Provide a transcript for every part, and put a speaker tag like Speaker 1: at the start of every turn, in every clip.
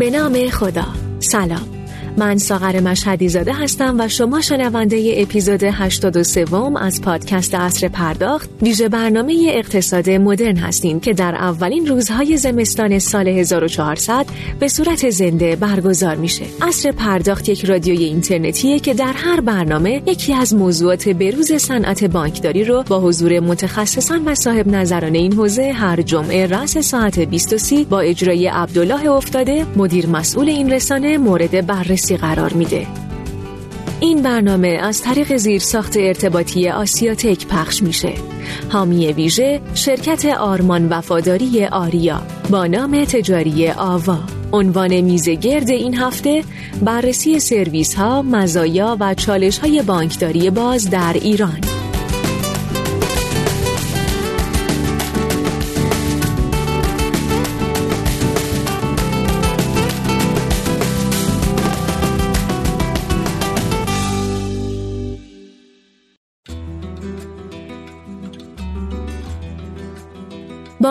Speaker 1: به نام خدا. سلام. من ساغر مشهدی زاده هستم و شما شنونده اپیزود 83 از پادکست عصر پرداخت ویژه برنامه اقتصاد مدرن هستیم که در اولین روزهای زمستان سال 1400 به صورت زنده برگزار میشه. عصر پرداخت یک رادیوی اینترنتیه که در هر برنامه یکی از موضوعات بروز صنعت بانکداری رو با حضور متخصصان و صاحب نظران این حوزه هر جمعه رأس ساعت 23 با اجرای عبدالله افتاده مدیر مسئول این رسانه مورد بررسی قرار میده. این برنامه از طریق زیرساخت ارتباطی آسیاتک پخش میشه. حامی ویژه شرکت آرمان وفاداری آریا با نام تجاری آوا. عنوان میزگرد این هفته بررسی سرویس ها، مزایا و چالش های بانکداری باز در ایران.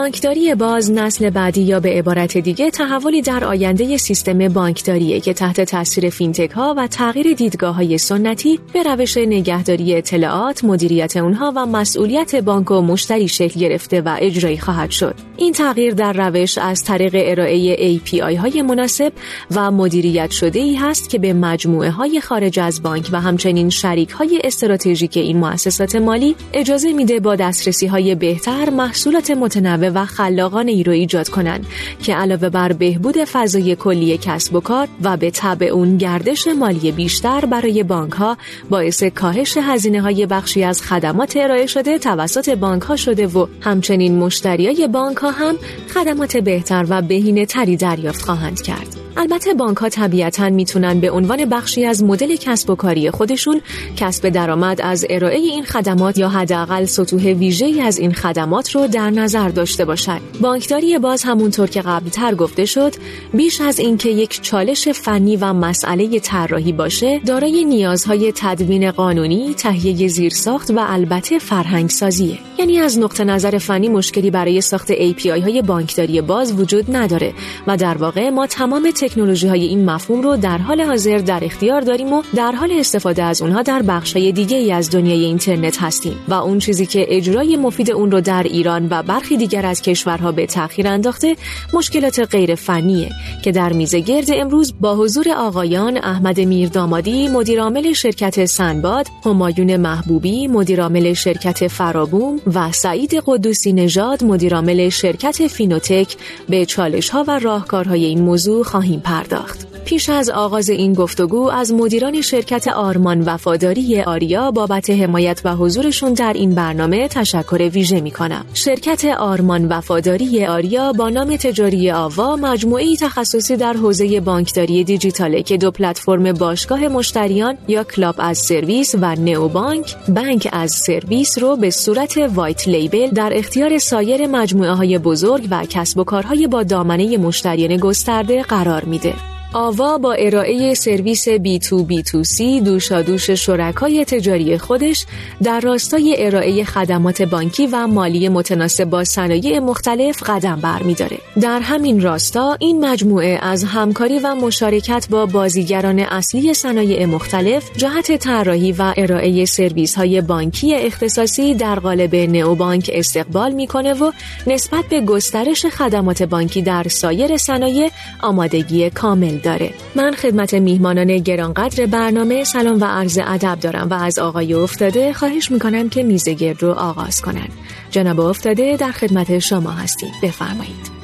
Speaker 1: بانکداری باز نسل بعدی یا به عبارت دیگه تحولی در آینده سیستم بانکداریه که تحت تاثیر فینتک ها و تغییر دیدگاه های سنتی به روش نگهداری اطلاعات، مدیریت اونها و مسئولیت بانک و مشتری شکل گرفته و اجرایی خواهد شد. این تغییر در روش از طریق ارائه API های مناسب و مدیریت شده ای هست که به مجموعه های خارج از بانک و همچنین شریک های استراتژیک این مؤسسات مالی اجازه میده با دسترسی های بهتر محصولات متنوع و ای رو ایجاد کنند که علاوه بر بهبود فضای کلی کسب و کار و به طبع اون گردش مالی بیشتر برای بانک ها باعث کاهش هزینه های بخشی از خدمات ارائه شده توسط بانک ها شده و همچنین مشتریای بانک ها هم خدمات بهتر و بهینه تری دریافت خواهند کرد. البته بانک ها طبیعتا می‌تونن به عنوان بخشی از مدل کسب و کاری خودشون کسب درآمد از ارائه این خدمات یا حداقل سطوح ویژه‌ای از این خدمات رو در نظر داشته باشند. بانکداری باز همونطور که قبلتر گفته شد بیش از اینکه یک چالش فنی و مسئله طراحی باشه دارای نیازهای تدوین قانونی، تهیه زیرساخت و البته فرهنگ سازیه. یعنی از نقطه نظر فنی مشکلی برای ساخت API های بانکداری باز وجود نداره و در واقع ما تمام تکنولوژی های این مفهوم رو در حال حاضر در اختیار داریم و در حال استفاده از اونها در بخش های دیگه ای از دنیای اینترنت هستیم و اون چیزی که اجرای مفید اون رو در ایران و برخی دیگر از کشورها به تأخیر انداخته مشکلات غیر فنیه که در میزه گرد امروز با حضور آقایان احمد میردامادی مدیرعامل شرکت سنباد، همایون محبوبی مدیرعامل شرکت فرابوم و سعید قدوسی نژاد مدیرعامل شرکت فینوتک به چالش ها و راهکارهای این موضوع خواهیم پرداخت. پیش از آغاز این گفتگو از مدیران شرکت آرمان وفاداری آریا بابت حمایت و حضورشون در این برنامه تشکر ویژه می کنم. شرکت آرمان وفاداری آریا با نام تجاری آوا مجموعه تخصصی در حوزه بانکداری دیجیتاله که دو پلتفرم باشگاه مشتریان یا club as a service و neo bank bank as a service رو به صورت white label در اختیار سایر مجموعه های بزرگ و کسب و کارهای با دامنه مشتریان گسترده قرار میده. آوا با ارائه سرویس بی تو بی تو سی دوشادوش شرکای تجاری خودش در راستای ارائه خدمات بانکی و مالی متناسب با صنایع مختلف قدم برمیداره. در همین راستا این مجموعه از همکاری و مشارکت با بازیگران اصلی صنایع مختلف جهت طراحی و ارائه سرویس های بانکی اختصاصی در قالب بانک استقبال می‌کنه و نسبت به گسترش خدمات بانکی در سایر صنایع آمادگی کامل داره. من خدمت میهمانان گرانقدر برنامه سلام و عرض ادب دارم و از آقای افتاده خواهش می‌کنم که میزگرد رو آغاز کنند. جناب افتاده در خدمت شما هستید بفرمایید.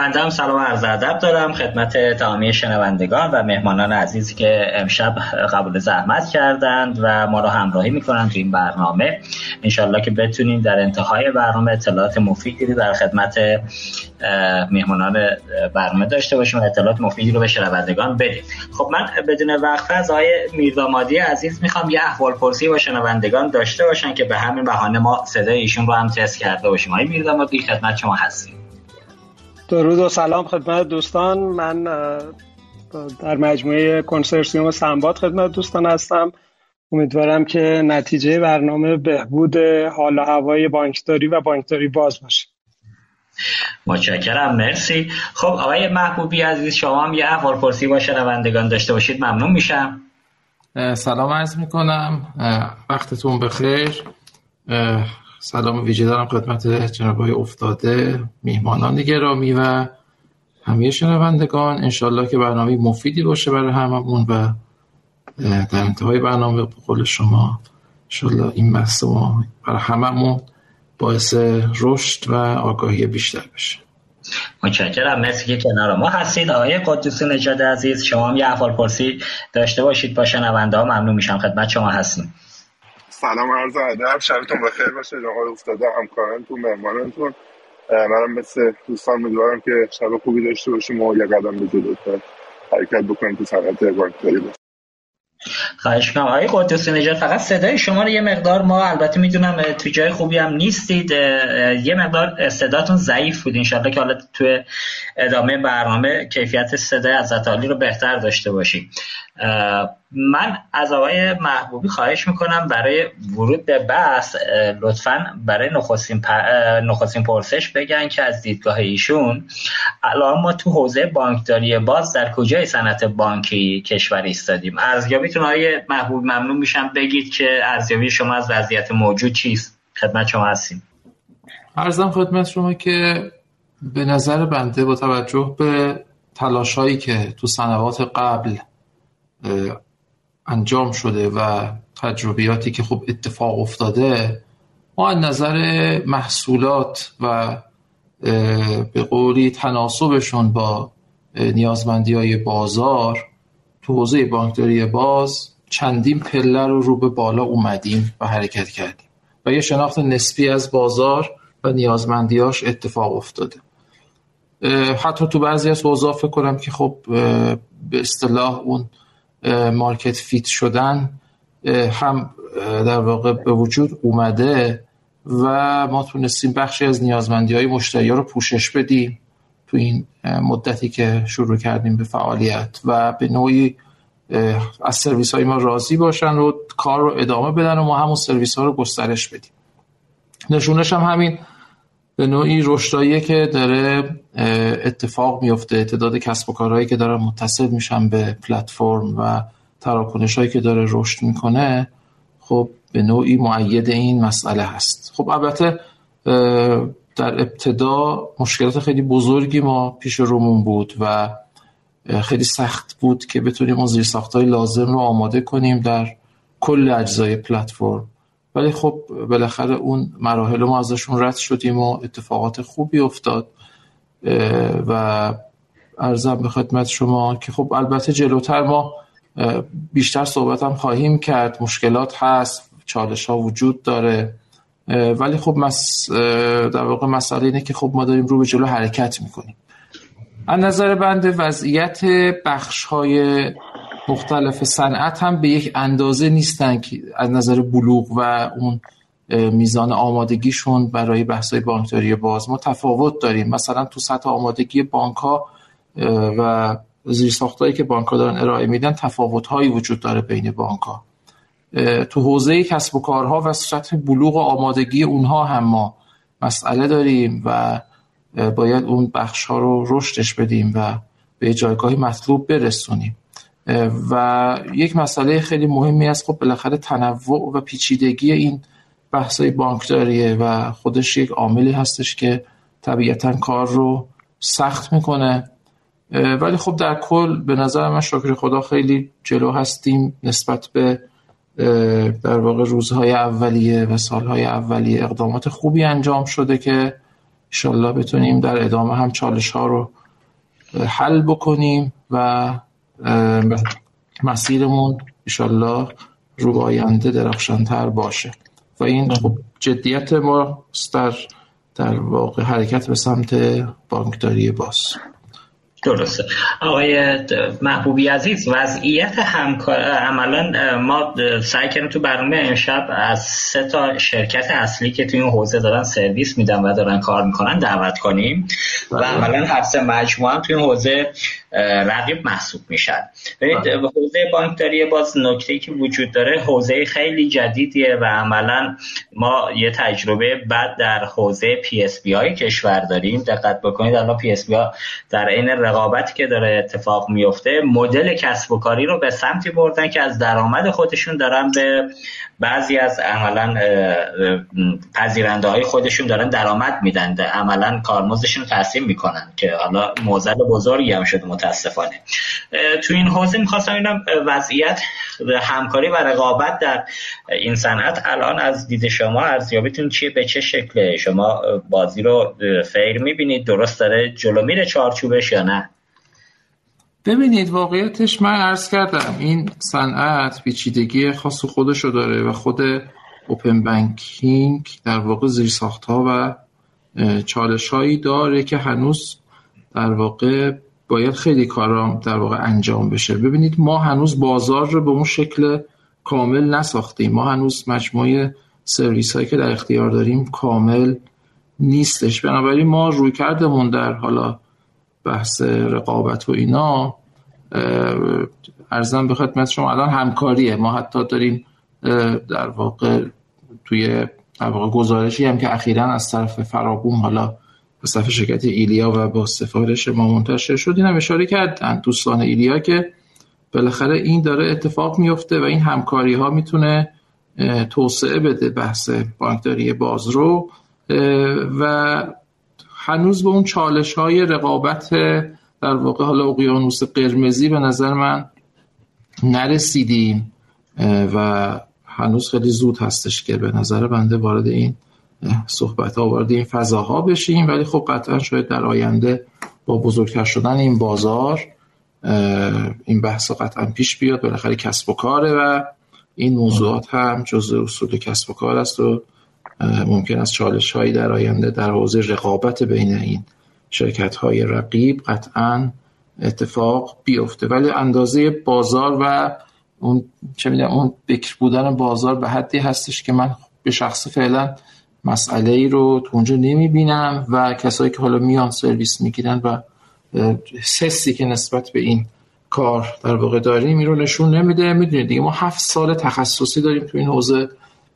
Speaker 2: بنده هم سلام عرض ادب دارم خدمت تمامی شنوندگان و مهمانان عزیزی که امشب قبول زحمت کردند و ما را همراهی می‌کنند تو این برنامه. انشالله که بتونیم در انتهای برنامه اطلاعات مفیدی در خدمت مهمانان برنامه داشته باشیم و اطلاعات مفیدی رو به شنوندگان بدیم. خب من بدون وقفه از آقای عزیز می‌خوام یه احوال پرسی با شنوندگان داشته باشن که به همین بهانه ما صدای ایشون رو هم تست کرده باشیم. آقای میردامادی خدمت شما هستیم.
Speaker 3: درود و سلام خدمت دوستان. من در مجموعه کنسرسیوم سنباد خدمت دوستان هستم. امیدوارم که نتیجه برنامه بهبود حال و هوای بانکداری و بانکداری باز باشه.
Speaker 2: متشکرم مرسی. خب آقای محبوبی عزیز شما هم یه احوال پرسی با شنوندگان داشته باشید. ممنون میشم.
Speaker 4: سلام عرض می‌کنم. وقتتون بخیر. سلام ویژه دارم خدمت جناب افتاده میهمانان گرامی و همه شنوندگان. انشالله که برنامه مفیدی باشه برای هممون و در انتهای برنامه به قول شما انشالله این بحث ما برای هممون باعث رشد و آگاهی بیشتر بشه.
Speaker 2: متشکرم. مرسی که کنار ما هستید. آقای قدوسی نجاد عزیز شما هم یه احوال پرسی داشته باشید. با شنونده ها ممنون میشم خدمت شما هستیم.
Speaker 5: سلام عرض ادب. شبتون بخیر باشه. آقای افتاده همکارانتون مهمانانتون. منم مثل دوستان امیدوارم که شب خوبی داشته باشیم و یه قدم به جلوتر حرکت بکنیم تو صنعت بانکداری
Speaker 2: خواهش می‌کنم. آقای قدوسی نجات فقط صدای شما رو یه مقدار ما البته می‌دونم تو جای خوبی هم نیستید. یه مقدار صداتون ضعیف بود انشالله که حالا تو ادامه برنامه کیفیت صدای از عالی رو بهتر داشته باشیم. من از آقای محبوبی خواهش می‌کنم برای ورود به بحث لطفا برای نخستین, نخستین پرسش بگن که از دیدگاه ایشون الان ما تو حوزه بانکداری باز در کجای صنعت بانکی کشور ایستادیم؟ ارزیابیتون آقای محبوب ممنون میشم. بگید که ارزیابی شما از وضعیت موجود چیست؟ خدمت شما هستیم.
Speaker 4: ارزم خدمت شما که به نظر بنده با توجه به تلاشایی که تو سنوات قبل انجام شده و تجربیاتی که خب اتفاق افتاده ما از نظر محصولات و به قولی تناسبشون با نیازمندی های بازار تو حوزه بانکداری باز چندین پله رو رو به بالا اومدیم و حرکت کردیم. و یه شناخت نسبی از بازار و نیازمندیاش اتفاق افتاده. حتی تو بعضی از حوزه فکر کنم که خب به اصطلاح اون مارکت فیت شدن هم در واقع به وجود اومده و ما تونستیم بخشی از نیازمندی های مشتری ها رو پوشش بدیم تو این مدتی که شروع کردیم به فعالیت و به نوعی از سرویس های ما راضی باشن و کار رو ادامه بدن و ما همون سرویس ها رو گسترش بدیم. نشونش هم همین به نوعی رشدایی که داره اتفاق میفته. تعداد کسب و کارهایی که دارن متصل میشن به پلتفرم و تراکنش هایی که داره رشد می‌کنه خب به نوعی معید این مسئله هست. خب البته در ابتدا مشکلات خیلی بزرگی ما پیش رومون بود و خیلی سخت بود که بتونیم اون زیرساخت های لازم رو آماده کنیم در کل اجزای پلتفرم. ولی خب بالاخره اون مراحل ما ازشون رد شدیم و اتفاقات خوبی افتاد و ارزم به خدمت شما که خب البته جلوتر ما بیشتر صحبت هم خواهیم کرد. مشکلات هست چالش ها وجود داره ولی خب مس... در واقع مسئله اینه که خب ما داریم رو به جلو حرکت می‌کنیم. از نظر بنده وضعیت بخش های مختلف صنعت هم به یک اندازه نیستن که از نظر بلوغ و اون میزان آمادگیشون برای بحث‌های بانکداری باز. ما تفاوت داریم. مثلا تو سطح آمادگی بانک ها و زیرساختهایی که بانک ها دارن ارائه میدن تفاوت هایی وجود داره بین بانک ها تو حوزه کسب و کارها و سطح بلوغ و آمادگی اونها هم ما مسئله داریم و باید اون بخش ها رو رشدش بدیم و به جایگاهی مطلوب برسونیم. و یک مسئله خیلی مهمی است. خب بالاخره تنوع و پیچیدگی این بحثای بانکداریه و خودش یک عاملی هستش که طبیعتا کار رو سخت می‌کنه. ولی خب در کل به نظر من شکر خدا خیلی جلو هستیم نسبت به در واقع روزهای اولیه و سالهای اولیه اقدامات خوبی انجام شده که انشالله بتونیم در ادامه هم چالش ها رو حل بکنیم و مسیرمون انشالله رو آینده درخشانتر باشه. و این خب جدیت ما در در واقع حرکت به سمت بانکداری باز.
Speaker 2: درسته. آقای محبوبی عزیز وضعیت همکار عملا ما سعی کردیم تو برنامه امشب از سه تا شرکت اصلی که تو این حوزه دارن سرویس میدن و دارن کار می‌کنن دعوت کنیم. و بله. عملا هر سه مجموعه تو این حوزه رقیب محسوب میشن. حوزه بانکداری باز نکته که وجود داره حوزه خیلی جدیدیه و عملا ما یه تجربه بد در حوزه PSP های کشور داریم دقت بکنید الان PSP ها در این رقابتی که داره اتفاق میفته مدل کسب و کاری رو به سمتی بردن که از درآمد خودشون دارن به بعضی از عملا پذیرنده های خودشون دارن درآمد میدن عملا کارمزدشون تقسیم می‌کنن که حالا معضل بزرگی هم شده متاسفانه. تو این حوزه می‌خواستم اینم وضعیت همکاری و رقابت در این صنعت الان از دید شما ارزیابیتون چیه؟ به چه شکله؟ شما بازی رو فیر می‌بینید؟ درست داره جلو میره چارچوبش یا نه؟
Speaker 4: ببینید واقعیتش من عرض کردم این صنعت پیچیدگی خاص خودشو داره و خود اوپن بانکینگ در واقع زیرساخت ها و چالش هایی داره که هنوز در واقع باید خیلی کارا در واقع انجام بشه. ببینید ما هنوز بازار رو به اون شکل کامل نساختیم. ما هنوز مجموعه سرویس هایی که در اختیار داریم کامل نیستش. بنابراین ما روی کردمون در حالا بحث رقابت و اینا ارزم به خدمت شما الان همکاریه. ما حتی داریم در واقع توی در واقع گزارشی هم که اخیرا از طرف فرابوم حالا به صفحه شرکت ایلیا و با سفارش ما منتشر شد این هم اشاره کردن دوستان ایلیا که بالاخره این داره اتفاق میفته و این همکاری ها می‌تونه توسعه بده بحث بانکداری باز رو و هنوز به اون چالش های رقابت در واقع حالا اقیانوس قرمزی به نظر من نرسیدیم و هنوز خیلی زود هستش که به نظر بنده وارد این صحبت ها وارد این فضاها بشیم. ولی خب قطعا شاید در آینده با بزرگتر شدن این بازار این بحث قطعا پیش بیاد. بالاخره کسب و کاره و این موضوعات هم جزء اصول کسب و کار است و ممکن است چالش هایی در آینده در حوزه رقابت بین این شرکت های رقیب قطعا اتفاق بیفته. ولی اندازه بازار و اون چه می‌دونم اون بکر بودن بازار به حدی هستش که من به شخص فعلا مسئله ای رو تو اونجا نمی‌بینم و کسایی که حالا میان سرویس می‌گیرن و سسی که نسبت به این کار در واقع داریم این رو نشون نمیده. می‌دونید دیگه ما هفت سال تخصصی داریم تو این حوزه.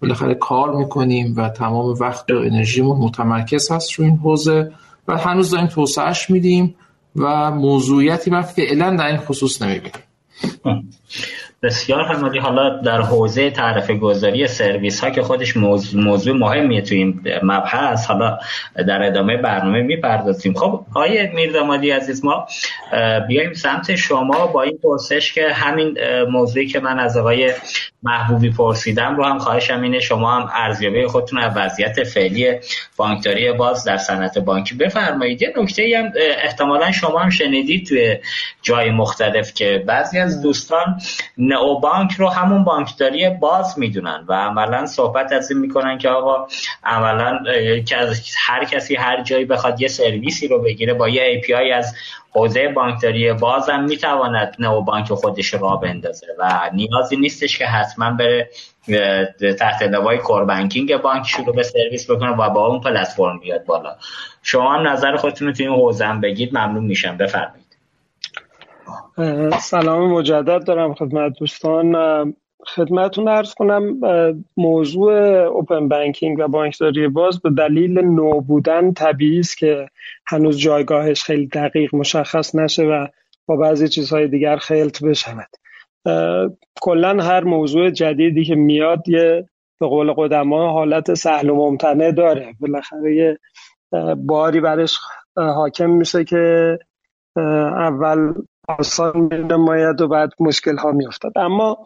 Speaker 4: بالاخره کار می‌کنیم و تمام وقت و انرژیمون متمرکز هست رو این حوزه و هنوز داریم توسعهش میدیم و موضوعیتی من فعلا در این خصوص نمی‌بینم
Speaker 2: بسیار همالی حالا در حوزه تعرف گذاری سرویس ها که خودش موضوع, مهمیه تو این مبحث حالا در ادامه برنامه می‌پردازیم. خب آیه میردامادی عزیز ما بیایم سمت شما با این پرسش که همین موضوعی که من از آقای محبوبی پرسیدم رو هم خواهشم اینه شما هم ارزیابی خودتون از وضعیت فعلی بانکداری باز در صنعت بانکی بفرمایید. یه نکته هم احتمالا شما هم شنیدید توی جای مختلف که بعضی از دوستان نئو بانک رو همون بانکداری باز می‌دونن و عملا صحبت از این می‌کنن که آقا عملا هر کسی هر جایی بخواد یه سرویسی رو بگیره با یه API از حوزه بانکداری بازم می‌تواند نو بانک خودش را بندازه و نیازی نیستش که حتما بره تحت لوای کور بانکینگ بانک شروع به سرویس بکنه و با اون پلتفرم بیاد بالا. شما هم نظر خودتون رو توی این حوزه هم بگید ممنون میشم. بفرمایید.
Speaker 3: سلام مجدد دارم خدمت دوستان. خدمتون ارز کنم موضوع اوپن بانکینگ و بانکداری باز به دلیل نو بودن طبیعی است که هنوز جایگاهش خیلی دقیق مشخص نشه و با بعضی چیزهای دیگر خلط بشود. کلا هر موضوع جدیدی که میاد یه به قول قدما حالت سهل و ممتنع داره. بالاخره یه باری برش حاکم میشه که اول آسان نماید و بعد مشکل ها میافتد اما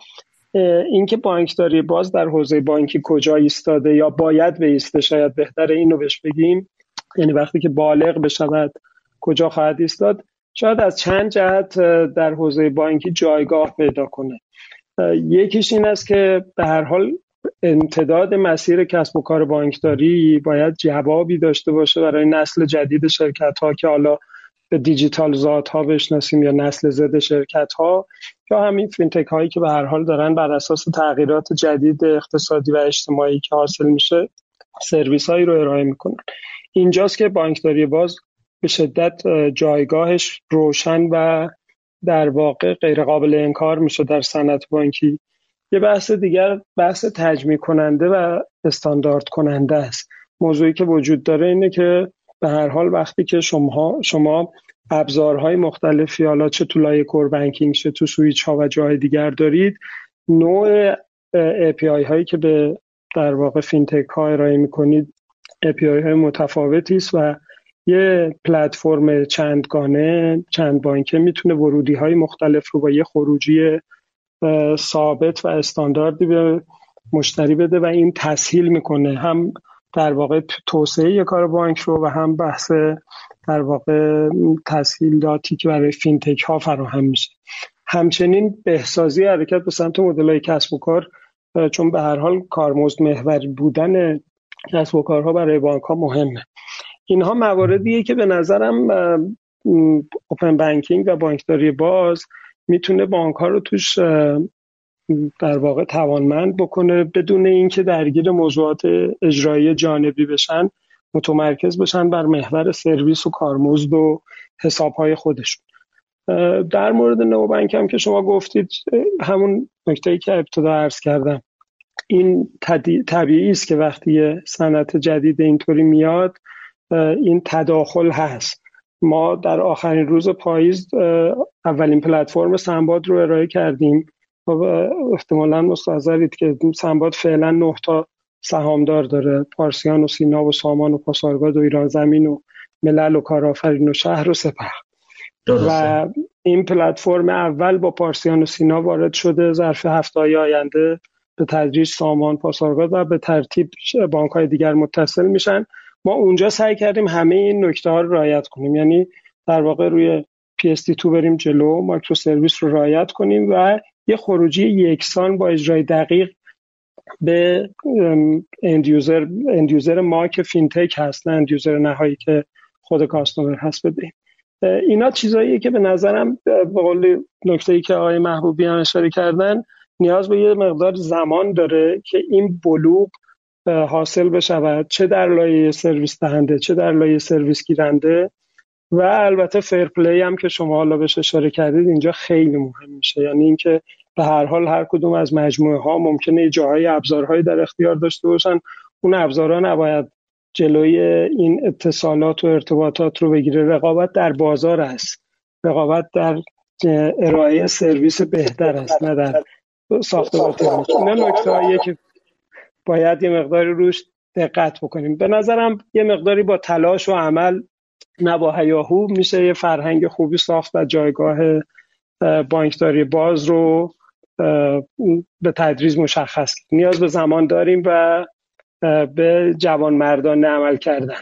Speaker 3: اینکه بانکداری باز در حوزه بانکی کجا ایستاده یا باید ایسته شاید بهتر اینو بهش بگیم. یعنی وقتی که بالغ بشود کجا خواهد ایستاد؟ شاید از چند جهت در حوزه بانکی جایگاه پیدا کنه. یکیش این است که به هر حال امتداد مسیر کسب و کار بانکداری باید جوابی داشته باشه برای نسل جدید شرکت ها که حالا دیجیتال ذات ها بشناسیم یا نسل زد شرکت ها یا همین فینتک هایی که به هر حال دارن بر اساس تغییرات جدید اقتصادی و اجتماعی که حاصل میشه سرویس هایی رو ارائه می‌کنن. اینجاست که بانکداری باز به شدت جایگاهش روشن و در واقع غیر قابل انکار میشه در صنعت بانکی. یه بحث دیگر بحث تجمیع کننده و استاندارد کننده است. موضوعی که وجود داره اینه که به هر حال وقتی که شما شما ابزارهای مختلفی حالا چه تو لایه core banking چه تو سوییچ ها و جای دیگر دارید نوع API هایی که به در واقع فینتک ها ارائه می‌کنید API های متفاوتی است و یه پلتفرم چندگانه چند بانکه می‌تونه ورودی های مختلف رو با یه خروجی ثابت و استانداردی به مشتری بده و این تسهیل می‌کنه. هم در واقع توسعه کار بانک رو و هم بحث در واقع تسهیلاتی که برای فینتک ها فراهم میشه. همچنین بهسازی حرکت به سمت مدل های کسب و کار چون به هر حال کارمزد محور بودن کسب و کارها برای بانک ها مهمه. اینها مواردیه که به نظرم اوپن بانکینگ و بانکداری باز می‌تونه بانک ها رو توش در واقع توانمند بکنه بدون اینکه درگیر موضوعات اجرایی جانبی بشن متمرکز بشن بر محور سرویس و کارمزد و حساب های خودشون. در مورد نو بانک هم که شما گفتید همون نکته که ابتدا عرض کردم. این طبیعی است که وقتی صنعت جدید اینطوری میاد این تداخل هست. ما در آخرین روز پاییز اولین پلتفرم سنباد رو ارائه کردیم. و احتمالا مستحضرید که سنباد فعلا نه تا سهامدار داره. پارسیان و سینا و سامان و پاسارگاد و ایران زمین و ملل و کارآفرین و شهر و سپه. و این پلتفرم اول با پارسیان و سینا وارد شده. ظرف هفته آینده به تدریج سامان پاسارگاد و به ترتیب بانک های دیگر متصل میشن. ما اونجا سعی کردیم همه این نکته ها رو رعایت کنیم. یعنی در واقع روی PSD2 بریم جلو microservice رو رعایت کنیم و یه خروجی یکسان با اجرای دقیق به end user end user ما که فینتک هست نه end user نهایی که خود customer هست. بدهیم اینا چیزاییه که به نظرم به قول نکته که آقای محبوبی هم اشاره کردن نیاز به یه مقدار زمان داره که این بلوغ حاصل بشود. چه در لایه سرویس دهنده چه در لایه سرویس گیرنده. و البته فرپلی هم که شما حالا بهش اشاره کردید اینجا خیلی مهم میشه. یعنی اینکه به هر حال هر کدوم از مجموعه ها ممکنه جاهای ابزارهایی در اختیار داشته باشن. اون ابزارها نباید جلوی این اتصالات و ارتباطات رو بگیره. رقابت در بازار است. رقابت در ارائه سرویس بهتر است نه در ساخت تکنیک اینا نکته که باید یه مقداری روش دقت بکنیم. به نظرم یه مقداری با تلاش و عمل نه با هیاهو میشه یه فرهنگ خوبی ساخت و جایگاه بانکداری باز رو به تدریج مشخص نیاز به زمان داریم و به جوان مردان عمل کردن.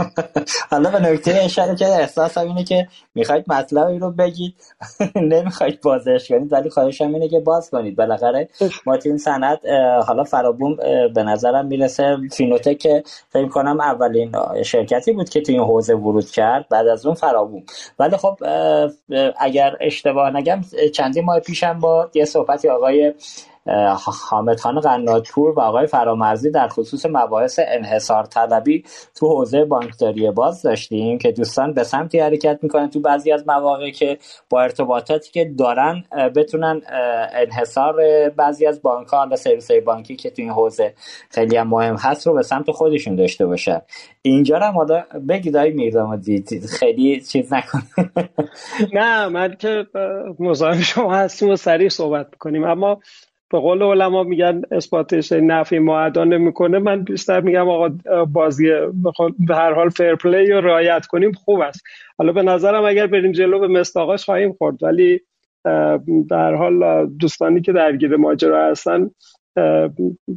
Speaker 2: حالا به نکته اشاره که احساس هم اینه که می‌خواید مطلبی رو بگید. نمی‌خواید بازش کنید ولی خواهشم اینه که باز کنید. بالاخره ما تو این سند حالا فرابوم به نظرم می‌رسه فینوتک که فکر کنم اولین شرکتی بود که تو این حوزه ورود کرد بعد از اون فرابوم. ولی خب اگر اشتباه نگم چندی ماه پیشم با یه صحبتی آقای حامد خان قناتپور و آقای فرامرزی در خصوص مباحث انحصار طلبی تو حوزه بانکداری باز داشتیم که دوستان به سمتی حرکت می‌کنن تو بعضی از مواقع که با ارتباطاتی که دارن بتونن انحصار بعضی از بانک ها و سرویس های بانکی که تو این حوزه خیلی هم مهم هست رو به سمت خودشون داشته باشن. اینجا هم حالا بگید دید خیلی چیز نکن.
Speaker 3: نه من که مزاحم شما هستیم و سریع صحبت می‌کنیم. اما به قول علما میگن اثباتش نفی معدا نمی‌کنه. من بیشتر میگم آقا بازی به هر حال فیر پلی رو رعایت کنیم خوب است. حالا به نظرم اگر بریم جلو به مستاقاش خواهیم خورد. ولی در حال دوستانی که درگیر ماجرا هستن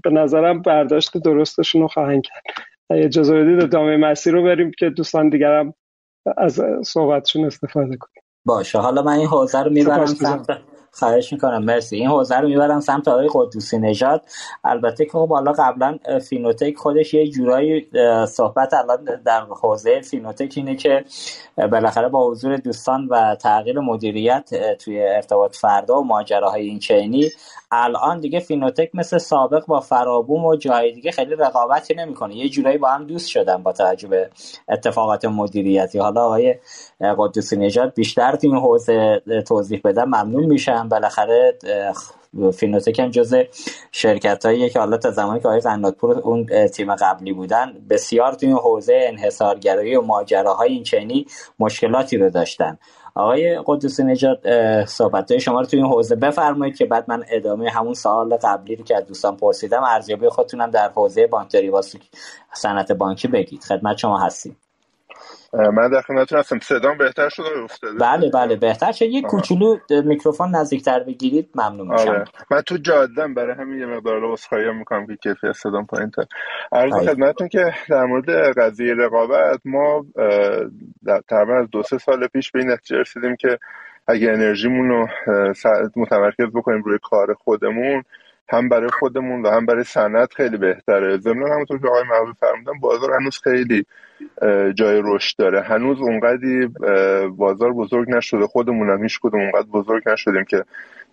Speaker 3: به نظرم برداشت درستشون رو خواهند کرد. اجازه بدید ادامه مسیر رو بریم که دوستان دیگرم از صحبتشون استفاده کنیم.
Speaker 2: باشه. حالا من این حوزه رو می‌برم سمت خواهش می‌کنم. مرسی. این حوزه رو می‌برم سمت آقای قدوسی نژاد. البته که خب حالا قبلا فینوتک خودش یه جورایی صحبت الان در حوزه فینوتک اینه که بالاخره با حضور دوستان و تغییر مدیریت توی ارتباط فردا و ماجراهای این چینی الان دیگه فینوتک مثل سابق با فرابوم و جای دیگه خیلی رقابتی نمی‌کنه. یه جورایی با هم دوست شدن با توجه به اتفاقات مدیریتی. حالا آقای قدوسی نژاد بیشتر تو این حوزه توضیح بدن ممنون میشم. بالاخره فینوتک هم جز شرکت هایی که حالا تا زمانی که آقای قناتپور اون تیم قبلی بودن بسیار توی حوزه انحصارگرایی و ماجراهای این چنی مشکلاتی رو داشتن. آقای قدوسی نجات صحبت شما رو توی این حوزه بفرمایید که بعد من ادامه همون سوال قبلی رو که از دوستان پرسیدم ارزیابی خودتونم در حوزه بانکداری واسه صنعت بانکی بگید. خدمت شما هستیم.
Speaker 5: من در خدمتتون هستم. صدام بهتر شده افتاده؟
Speaker 2: بله بله بهتر شد. یه کوچولو میکروفون نزدیکتر بگیرید ممنون میشم. آره.
Speaker 5: من تو جادم برای همین یه مقدار عذرخواهی می‌کنم که کیفیت صدام پایین تر. عرض خدمتتون که در مورد قضیه رقابت ما تقریبا از دو سه سال پیش به این نتیجه رسیدیم که اگه انرژیمون رو متمرکز بکنیم روی کار خودمون هم برای خودمون و هم برای صنعت خیلی بهتره. ضمن همونطور که آقای محبوب فرمودن بازار هنوز خیلی جای رشد داره. هنوز اونقدی بازار بزرگ نشده. خودمون هم هیچ کدوم اونقدر بزرگ نشدیم که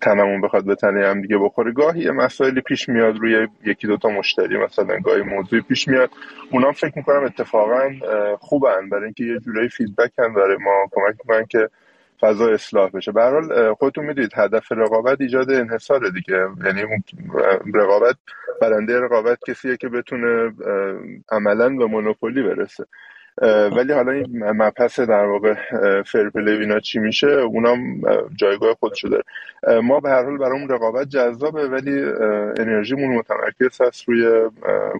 Speaker 5: تنمون بخواد به تنه هم دیگه بخوره. گاهی یه مسائلی پیش میاد روی یکی دوتا مشتری مثلا گاهی موضوعی پیش میاد. اونا فکر می‌کنم اتفاقا خوبن. برای اینکه یه جورایی فیدبک هم برای ما کمک می‌کنن که فضا اصلاح بشه. به حال خودتون می‌دونید هدف رقابت ایجاد انحصار دیگه. یعنی رقابت برنده رقابت کسیه که بتونه عملا به مونوپولی برسه. ولی حالا این مبحث در واقع فرپلی اینا چی میشه اونام جایگاه خودشو داره. ما به هر حال برامون رقابت جذابه ولی انرژیمون متمرکز هست روی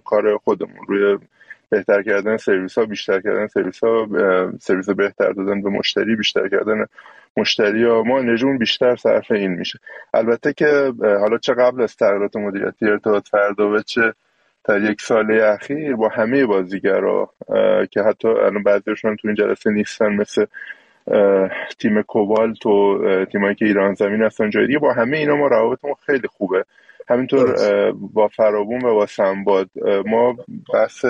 Speaker 5: کار خودمون روی بهتر کردن سرویس ها بیشتر کردن سرویس ها سرویس بهتر دادن به مشتری بیشتر کردن مشتری ها. ما انرژیمون بیشتر صرف این میشه. البته که حالا چه قبل از تغییرات مدیریتی ارتباط فردا و چه در یک ساله اخیر با همه بازیگرا که حتی الان بعضیشون تو این جلسه نیستن مثل تیم کوبالت و تیمایی که ایران زمین هستن جایی با همه اینا ما روابطمون خیلی خوبه. همینطور با فرابون و با سنباد ما بحث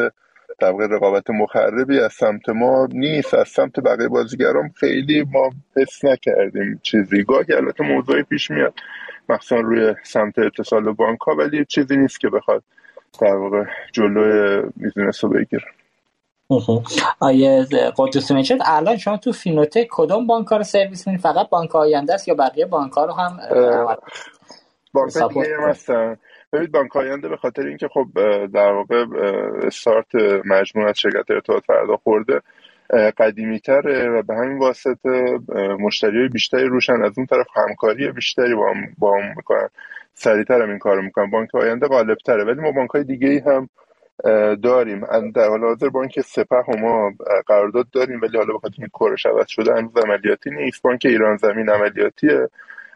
Speaker 5: طبق رقابت مخربی از سمت ما نیست. از سمت بقیه بازیگران خیلی ما حس نکردیم چیزی. گاهی البته موضوعی پیش میاد. مخصوصا روی سمت اتصال بانک ها ولی چیزی نیست که بخواد در واقع جلوی business رو بگیره
Speaker 2: آقای قدوسی نژاد الان شما تو فینوتک کدوم بانک ها رو سرویس میدین؟ فقط بانک آینده است یا بقیه بانک ها رو هم
Speaker 5: بانک هستن. ببینید بانک آینده به خاطر اینکه خب در واقع استارت مجموعه از شرکت ارتباط فردا خورده قدیمی تره و به همین واسطه مشتری بیشتری روشن. از اون طرف همکاری بیشتری با هم, با هم می‌کنن. سریعتر هم این کار می‌کنن. بانک آینده غالب تره ولی ما بانک های دیگه هم داریم. در حال حاضر بانک سپه و ما قرارداد داریم ولی حالا بخاطر این کورش عوض شده هنوز عملیاتی نیست. بانک ایران زمین عملیاتیه.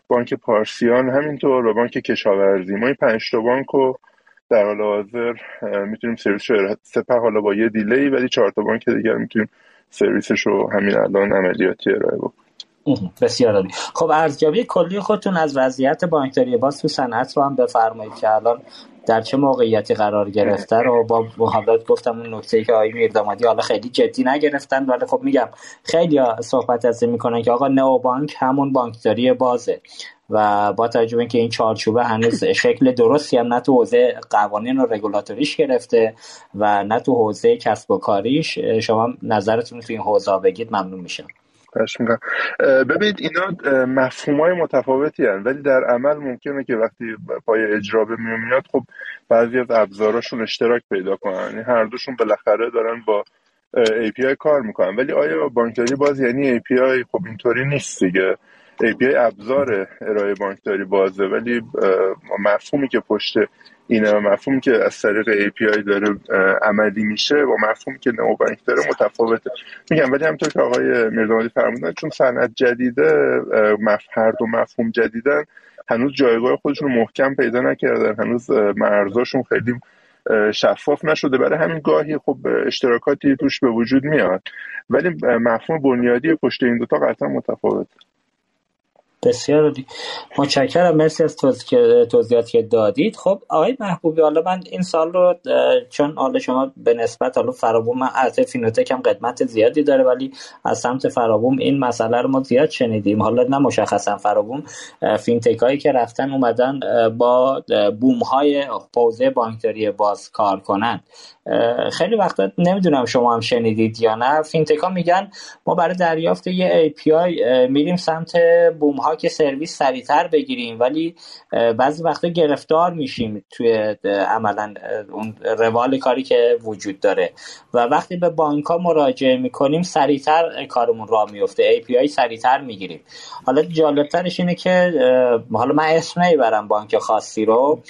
Speaker 5: بانک پارسیان همینطور و بانک کشاورزی. ما این پنج تا بانک رو در حال حاضر می‌تونیم سرویس سپه حالا با یه دیلی ولی چهار تا بانک دیگر می‌تونیم سرویسش رو همین الان عملیاتی ارائه بکنیم.
Speaker 2: بسیار عالی. خب ارزیابی کلی خودتون از وضعیت بانکداری باز تو صنعت رو هم بفرمایید که الان در چه موقعیتی قرار گرفته رو با محبت گفتم اون نکته که آقای میردامادی حالا خیلی جدی نگرفتن ولی خب میگم خیلی صحبت از این می‌کنن که آقا نو بانک همون بانکداری بازه و با توجه اینکه این چارچوبه هنوز شکل درستی هم نه تو حوزه قوانین و رگولاتوریش گرفته و نه تو حوزه کسب و کاریش شما نظرتون تو این حوزه بگید ممنون میشم.
Speaker 5: می‌کنم ببینید اینا مفهوم های متفاوتی هن. ولی در عمل ممکنه که وقتی پای اجرا به میاد خب بعضی از ابزاراشون اشتراک پیدا کنن. یعنی هر دوشون بالاخره دارن با API کار می‌کنن. ولی آیا بانکداری باز یعنی API خب اینطوری نیست دیگه. API ابزار ارائه بانکداری بازه ولی مفهومی که پشت این مفهومی که از طریق API داره عملی میشه و مفهومی که نو بانک داره متفاوته. میگم ولی همطور که آقای میردامادی فرمودن چون صنعت جدیده هر دو مفهوم جدیدن هنوز جایگاه خودشون محکم پیدا نکردن. هنوز مرزاشون خیلی شفاف نشده. برای همین گاهی خب اشتراکاتی توش به وجود میاد. ولی مفهوم بنیادی پشت این دوتا قطعا متفاوته.
Speaker 2: بسیار عالی. متشکرم. مرسی از توضیحاتی که دادید. خب آقای محبوبی حالا من این سوال رو چون حالا شما به نسبت حالا فرابوم من از فینوتک هم قدمت زیادی داره ولی از سمت فرابوم این مسئله رو ما زیاد شنیدیم. حالا نه مشخصا فرابوم فینتک هایی که رفتن اومدن با بوم های حوزه بانکداری باز کار کنن خیلی وقتا نمی‌دونم شما هم شنیدید یا نه. فینتک ها میگن ما برای دریافت یه API میریم سمت بوم ها که سرویس سریعتر بگیریم ولی بعضی وقتا گرفتار میشیم توی عملا اون روال کاری که وجود داره. و وقتی به بانک ها مراجعه می‌کنیم سریعتر کارمون را میفته API سریعتر می‌گیریم. حالا جالبترش اینه که حالا من اسم نمی‌برم بانک خاصی رو.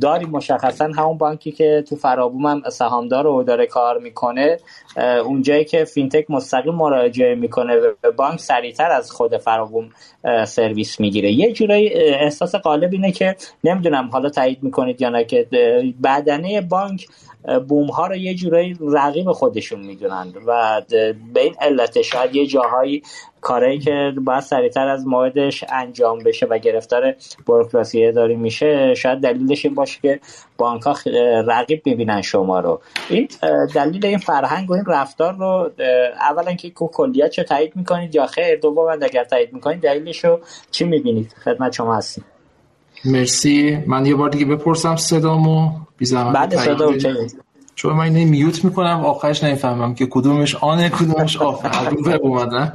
Speaker 2: داریم مشخصا همون بانکی که تو فرابوم هم سهامدار و داره کار می‌کنه اونجایی که فینتک مستقیم مراجعه می‌کنه به بانک سریعتر از خود فرابوم سرویس می‌گیره. یه جورایی احساس غالب اینه که نمی‌دونم حالا تایید می‌کنید یا نه که بدنه بانک بوم ها رو یه جورایی رقیب خودشون می‌دونند و به این علت شاید یه جاهایی کاری که باید سریعتر از موعدش انجام بشه و گرفتار بروکراسی داری میشه شاید دلیلش این باشه که بانک ها رقیب می‌بینن شما رو. این دلیل این فرهنگ و این رفتار رو اولا که کلیت چه تایید می‌کنید یا خیر دوم اگر تایید می‌کنید دلیلش رو چی می‌بینید؟ خدمت شما هستیم.
Speaker 4: مرسی. من یه بار دیگه بپرسم صدامو. بی
Speaker 2: بعد صدا
Speaker 4: چون من اینه میوت می‌کنم آخرش نمی‌فهمم که کدومش آنه کدومش آف. وب اومدن.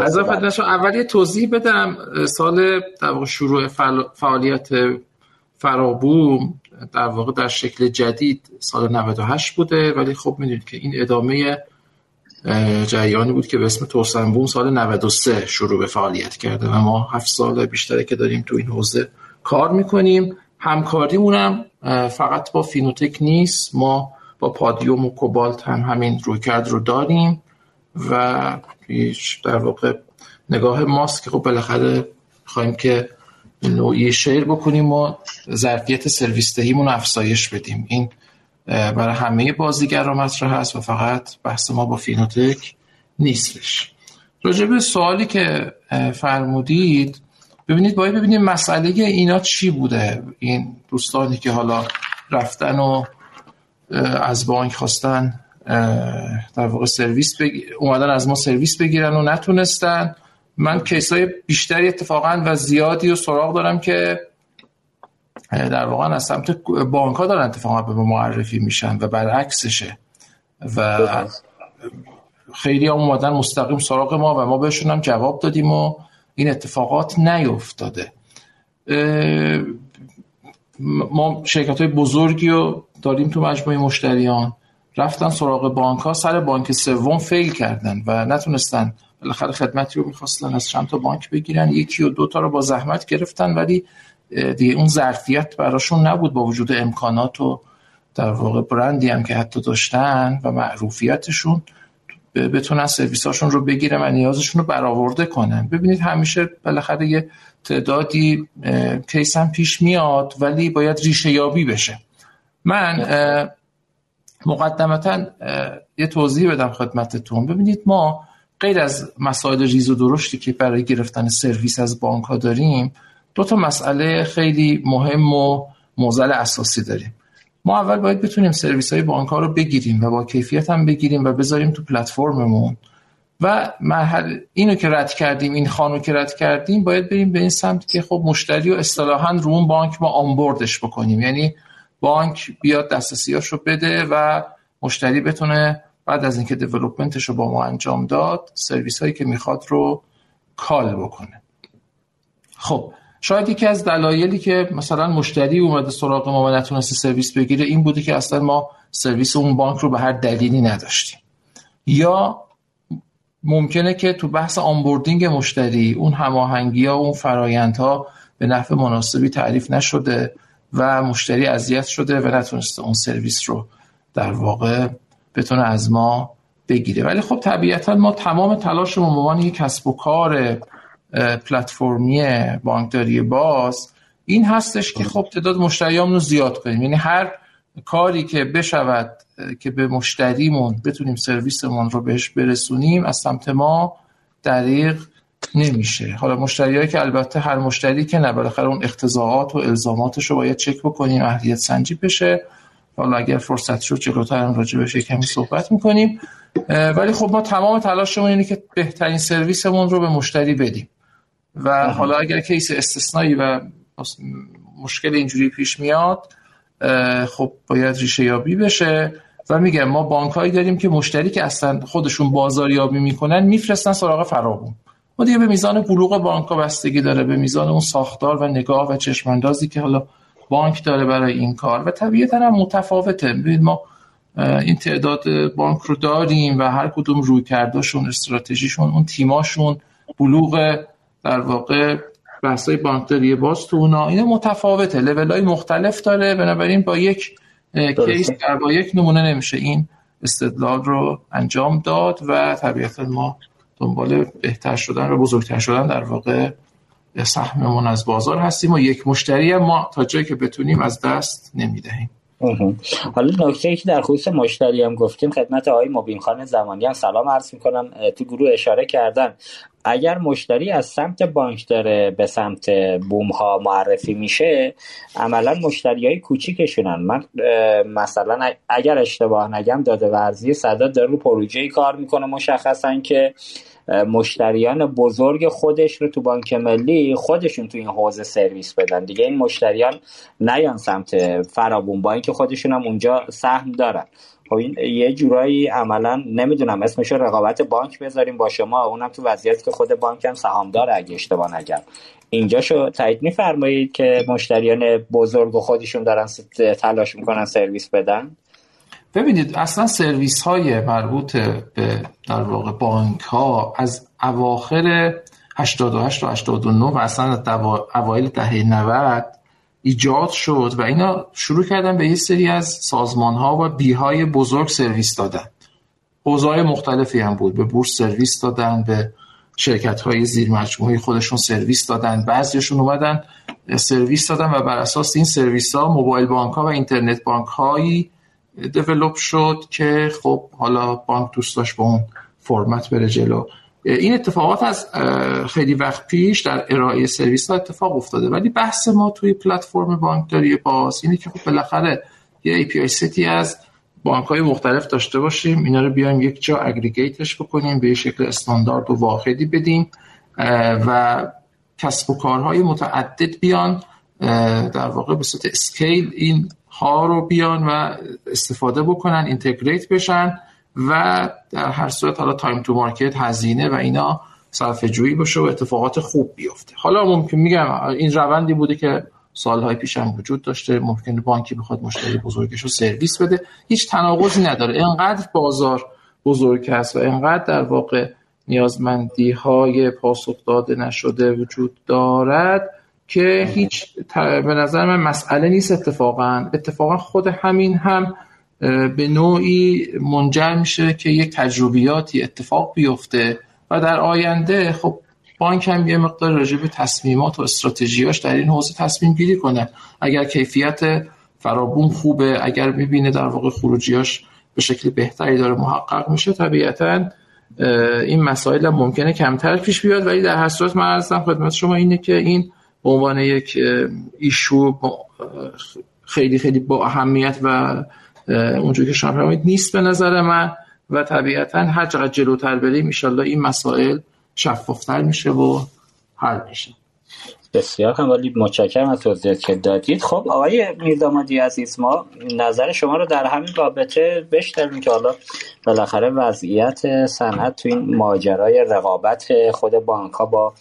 Speaker 4: از اول یه توضیح بدم. سال در واقع شروع فعالیت فرابوم در واقع در شکل جدید سال 98 بوده. ولی خب می‌دونید که این ادامه جریانی بود که به اسم توسنبوم سال 93 شروع به فعالیت کرده و ما هفت سال بیشتره که داریم تو این حوزه کار می‌کنیم. همکاریمونم فقط با فینوتک نیست. ما با پادیوم و کوبالت هم همین رویکرد رو داریم و در واقع نگاه ماست که خب بالاخره خواهیم که نوعی شیر بکنیم و ظرفیت سرویس دهیمون افزایش بدیم. این برای همه بازیگر مطرح هست و فقط بحث ما با فینوتک نیستش. راجع به سوالی که فرمودید ببینید باید ببینید مسئله اینا چی بوده. این دوستانی که حالا رفتن و از بانک خواستن در واقع سرویس اومدن از ما سرویس بگیرن و نتونستن. من کیسای بیشتری اتفاقا و زیادی و سراغ دارم که در واقع از سمت بانک ها دارن اتفاقا به معرفی میشن و برعکسشه. و خیلی هم اومدن مستقیم سراغ ما و ما بهشون هم جواب دادیم و این اتفاقات نیفتاده. ما شرکت های بزرگی رو داریم تو مجموعه مشتریان. رفتن سراغ بانک ها سر بانک سوم فیل کردن و نتونستن. بالاخره خدمتی رو می‌خواستن از چند تا بانک بگیرن. یکی و دو تا رو با زحمت گرفتن ولی دیگه اون ظرفیت براشون نبود با وجود امکانات و در واقع برندی هم که حتی داشتن و معروفیتشون. بتونن سرویساشون رو بگیرن و نیازشون رو برآورده کنن. ببینید همیشه بالاخره یه تعدادی case هم پیش میاد ولی باید ریشه یابی بشه. من مقدمتا یه توضیح بدم خدمتتون. ببینید ما غیر از مسائل ریز و درشتی که برای گرفتن سرویس از بانک ها داریم دو تا مسئله خیلی مهم و معضل اساسی داریم. ما اول باید بتونیم سرویس های بانک ها رو بگیریم و با کیفیت هم بگیریم و بذاریم تو پلتفرممون. و مرحله اینو که رد کردیم این خانو که رد کردیم باید بریم به این سمت که خب مشتری و اصطلاحا رو اون بانک ما آنبوردش بکنیم. یعنی بانک بیاد دسترسیاش رو بده و مشتری بتونه بعد از اینکه دیولپمنتش رو با ما انجام داد سرویس هایی که می‌خواد رو کال بکنه. خب شاید یکی از دلایلی که مثلا مشتری اومده سراغ ما و نتونسته سرویس بگیره این بوده که اصلا ما سرویس اون بانک رو به هر دلیلی نداشتیم. یا ممکنه که تو بحث آنبوردینگ مشتری اون هماهنگی ها و اون فرایندها به نفع مناسبی تعریف نشده و مشتری اذیت شده و نتونسته اون سرویس رو در واقع بتونه از ما بگیره. ولی خب طبیعتا ما تمام تلاشمون به عنوان یک کسب و کار پلتفرمی بانکداری باز این هستش که خب تعداد مشتریامون رو زیاد کنیم. یعنی هر کاری که بشود که به مشتریمون بتونیم سرویسمون رو بهش برسونیم از سمت ما دریق نمیشه. حالا مشتریایی که البته هر مشتری که نه بالاخره اون اقتضاعات و الزاماتش رو باید چک بکنیم اهلیت سنجی بشه. حالا اگر فرصت شد جلوتر هم راجع بشه کمی صحبت می‌کنیم. ولی خب ما تمام تلاشمون اینه که بهترین سرویسمون رو به مشتری بدیم. و حالا اگر کیس استثنایی و مشکل اینجوری پیش میاد خب باید ریشه یابی بشه. و میگم ما بانک داریم که مشتری که اصلا خودشون بازاریابی می‌کنن میفرستن سراغ فرابون ما دیگه به میزان بلوغ بانک ها بستگی داره به میزان اون ساختار و نگاه و چشماندازی که حالا بانک داره برای این کار. و طبیعتا هم متفاوته. ببینید ما این تعداد بانک رو داریم و هر کدوم روی کرداشون استراتژیشون اون تیماشون بلوغ در واقع بحثای بانکداری باز تو اونا اینا متفاوته. لول های مختلف داره بنابراین با یک کیس با یک نمونه نمیشه این استدلال رو انجام داد و طبیعتا ما دنبال بهتر شدن و بزرگتر شدن در واقع سهممون از بازار هستیم و یک مشتری ما تا جایی که بتونیم از دست نمی‌دهیم.
Speaker 2: حالا نکته ای که در خصوص مشتری هم گفتیم خدمت آقای مبین خان زمانی هم سلام عرض می‌کنم تو گروه اشاره کردن. اگر مشتری از سمت بانک داره به سمت بوم ها معرفی میشه عملا مشتری های کوچیکشونن. من مثلا اگر اشتباه نگم داده ورزی صداد داره رو پروژه کار می‌کنه مشخصا که مشتریان بزرگ خودش رو تو بانک ملی خودشون تو این حوزه سرویس بدن. دیگه این مشتریان نیان سمت فرابون با اینکه خودشون هم اونجا سهم دارن. این یه جورایی عملا نمی‌دونم اسمش رقابت بانک بذاریم با شما. اونم تو وضعیتی که خود بانک هم سهام داره اگه اشتباه نگم. اینجا شو تایید میفرمایید که مشتریان بزرگ و خودشون دارن تلاش می‌کنن سرویس بدن؟
Speaker 4: ببینید اصلا سرویس های مربوط به در واقع بانک ها از اواخر 88 و 89 و اصلا اوایل دهه 90 ایجاد شد و اینا شروع کردن به یه سری از سازمان ها و B های بزرگ سرویس دادن. حوزه مختلفی هم بود. به بورس سرویس دادن به شرکت های زیر خودشون سرویس دادن. بعضیشون اومدن سرویس دادن و بر اساس این سرویس ها موبایل بانک ها و اینترنت بانک هایی develop شد که خب حالا بانک دوست داشت به اون فرمت بره جلو. این اتفاقات از خیلی وقت پیش در ارائه سرویس ها اتفاق افتاده. ولی بحث ما توی پلتفرم بانکداری باز اینه که خب بالاخره یه API set ی از بانک های مختلف داشته باشیم. اینا رو بیایم یک جا aggregate ش بکنیم به شکل استاندارد و واحدی بدیم و کسب و کارهای متعدد بیان در واقع به صورت scale این ها رو بیان و استفاده بکنن integrate بشن. و در هر صورت حالا time to market هزینه و اینا صرفه جویی باشه و اتفاقات خوب بیفته. حالا ممکن میگم این روندی بوده که سالهای پیش هم وجود داشته ممکن بانکی بخواد مشتری بزرگش رو سرویس بده. هیچ تناقضی نداره. انقدر بازار بزرگ هست و انقدر در واقع نیازمندی های پاسخ داده نشده وجود دارد که هیچ به نظر من مسئله نیست اتفاقا. اتفاقا خود همین هم به نوعی منجر میشه که یک تجربیاتی اتفاق بیفته و در آینده خب بانک هم یه مقدار راجع به تصمیمات و استراتژیاش در این حوزه تصمیم گیری کنه. اگر کیفیت فرابون خوبه اگر می‌بینه در واقع خروجیاش به شکل بهتری داره محقق میشه طبیعتا این مسائل هم ممکنه کمتر پیش بیاد. ولی در هر صورت من خدمت شما اینه که این به عنوان یک ایشو خیلی خیلی با اهمیت و اونجوری که شما نیست به نظر من و طبیعتا هر چقدر جلوتر بریم ایشالله این مسائل شفافتر میشه و حل میشه.
Speaker 2: بسیار ولی متشکرم از توضیحات که دادید. خب آقای میردامادی عزیز ما نظر شما رو در همین رابطه بشتریم که حالا بالاخره وضعیت صنعت تو این ماجرای رقابت خود بانک با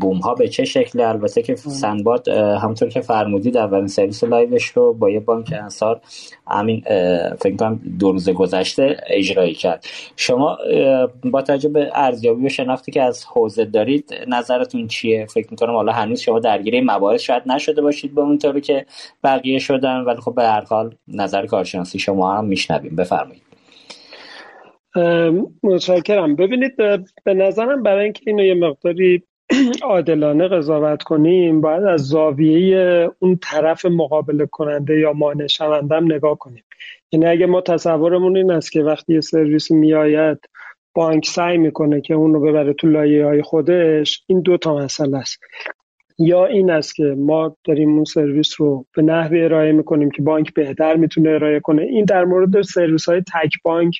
Speaker 2: بوم ها به چه شکل البته که سنباد همونطور که فرمودید اولین سرویس لایوش رو با یه بانک انصار همین فکر کنم دو روز گذشته اجرایی کرد. شما با توجه به ارزیابی و شناختی که از حوزه دارید نظرتون چیه؟ فکر می‌کنم حالا هنوز شما درگیر مباحث شاید نشده باشید به اونطوری که بقیه شدن ولی خب به هر حال نظر کارشناسی شما هم میشنویم. بفرمایید.
Speaker 3: متشکرم. ببینید به نظرم برای اینکه اینو یه مقداری عادلانه قضاوت کنیم باید از زاویه اون طرف مقابل کننده یا مانع شوندم نگاه کنیم. یعنی اگه ما تصورمون این است که وقتی یه سرویس میآید بانک سعی می‌کنه که اون رو ببره تو لایه های خودش این دو تا مسئله است. یا این است که ما داریم اون سرویس رو به نحوی ارائه می‌کنیم که بانک بهتر می‌تونه ارائه کنه. این در مورد سرویس های تک بانک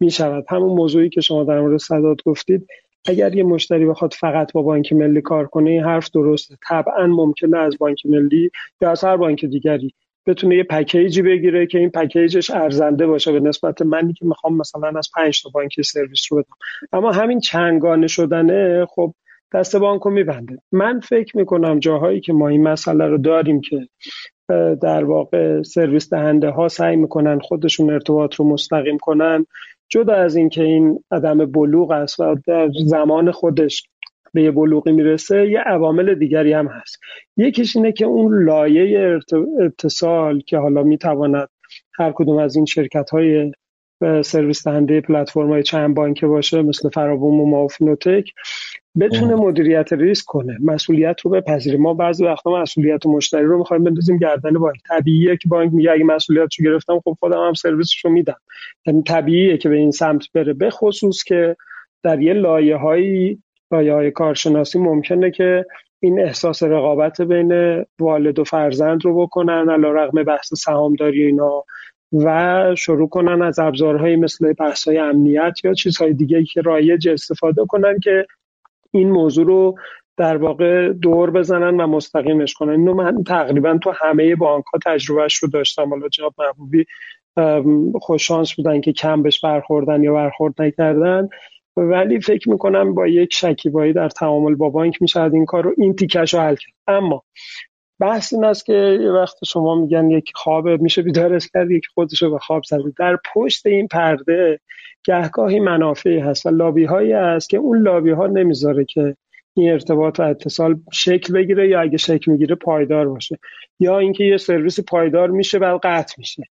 Speaker 3: می‌شود. همون موضوعی که شما در مورد صدات گفتید اگر یه مشتری بخواد فقط با بانک ملی کار کنه این حرف درسته. طبعا ممکنه از بانک ملی یا از هر بانک دیگری بتونه یه پکیجی بگیره که این پکیجش ارزنده باشه به نسبت منی که می‌خوام مثلا از پنج تا بانک سرویس رو بدم. اما همین چنگانه شدنه خب دست بانکو میبنده. من فکر می‌کنم جاهایی که ما این مسئله رو داریم که در واقع سرویس دهنده ها سعی می‌کنن خودشون ارتباط رو مستقیم کنن جدا از اینکه این عدم بلوغ است و در زمان خودش به یه بلوغی می‌رسه یه عوامل دیگری هم هست. یکیش اینه که اون لایه اتصال که حالا می‌تواند هر کدوم از این شرکت های سرویس دهنده پلتفرم های چند بانکه باشه مثل فرابوم و مافینوتک بتونه مدیریت ریسک کنه مسئولیت رو بپذیره. ما بعضی وقتا مسئولیت مشتری رو می‌خوایم بندازیم گردن بانک. طبیعیه که بانک میگه اگه مسئولیت رو گرفتم خب خودم هم سرویسش رو میدم. یعنی طبیعیه که به این سمت بره. به خصوص که در یه لایه های لایه های کارشناسی ممکنه که این احساس رقابت بین والد و فرزند رو بکنن علا رقم بحث سهامداری اینا و شروع کنن از ابزارهایی مثل بحث های امنیت یا چیزهای دیگه که رایج استفاده کنن که این موضوع رو در واقع دور بزنن و مستقیمش کنن. اینو من تقریبا تو همه بانک ها تجربهش رو داشتم. حالا جناب محبوبی خوششانس بودن که کم بهش برخوردن یا برخورد نکردن. ولی فکر می‌کنم با یک شکیبایی در تعامل با بانک میشه این کار رو این تیکش رو حل کرد. اما بحث این است که یه وقت شما میگن یک خواب میشه بیدارش کرد یک خودش رو به خواب زده. در پشت این پرده گهگاهی منافعی هست و لابی هایی هست که اون لابی ها نمی‌ذاره که این ارتباط و اتصال شکل بگیره یا اگه شکل می‌گیره پایدار باشه یا اینکه یه سرویس پایدار میشه بعد قطع میشه.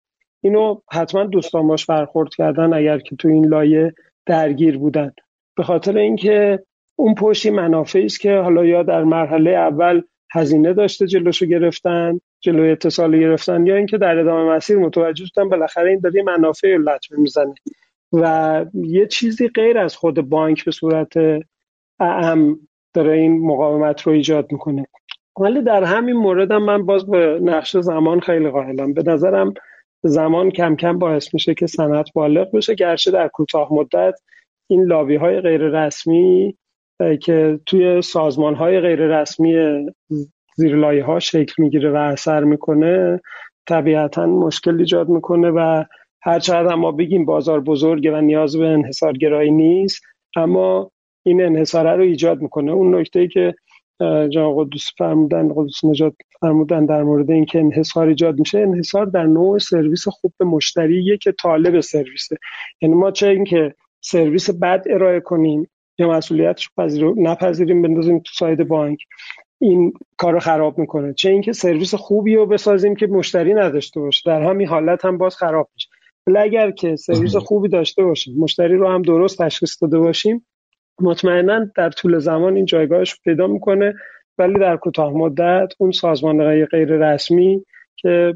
Speaker 3: اینو حتما دوستان باش برخورد کردن اگر که تو این لایه درگیر بودن. به خاطر اینکه اون پشتی منافعی است که حالا یا در مرحله اول هزینه داشته جلوشو گرفتن جلوی اتصال گرفتن یا اینکه در ادامه مسیر متوجه شدن بالاخره این داره منافع لطمه می‌زنه. و یه چیزی غیر از خود بانک به صورت اعم داره این مقاومت رو ایجاد می‌کنه. ولی در همین مورد هم من باز به نقش زمان خیلی قائلم. به نظرم زمان کم کم باعث میشه که صنعت بالغ بشه. گرچه در کوتاه مدت این لابی های غیر رسمی که توی سازمان های غیر رسمی زیر ها شکل می‌گیره و اثر می‌کنه طبیعتا مشکل ایجاد می‌کنه و هر چقدر ما بگیم بازار بزرگه و نیاز به انحصارگرایی نیست اما این انحصاره رو ایجاد می‌کنه. اون نکته ای که جان قدوس فرمودن قدوس نجات فرمودن در مورد اینکه انحصار ایجاد میشه انحصار در نوع سرویس خوب به مشتریه که طالب سرویسه. یعنی ما چه اینکه سرویس بد ارائه کنیم یا مسئولیتش رو نپذیریم بندازیم تو ساید بانک. این کار رو خراب می‌کنه. چه اینکه سرویس خوبی رو بسازیم که مشتری نداشته باشه. در همین حالت هم باز خراب میشه. ولی اگر که سرویس خوبی داشته باشیم مشتری رو هم درست تشخیص داده باشیم مطمئنا در طول زمان این جایگاهش پیدا می‌کنه. ولی در کوتاه مدت اون سازمان غیر رسمی که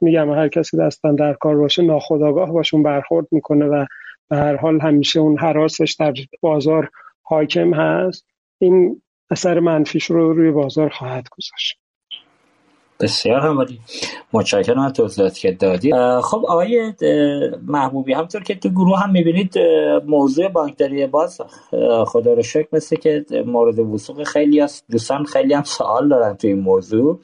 Speaker 3: میگم هر کسی دستن در کار باشه ناخداگاه باشون برخورد می‌کنه و به هر حال همیشه اون حراسش در بازار حاکم هست. این اثر منفیش رو روی بازار خواهد گذاشت.
Speaker 2: بسیار همالی متشکرم از توضیحاتی که دادید خب آقای محبوبی همطور که تو گروه هم می‌بینید موضوع بانکداری باز خدا رو شکر مثل که مورد وسوق خیلی هست دوستان خیلی هم سوال دارن تو این موضوع.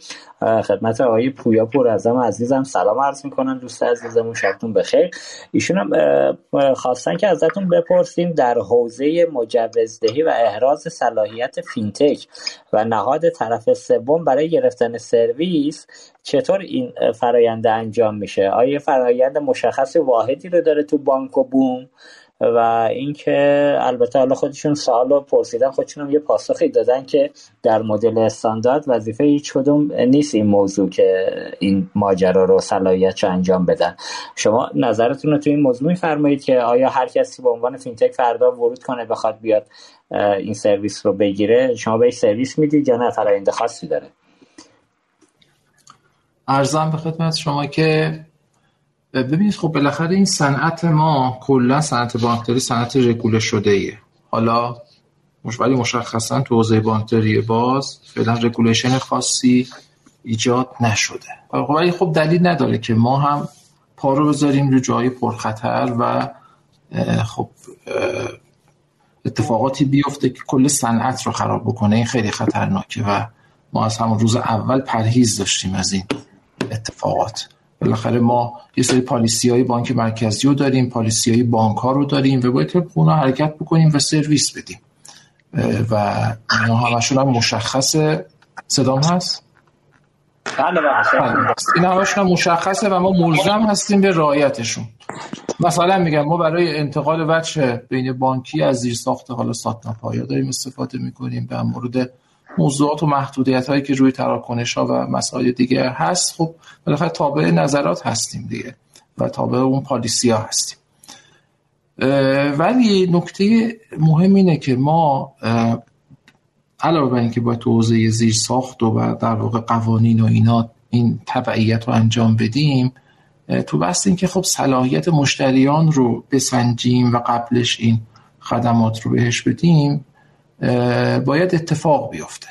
Speaker 2: خدمت آقای پویا پور ازم عزیزم سلام عرض می‌کنن دوست عزیزمون شبتون بخیر. ایشون هم خواستن که ازتون بپرسیم در حوزه مجوزدهی و احراز صلاحیت فینتک و نهاد طرف سوم برای گرفتن سرویس چطور این فرایند انجام میشه؟ آیا فرایند مشخص واحدی رو داره تو بانک و بوم؟ و اینکه البته حالا خودشون سوال رو پرسیدن خودشون هم یه پاسخی دادن که در مدل استاندارد وظیفه هیچ کدوم نیست این موضوع که این ماجرا رو صلاحیت رو انجام بدن. شما نظرتون رو تو این موضوع میفرمایید که آیا هر کسی به عنوان فینتک فردا ورود کنه بخواد بیاد این سرویس رو بگیره؟ شما بهش سرویس می‌دید یا نه؟ فرآیند خاصی داره.
Speaker 4: عرضم به خدمت شما که ببینید خب بالاخره این صنعت ما کلا صنعت بانکداری صنعت regulate شده ایه حالا ولی مشخصا تو حوزه بانکداری باز فعلا regulation خاصی ایجاد نشده. ولی خب دلیل نداره که ما هم پا رو بذاریم رو جای پرخطر و خب اتفاقاتی بیفته که کل صنعت رو خراب بکنه. این خیلی خطرناکه و ما از همون روز اول پرهیز داشتیم از این. اتفاقات. بالاخره ما یه سری پالیسی های بانک مرکزی رو داریم پالیسی های بانک ها رو داریم و باید طبق اونا حرکت بکنیم و سرویس بدیم. و اینا همشون هم مشخص صدام هست؟
Speaker 6: بله, بله.
Speaker 4: این همشون هم مشخصه و ما ملزم هستیم به رعایتشون. مثلا میگم ما برای انتقال وجه بین بانکی از زیر ساخت حالا ساتنا پایا داریم استفاده می‌کنیم به مورد موضوعات و محدودیت هایی که روی تراکنش ها و مسائل دیگه هست خب بالاخره تابع نظرات هستیم دیگه و تابع اون پالیسی ها هستیم ولی نکته مهم اینه که ما علاوه بر اینکه باید تو حوزه زیر ساخت و در واقع قوانین و اینا این تبعیت رو انجام بدیم تو بحث این که خب صلاحیت مشتریان رو بسنجیم و قبلش این خدمات رو بهش بدیم باید اتفاق بیفته.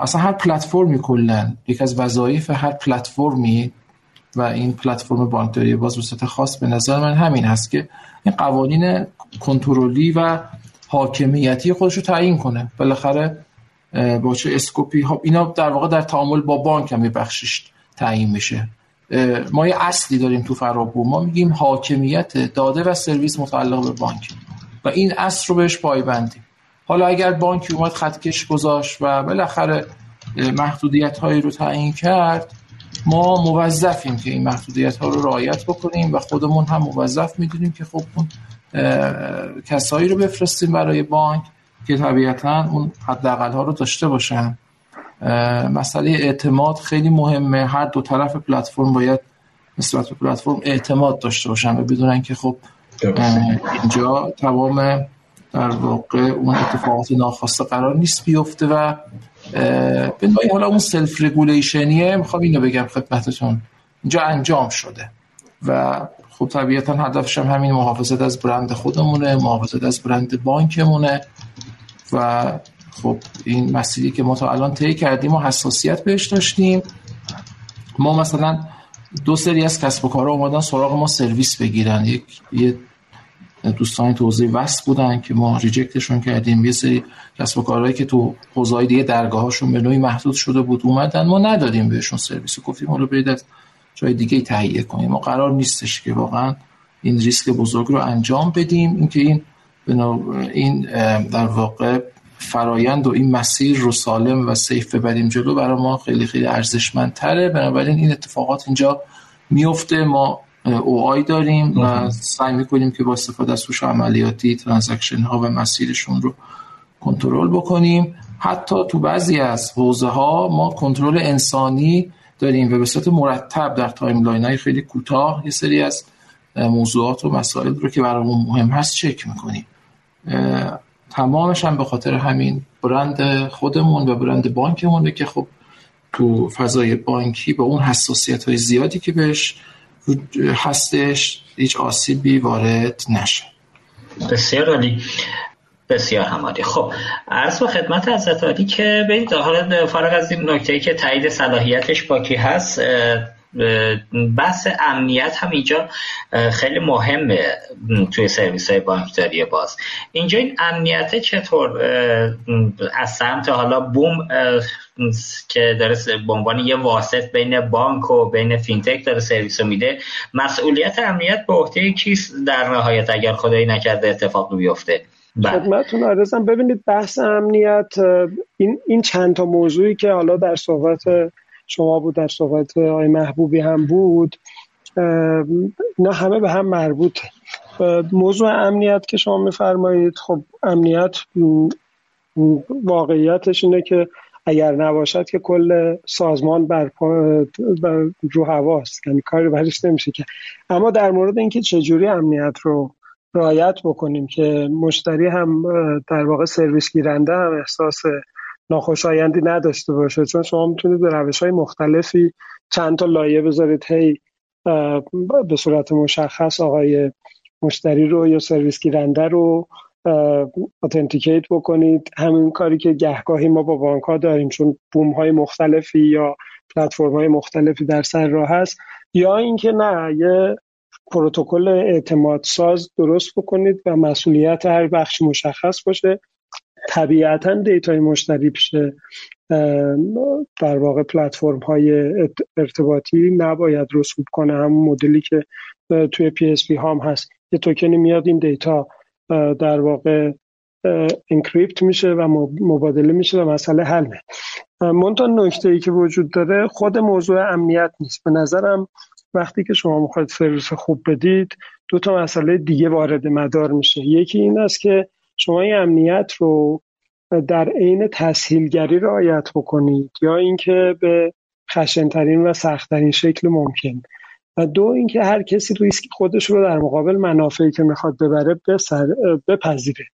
Speaker 4: اصلا هر پلتفرمی کلا یک از وظایف هر پلتفرمی و این پلتفرم بانکداری باز به خاص به نظر من همین هست که این قوانین کنترلی و حاکمیتی خودش رو تعیین کنه. بالاخره با چه اسکوپی ها اینا در واقع در تعامل با بانک هم بخشش تعیین میشه. ما یه اصلی داریم تو فرابو. ما میگیم حاکمیت داده و سرویس متعلق به بانک. و این اصل رو بهش پایبندیم. حالا اگر بانکی اومد خطکش گذاشت و بالاخره محدودیت هایی رو تعیین کرد ما موظفیم که این محدودیت ها رو رعایت بکنیم و خودمون هم موظف می‌دونیم که خب اون کسایی رو بفرستیم برای بانک که طبیعتا اون حداقل ها رو داشته باشن. مسئله اعتماد خیلی مهمه. هر دو طرف پلتفرم باید نسبت به پلتفرم اعتماد داشته باشن و بدونن که خب اینجا تمام در واقع اون اتفاقات ناخواسته قرار نیست بیفته و به نوعی حالا اون self regulationـیه می‌خوام اینو بگم خدمتتون. اینجا انجام شده و خب طبیعتا هدفش هم همین محافظت از برند خودمونه محافظت از برند بانکمونه و خب این مسئله که ما تا الان طی کردیم و حساسیت بهش داشتیم. ما مثلا دو سری از کسب و کارها اومدن سراغ ما سرویس بگیرن. یک یه دوستان توضیح وست بودن که ما ریجکتشون کردیم. یه سری کسب و کارهایی که تو حوزه‌های دیگه درگاهاشون به نوعی محدود شده بود اومدن. ما ندادیم بهشون سرویس گفتیم حالا برید از جای دیگه تهیه کنیم. ما قرار نیستش که واقعا این ریسک بزرگ رو انجام بدیم. اینکه این این در واقع فرایند و این مسیر رو سالم و safe ببریم جلو برای ما خیلی خیلی ارزشمندتره. بنابراین این اتفاقات اینجا میفته. ما OI داریم و سعی می‌کنیم که با استفاده از هوش عملیاتی transaction ها و مسیرشون رو کنترل بکنیم. حتی تو بعضی از حوزه ها ما کنترل انسانی داریم و به صورت مرتب در timeline های خیلی کوتاه یه سری از موضوعات و مسائل رو که برامون مهم هست چک می‌کنیم. تمامش هم به خاطر همین برند خودمون و برند بانکمونه که خب تو فضای بانکی با اون حساسیت های زیادی که بهش هستش هیچ آسیبی وارد نشه.
Speaker 2: بسیار عالی. بسیار همالی خب عرض به خدمت حضرت عالی که برید حالا فارغ از این نکته که تایید صلاحیتش با هست بحث امنیت هم اینجا خیلی مهمه توی سرویس های بانکداری باز اینجا این امنیت چطور از سمت حالا بوم که داره به عنوان یه واسط بین بانک و بین فینتک داره سرویس رو میده مسئولیت امنیت به عهده کیست در نهایت اگر خدایی نکرده اتفاق بیفته
Speaker 3: بله. خدمتتون عرضم ببینید بحث امنیت این این چند تا موضوعی که حالا در صحبت شما بود در صحبت آقای محبوبی هم بود نه همه به هم مربوط. موضوع امنیت که شما میفرمایید خب امنیت واقعیتش اینه که اگر نباشد که کل سازمان بر, بر رو هواست. یعنی کاری برش نمیشه که. اما در مورد اینکه چجوری امنیت رو رعایت بکنیم که مشتری هم در واقع سرویس گیرنده هم احساس ناخوشایندی نداشته باشه. چون شما می‌تونید به روش های مختلفی چند تا لایه بذارید هی به صورت مشخص آقای مشتری رو یا سرویس گیرنده رو authenticate بکنید. همین کاری که گهگاهی ما با بانک ها داریم چون بوم های مختلفی یا پلتفرم های مختلفی در سر راه هست. یا اینکه نه یه پروتکل اعتماد ساز درست بکنید و مسئولیت هر بخش مشخص باشه. طبیعتا data ی مشتری پیش در واقع پلتفرم های ارتباطی نباید رسوب کنه. همون مدلی که توی PSP هام هست. یه توکنی میاد این data در واقع encrypt میشه و مبادله میشه و مسئله حل میشه. منتها نکته ای که وجود داره خود موضوع امنیت نیست. به نظرم وقتی که شما می‌خواید سرویس خوب بدید دو تا مسئله دیگه وارد مدار میشه. یکی این است که شما این امنیت رو در عین تسهیلگری رعایت بکنید یا اینکه به خشنترین و سختترین شکل ممکن. و دو اینکه هر کسی ریسک خودش رو در مقابل منافعی که می‌خواد ببره بپذیره.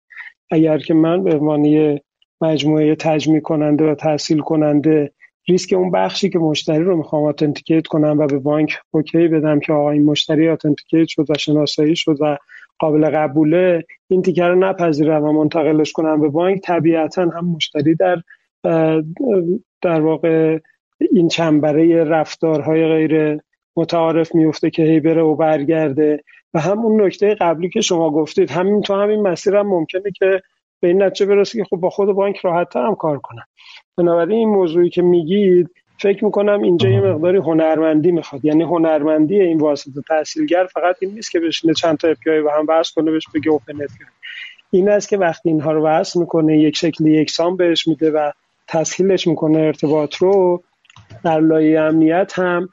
Speaker 3: اگر که من به عنوان مجموعه تجمیع کننده و تسهیل کننده ریسک اون بخشی که مشتری رو می‌خوام authenticate کنم و به بانک OK بدم که آقا این مشتری authenticate شد و شناسایی شد و قابل قبوله این تیکر رو نپذیرم و منتقلش کنم به بانک. طبیعتا هم مشتری در در واقع این چنبره رفتارهای غیر متعارف میفته که هی بره و برگرده. و همون نکته قبلی که شما گفتید همین تو همین مسیر هم ممکنه که به این نتیجه برسه که خب با خود بانک راحت هم کار کنم بنابراین این موضوعی که میگید فکر می‌کنم اینجا یه مقداری هنرمندی می‌خواد. یعنی هنرمندی این واسطه تحصیلگر فقط این نیست که بشینه چند تا اپی با هم وصل کنه بهش بگه اوپن این است که وقتی اینها رو وصل می‌کنه یک شکل یکسان بهش میده و تسهیلش می‌کنه ارتباط رو. در لایه امنیت هم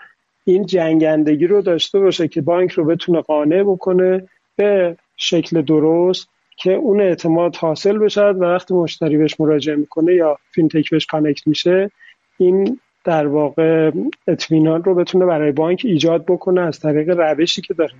Speaker 3: این جنگندگی رو داشته باشه که بانک رو بتونه قانع بکنه به شکل درست که اون اعتماد حاصل بشه و وقتی مشتری بهش مراجعه می‌کنه یا فینتک بهش connect میشه این در واقع اطمینان رو بتونه برای بانک ایجاد بکنه از طریق روشی که داره.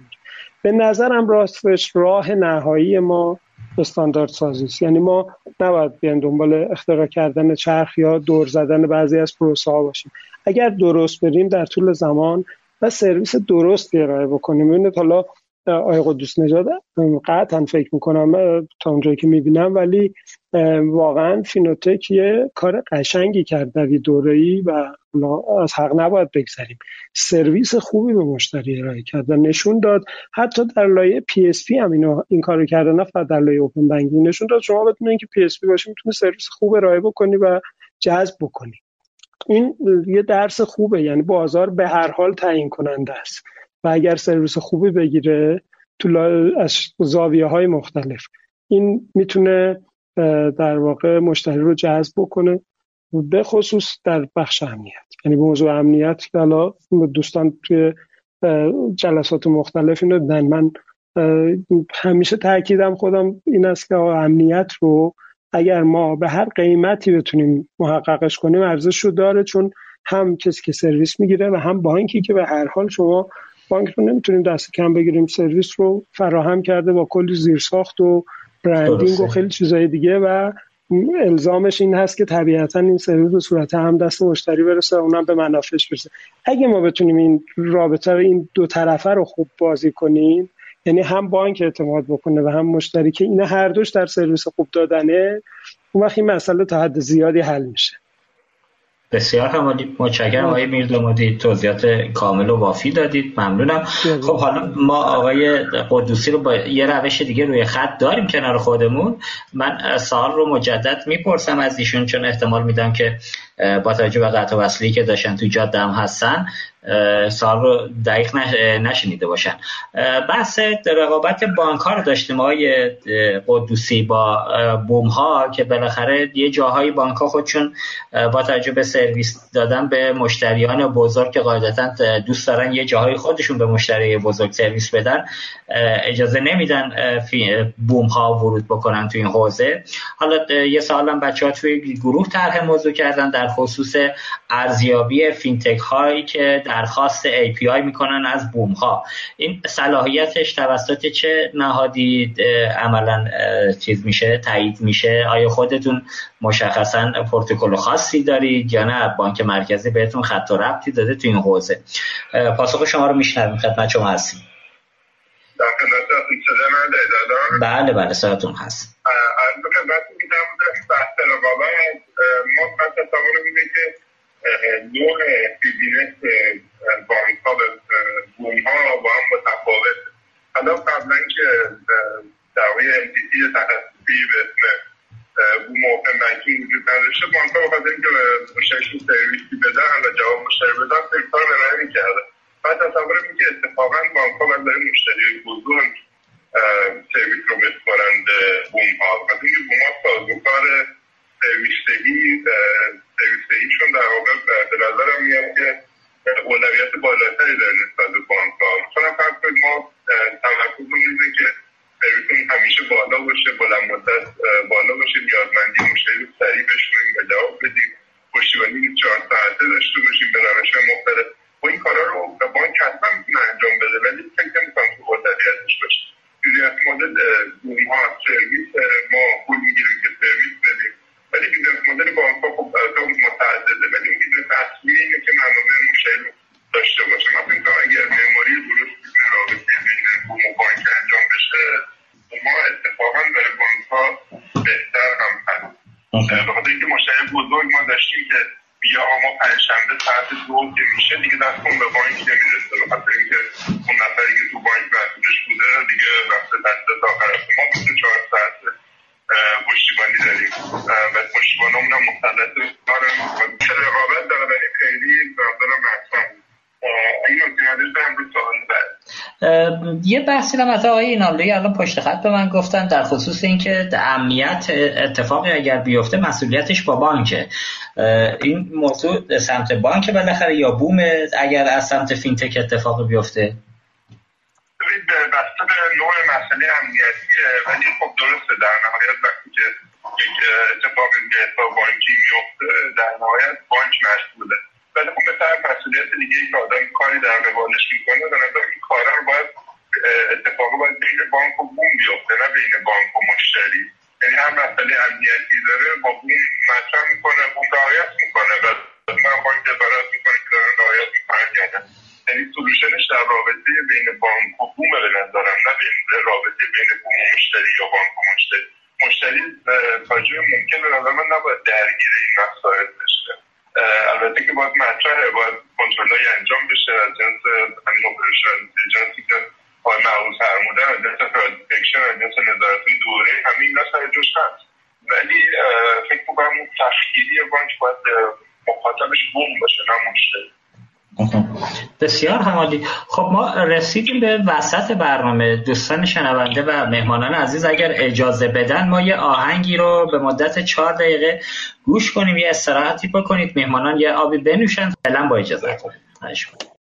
Speaker 3: به نظرم راستش راه نهایی ما استاندارد سازی است. یعنی ما نباید بیان دنبال اختراع کردن چرخ یا دور زدن بعضی از پروسه ها باشیم. اگر درست بریم در طول زمان و سرویس درست ارائه بکنیم. ببینید حالا آقای قدوس نژاد قطعا فکر می‌کنم تا اونجایی که می‌بینم ولی واقعا فینوتک یه کار قشنگی کرد در دوره ای و از حق نباید بگذاریم سرویس خوبی به مشتری ارائه کرد و نشون داد حتی در لایه PSP هم اینو این کارو کرده نه فقط در لایه open banking نشون داد شما بتونید که PSP باشه می‌تونه سرویس خوب ارائه بکنی و جذب بکنی. این یه درس خوبه یعنی بازار به هر حال تعیین کننده است. و اگر سرویس خوبی بگیره تو از زاویه های مختلف. این می‌تونه در واقع مشتری رو جذب بکنه به خصوص در بخش امنیت. یعنی به موضوع امنیت حالا دوستان توی جلسات مختلف اینو دیدن. من همیشه تاکیدم خودم این است که امنیت رو اگر ما به هر قیمتی بتونیم محققش کنیم ارزش رو داره چون هم کسی که سرویس می‌گیره و هم بانکی که به هر حال شما بانک رو نمی‌تونیم دست کم بگیریم. سرویس رو فراهم کرده با کلی زیرساخت و برندینگ و خیلی چیزای دیگه و الزامش این هست که طبیعتا این سرویس به صورت هم دست مشتری برسه و اونم به منافعش برسه. اگه ما بتونیم این رابطه این دو طرفه رو خوب بازی کنیم یعنی هم بانک اعتماد بکنه و هم مشتری که اینا هر دوش در سرویس خوب دادنه اون وقت این مسئله تا حد زیادی حل میشه.
Speaker 2: بسیار هم متشکرم آقای میردامادی توضیحات کامل و وافی دادید. ممنونم. خب حالا ما آقای قدوسی رو با یه روش دیگه روی خط داریم کنار خودمون. من سوال رو مجدد می‌پرسم از ایشون چون احتمال میدم که با توجه به قطع وصلی که داشتن تو جاده هم هستن سال رو دقیق نشنیده باشن. بحث رقابت بانک ها رو داشتیم های قدوسی با بوم ها که بالاخره یه جاهای بانک ها خودشون با توجه به سرویس دادن به مشتریان بزرگ که قاعدتا دوست دارن یه جاهای خودشون به مشتری بزرگ سرویس بدن اجازه نمیدن بوم ها ورود بکنن تو این حوزه. حالا یه سالم بچه ها توی گروه طرح موضوع کردن در خصوص ارزیابی فینتک هایی که درخواست API می‌کنن از بوم ها این صلاحیتش توسط چه نهادی عملا چیز میشه تایید میشه؟ آیا خودتون مشخصا پروتکل خاصی دارید یا نه؟ بانک مرکزی بهتون خط و ربطی داده تو این حوزه. پاسخ شما رو میشنویم. خدمت شما هستیم. بله بله سرتون هست.
Speaker 5: ما تصور میده که نوع بیزینس بانک ها و ها با هم متفاوت. حالا قبلا که دعوی MTT تخصصی به اسم بوم اوپن بانکینگ وجود نداشته بانک ها بخاطر اینکه مشتریشون سرویسی بدن و جواب مشتری بدن سرویس ها رو ارائه می‌کردن بعد تصور که اتفاقا بانک ها باید برای مشتری بزرگ سرویس رو بسپارند بوم ها و اینکه بوم ها سازوکار سرویسدهی سرویسدهیشون در واقع به نظرم میاد که اولویت بالاتری داره نسبت بانک ها مثلا فرض کنید ما تمرکزمون اینه که سرویسمون همیشه بالا باشه بلند مدت بالا باشه نیازمندی مشتری رو سریع بشنویم و جواب بدیم. پشتیبانی چهار ساعته داشته باشیم به روش مختلف. و این کارا رو بانک حتما می‌تونه انجام بده. ولی فکر نمی‌کنم که اولویتش باشه. business model بوم ها سرویس ما پول می‌گیریم که سرویس بدیم. ولی business model بانک ها خب متعدده. ولی این business اصلی اینه که منابع مشتری رو داشته باشه. مثلا اگر معماری درست رابطه بین بوم و بانک انجام بشه ما اتفاقا برای بانک ها بهتر هم هست. بخاطر اینکه مشتری بزرگ ما داشتیم که بیا ما پنجشنبه ساعت دو که میشه دیگه دستمون به بانک نمی‌رسه. بخاطر اینکه اون نفری که تو بانک مسئولش بوده دیگه وقت دست آخر ما می‌تونه چهار ساعت پشتیبانی داریم. و پشتیبانمون هم مختلط کارم رقابت داره؟ ولی خیلی نظرم مطمئن
Speaker 2: یه بحثی هم از آقای اینالوی الان پشت خط به من گفتن در خصوص اینکه امنیت اتفاقی اگر بیفته مسئولیتش با بانکه. این موضوع سمت بانک بالاخره یا بوم اگر از سمت فینتک اتفاق بیفته؟
Speaker 5: بسته به نوع مسئله امنیتیه ولی خب درسته در نهایت وقتی که یک اتفاق بانکی میفته در نهایت بانک مسئوله ولی خب مثل مسئولیت دیگه که آدم کاری در قبالش می‌کنه به نظر این کارا رو باید اتفاقا باید بین بانک و بوم بیفته نه بین بانک و مشتری. یعنی هر مسئله امنیتی داره با بوم مطرح می‌کنه بوم رعایت می‌کنه. و من بانک دارد می‌کنه که دارن رعایت می‌کنن یعنی سلوشنش در رابطه بین بانک و بوم به نظرم نه بین رابطه بین بوم و مشتری یا بانک و مشتری. مشتری تا ممکن به نظر من نباید درگیر این مسائل بشه. البته که باید مطرحه باید کنترلای انجام بشه از جنس همین اپریشن جنسی که آقای معروض فرمودن از جنس پرادکشن از جنس نظارت دوره همین اینا جوش هست. ولی فکر می‌کنم اون تخییری بانک باید مخاطبش بوم باشه نه مشتری.
Speaker 2: بسیار همالی. خب ما رسیدیم به وسط برنامه. دوستان شنونده و مهمانان عزیز اگر اجازه بدن ما یه آهنگی رو به مدت چهار دقیقه گوش کنیم یه استراحتی بکنید. مهمانان یه آبی بنوشن. فعلا با اجازه.
Speaker 7: اندازه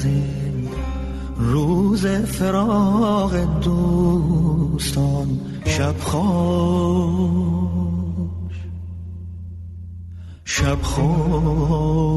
Speaker 7: از این روز فراغ دوستان شب خوش شب خوش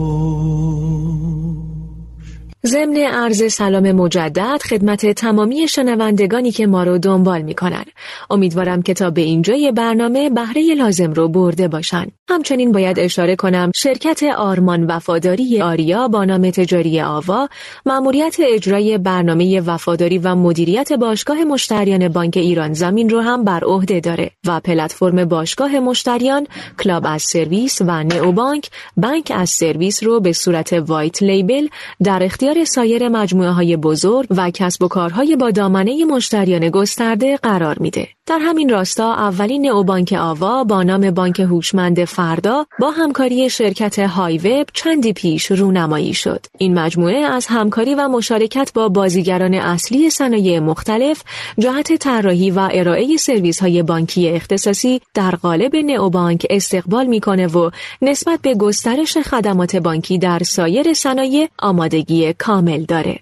Speaker 1: ضمن عرض سلام مجدد خدمت تمامی شنوندگانی که ما رو دنبال می‌کنن. امیدوارم که تا به اینجای برنامه بهره لازم رو برده باشن. همچنین باید اشاره کنم شرکت آرمان وفاداری آریا با نام تجاری آوا مأموریت اجرای برنامه وفاداری و مدیریت باشگاه مشتریان بانک ایران زمین رو هم بر عهده داره و پلتفرم باشگاه مشتریان کلاب از سرویس و نئو بانک بانک از سرویس رو به صورت white label در اختیار سایر مجموعه های بزرگ و کسب و کارهای با دامنه مشتریان گسترده قرار میده. در همین راستا اولین نئوبانک آوا با نام بانک هوشمند فردا با همکاری شرکت های وب چندی پیش رونمایی شد. این مجموعه از همکاری و مشارکت با بازیگران اصلی صنایع مختلف جهت طراحی و ارائه سرویس های بانکی اختصاصی در قالب نئوبانک استقبال می‌کنه و نسبت به گسترش خدمات بانکی در سایر صنایع آمادگی کامل داره.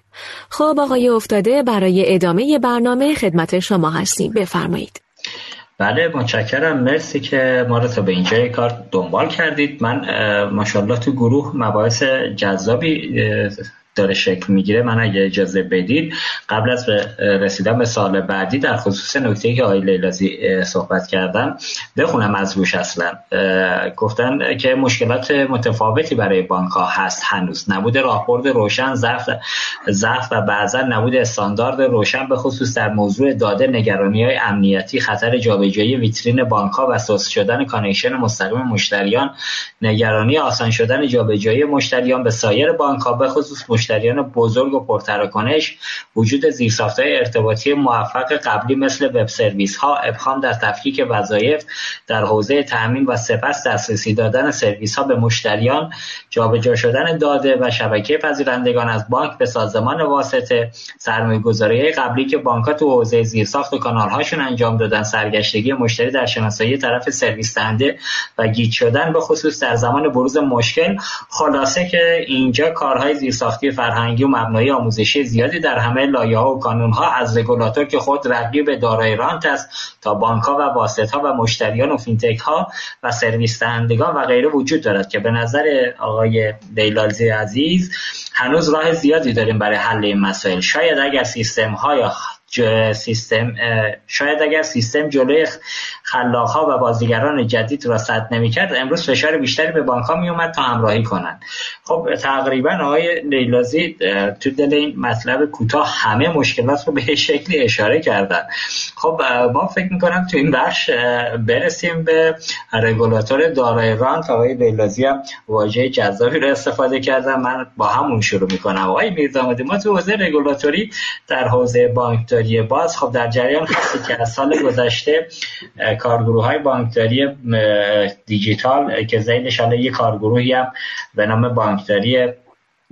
Speaker 1: خب آقای افتاده برای ادامه برنامه خدمت شما هستیم. بفرمایید.
Speaker 2: بله متشکرم. مرسی که ما رو تا به اینجای کار دنبال کردید. من ماشاءالله تو گروه مباحث جذابی داره شکل می‌گیره من اگه اجازه بدید قبل از رسیدن به سوال بعدی در خصوص نکته که آقای لیلازی صحبت کردن بخونم از روش اصلا. گفتن که مشکلات متفاوتی برای بانک ها هست هنوز. نبود راهبرد روشن ضعف ضعف و بعضا نبود استاندارد روشن به خصوص در موضوع داده نگرانی های امنیتی خطر جابجایی ویترین بانک ها و سوس شدن connection مستقیم مشتریان نگرانی آسان شدن جابجایی مشتریان به سایر بانک ها به خصوص مشتریان بزرگ و پرتراکنش وجود های ارتباطی موفق قبلی مثل وب سرویس ها ابهام در تفکیک وظایف در حوزه تامین و سپس دسترسی دادن سرویس ها به مشتریان جابجا شدن داده و شبکه پذیرندگان از بانک به سازمان واسطه سرمایه قبلی که بانک ها تو حوزه زیرساخت و کانال هاشون انجام دادن سرگشتگی مشتری در شناسایی طرف سرویس دهنده و گیج شدن به خصوص در زمان بروز مشکل. خلاصه که اینجا کارهای زیرساختی فرهنگی و مبنایی آموزشی زیادی در همه ها و ها از رگولاتور که خود رقیب دارای رانت است تا ها و ها و مشتریان و فینتک ها و سرویس دهندگان و غیره وجود دارد که به نظر آقای دیلالزی عزیز هنوز راه زیادی داریم برای حل این مسائل. شاید اگر سیستم های سیستم شاید اگر سیستم جلوی ها و بازیگران جدید را سد نمی‌کرد امروز فشار بیشتری به بانک ها می اومد تا همراهی کنند. خب تقریبا آقای لیلازی تو دل این مطلب کوتاه همه مشکلات رو به شکلی اشاره کردن. خب ما فکر می‌کنم تو این بخش برسیم به رگولاتور دارای رانت. آقای لیلازی هم واژه جذابی رو استفاده کردن. من با همون شروع می‌کنم. آقای میرزامدی ما تو حوزه رگولاتوری در حوزه بانکداری باز خب در جریان هستی که از سال گذشته کارگروه های بانکداری دیجیتال که زیدش حالا یه کارگروهی هم به نام بانکداری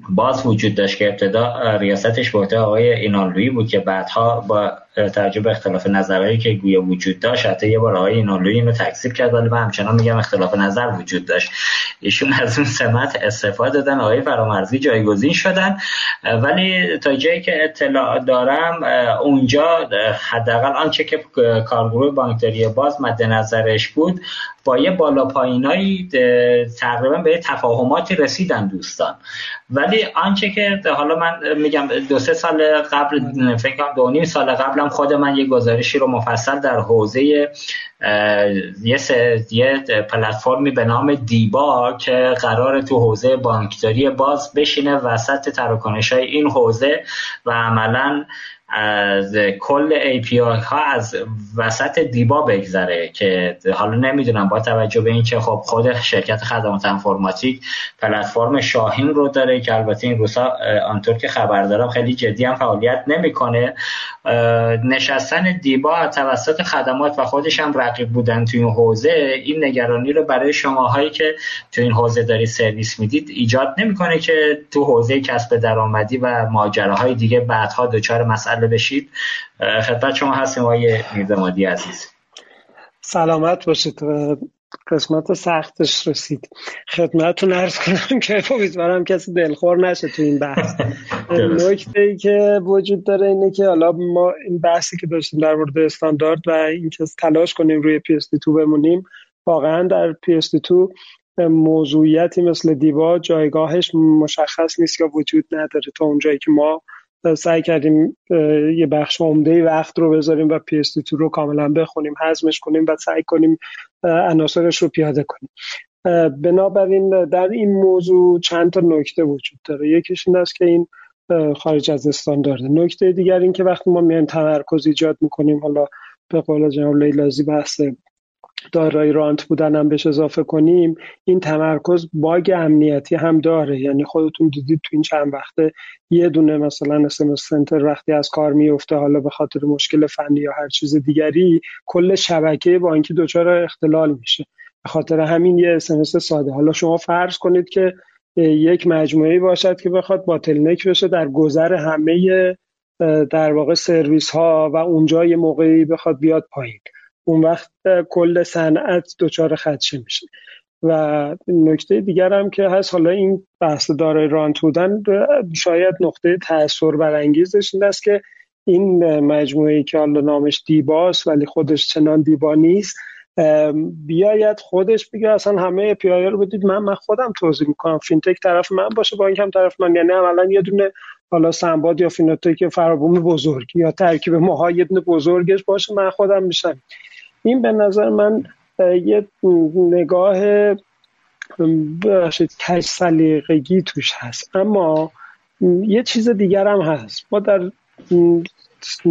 Speaker 2: باز وجود داشت که ابتدا ریاستش به آقای اینالوی بود که بعدها با توجه به اختلاف نظرهایی که گویا وجود داشت حتی یه بار آقای اینالوی اینو تکذیب کرد ولی من همچنان میگم اختلاف نظر وجود داشت. ایشون از اون سمت استفاده دادن آقای فرامرزی جایگزین شدن. ولی تا جایی که اطلاع دارم اونجا حداقل آنچه که کارگروه بانکداری باز مد نظرش بود با یه بالا پایینایی تقریبا به تفاهماتی رسیدن دوستان. ولی آنچه که حالا من میگم دو سه سال قبل فکر کنم دو نیم سال قبلم خود من یه گزارشی رو مفصل در حوزه یه, یه پلتفرمی به نام دیبا که قرار تو حوزه بانکداری باز بشینه وسط تراکنش های این حوزه و عملا از کل API ها از وسط دیبا بگذره که حالا نمی‌دونم با توجه به اینکه خب خود شرکت خدمات انفرماتیک پلتفرم شاهین رو داره که البته این روزها آنطور که خبر دارم خیلی جدی هم فعالیت نمی‌کنه. نشستن دیبا توسط خدمات و خودش هم رقیب بودن تو این حوزه این نگرانی رو برای شماهایی که تو این حوزه داری سرویس می‌دید ایجاد نمی‌کنه که تو حوزه کسب درآمدی و ماجراهای دیگه بعدها دچار مسئله بشید. خدمت شما هستیم آقای میرزمادی عزیز.
Speaker 3: سلامت باشید. قسمت سختش رسید. خدمتتون عرض کنم که امیدوارم کسی دلخور نشه تو این بحث. نکته ای که وجود داره اینه که حالا ما این بحثی که داشتیم در مورد استاندارد و اینکه تلاش کنیم روی PSD2 بمونیم واقعا در PSD2 موضوعیتی مثل دیوا جایگاهش مشخص نیست یا وجود نداره تا اونجایی که ما سعی کردیم یه بخش عمده وقت رو بذاریم و PS2 رو کاملا بخونیم حزمش کنیم و سعی کنیم عناصرش رو پیاده کنیم. بنابراین در این موضوع چند تا نکته وجود داره. یکیش این است که این خارج از استاندارده نکته دیگر این که وقتی ما میایم تمرکز ایجاد می‌کنیم حالا به قول جناب لیلازی بحث دارای رانت بودن هم بهش اضافه کنیم این تمرکز باگ امنیتی هم داره. یعنی خودتون دیدید تو این چند وقته یه دونه مثلا اسمس سنتر وقتی از کار میفته حالا به خاطر مشکل فنی یا هر چیز دیگری کل شبکه بانکی دچار اختلال میشه. به خاطر همین یه اسمس ساده. حالا شما فرض کنید که یک مجموعه باشد که بخواد باتلنک بشه در گذر همه در واقع سرویس ها و اونجا یه موقعی بخواد بیاد پایین. اون وقت کل صنعت دچار خدشه میشه. و نکته دیگر هم که هست حالا این بحث دارای رانت بودن شاید نقطه تاثیر برانگیزش این است که این مجموعه که حالا نامش دیباست ولی خودش چنان دیبا نیست بیاید خودش بگه اصلا همه پی رو بدید. من من خودم توضیح می‌کنم. فینتک طرف من باشه با هم طرف من یعنی عملا یه دونه حالا سنباد یا فینتک فرابوم بزرگ یا ترکیب ماها یه دونه بزرگش باشه من خودم میشم. این به نظر من یه نگاه باشید کش سلیقگی توش هست. اما یه چیز دیگر هم هست. ما در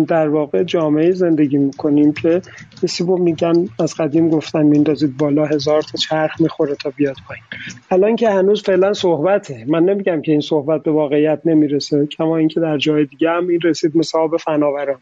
Speaker 3: در واقع جامعه زندگی می‌کنیم که کسی با میگن از قدیم گفتن میندازید بالا هزار تا چرخ می‌خوره تا بیاد پایین. الان که هنوز فعلا صحبته. من نمیگم که این صحبت به واقعیت نمی‌رسه. کما اینکه در جای دیگه هم این رسید مثل فناوران.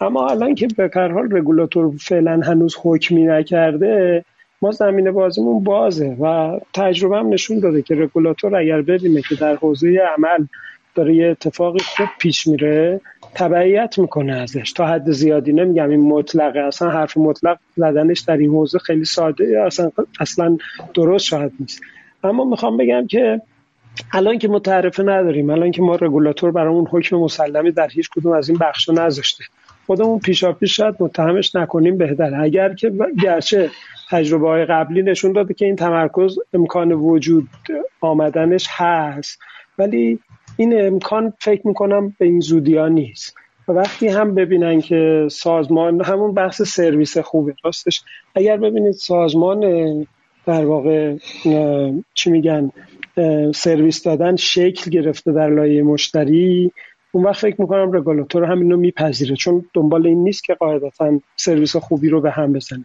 Speaker 3: اما الان که به هر حال رگولاتور فعلا هنوز حکمی نکرده ما زمین بازیمون بازه و تجربه هم نشون داده که رگولاتور اگر ببینه که در حوزه عمل داره یه اتفاقی خوب پیش میره تبعیت می‌کنه ازش. تا حد زیادی نمیگم این مطلقه اصلا حرف مطلق زدنش در این حوزه خیلی ساده اصلا اصلا درست شاید نیست. اما می‌خوام بگم که الان که متعرفه نداریم الان که ما رگولاتور برامون حکم مسلمی در هیچ کدوم از این بخش نذاشته. خودمون پیشا پیش شاید متهمش نکنیم بهتره. اگر که گرچه تجربه های قبلی نشون داده که این تمرکز امکان وجود آمدنش هست ولی این امکان فکر می‌کنم به این زودی ها نیست. و وقتی هم ببینن که سازمان همون بحث سرویس خوبه راستش. اگر ببینید سازمان در واقع چی میگن سرویس دادن شکل گرفته در لایه مشتری اون وقت فکر می‌کنم رگولاتور همین رو میپذیره چون دنبال این نیست که قاعدتا سرویس خوبی رو به هم بزنه.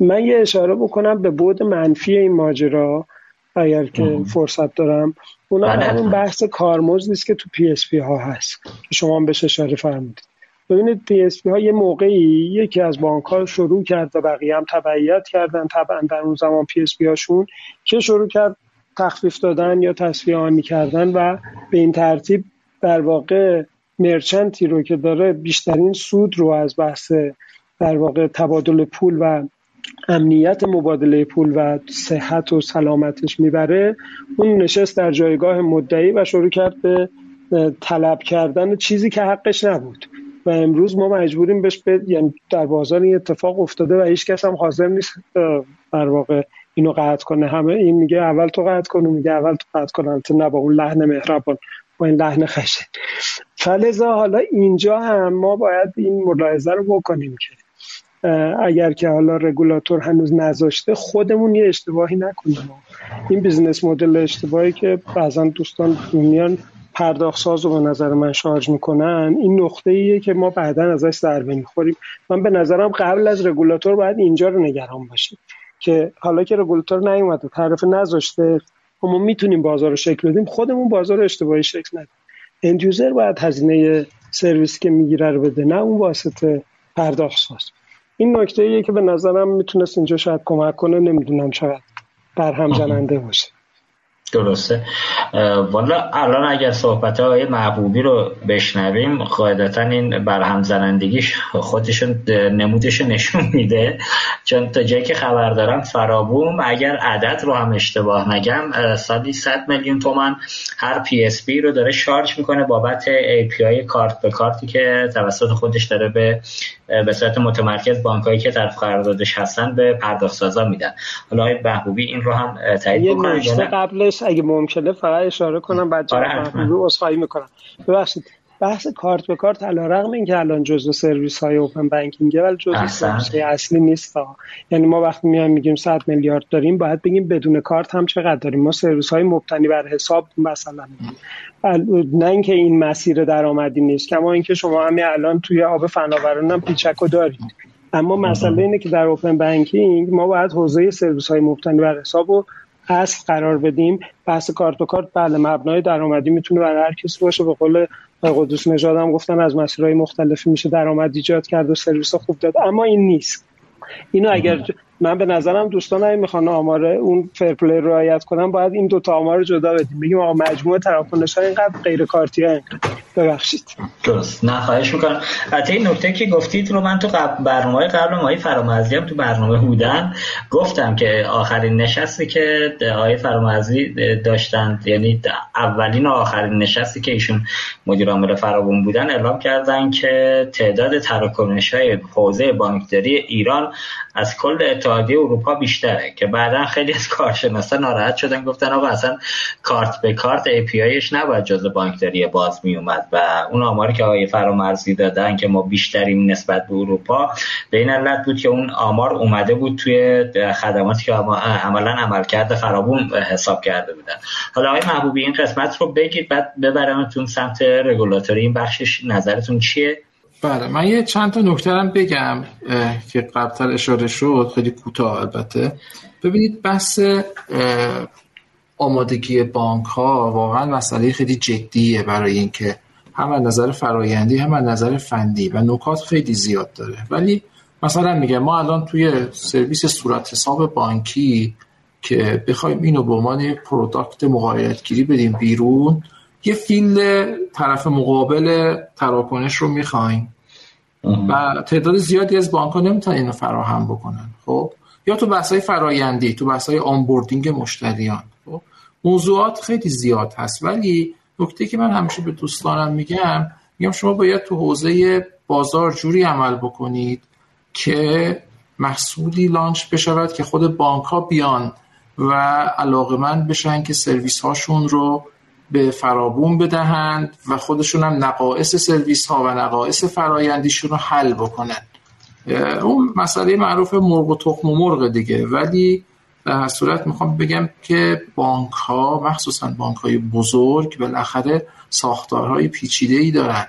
Speaker 3: من یه اشاره بکنم به بعد منفی این ماجرا اگر که فرصت دارم. اونا بله. همون بحث کارمزدیست که تو PSP ها هست. که شما هم بهش اشاره فرمودید. ببینید PSP ها یه موقعی یکی از بانک ها شروع کرد و بقیه هم تبعیت کردن طبعا در اون زمان PSP هاشون که شروع کرد تخفیف دادن یا تصفیه آنی کردن و به این ترتیب در واقع مرچنتی رو که داره بیشترین سود رو از بحث در واقع تبادل پول و امنیت مبادله پول و صحت و سلامتش می‌بره اون نشست در جایگاه مدعی و شروع کرد به طلب کردن چیزی که حقش نبود. و امروز ما مجبوریم بهش به یعنی در بازار این اتفاق افتاده و هیچ کس هم حاضر نیست در واقع اینو قطع کنه. همه این میگه اول تو قطع کن میگه اول تو قطع کن نه با اون لحن مهربان. با این لحن خشن فلذا حالا اینجا هم ما باید این ملاحظه رو بکنیم که اگر که حالا رگولاتور هنوز نذاشته خودمون یه اشتباهی نکنیم. این business model اشتباهی که بعضا دوستان میان پرداخت ساز رو به نظر من شارژ می‌کنن این نقطه ایه که ما بعدا ازش ضربه می‌خوریم. من به نظرم قبل از رگولاتور باید اینجا رو نگران باشیم که حالا که رگولاتور نیومده طرف نذاشته ما می‌تونیم بازار رو شکل بدیم. خودمون بازار رو اشتباهی شکل ندیم. اندیوزر باید هزینه سرویس که می‌گیره رو بده نه اون واسطه پرداخت ساز. این نکته ایه که به نظرم می‌تونست اینجا شاید کمک کنه نمی‌دونم چقدر برهم زننده باشه.
Speaker 2: درسته. والا الان اگر صحبت های محبوبی رو بشنویم قاعدتا این برهم زنندگیش خودشون نمودش نشون میده. چون تا جایی که خبر دارم فرابوم اگر عدد رو هم اشتباه نگم سالی 100 میلیون تومن هر PSP رو داره شارژ می‌کنه بابت API کارت به کارتی که توسط خودش داره به به صورت متمرکز بانکایی که طرف قراردادش هستن به پرداخت سازا میدن. حالا آقای محبوبی این رو هم تایید
Speaker 3: بکنه قبلش اگه ممکنه فقط اشاره کنم بعد جواب آره می‌کنم. ببخشید. بحث کارت به کارت علی رغم اینکه الان جزء سرویس های open banking ولی جزء سرویس اصلی نیست ها. یعنی ما وقتی میایم میگیم 100 میلیارد داریم باید بگیم بدون کارت هم چقدر داریم. ما سرویس های مبتنی بر حساب مثلا. نه اینکه این مسیر درآمدی نیست. کما اینکه شما همین الان توی آب فناوران هم پیچکو دارید. اما مسئله اینه که در اوپن بانکینگ ما باید حوزه سرویس های مبتنی بر حساب و اصل قرار بدیم. بحث کارت و کارت بله مبنای درآمدی می‌تونه برای هر کسی باشه. به قول قدوس نژاد هم گفتن از مسیرهای مختلفی میشه درآمد ایجاد کرد و سرویس خوب داد. اما این نیست. اینو اگر من به نظرم دوستان اگه می‌خوان آمار اون فرپلی رو رعایت کنن باید این دو تا آمار رو جدا بدیم. بگیم آقا مجموعه تراکنش ها اینقدر غیر کارتی ها اینقدر. ببخشید.
Speaker 2: درست. نه خواهش می‌کنم. حتی این نکته که گفتید رو من تو برنامه قبل ماهی فرامرزی هم تو برنامه هودن گفتم که آخرین نشستی که آقای فرامرزی داشتن یعنی اولین و آخرین نشستی که ایشون مدیر عامل فرابون بودن اعلام کردن که تعداد تراکنش های حوزه بانکداری ایران از کل اتحادیه اروپا بیشتره که بعدا خیلی از کارشناسا ناراحت شدن گفتن آقا اصلا کارت به کارت ای پی آیش نباید جزء بانکداری باز می اومد و اون آماری که آقای فرامرزی دادن که ما بیشتریم نسبت به اروپا به این علت بود که اون آمار اومده بود توی خدماتی که عملا عملکرد فرابون حساب کرده بودن. حالا آقای محبوبی این قسمت رو بگید بعد ببرمتون سمت رگولاتوری. این بخشش نظرتون چیه؟
Speaker 4: بله من یه چند تا نکته هم بگم که قبلتر اشاره شد خیلی کوتاه البته. ببینید بحث آمادگی بانک ها واقعا مسئله خیلی جدیه برای اینکه هم از نظر فرایندی هم از نظر فنی و نکات خیلی زیاد داره. ولی مثلا میگه ما الان توی سرویس صورت حساب بانکی که بخوایم اینو به عنوان product مغایرت‌گیری بدیم بیرون یه field طرف مقابل تراکنش رو می‌خوایم. و تعداد زیادی از بانک ها نمی‌تونن اینو فراهم بکنن خب؟ یا تو بحث های فرایندی تو بحث های onboarding مشتریان خب؟ موضوعات خیلی زیاد هست ولی نکته که من همیشه به دوستانم میگم میگم شما باید تو حوزه بازار جوری عمل بکنید که محصولی launch بشود که خود بانک ها بیان و علاقه من بشن که سرویس هاشون رو به فرابون بدهند و خودشون هم نقایص سرویس ها و نقایص فرایندیشون رو حل بکنن. اون مسئله معروف مرغ و تخم و مرغ دیگه. ولی در هر صورت می‌خوام بگم که بانک ها مخصوصا بانک های بزرگ بالاخره ساختارهای پیچیده ای دارن.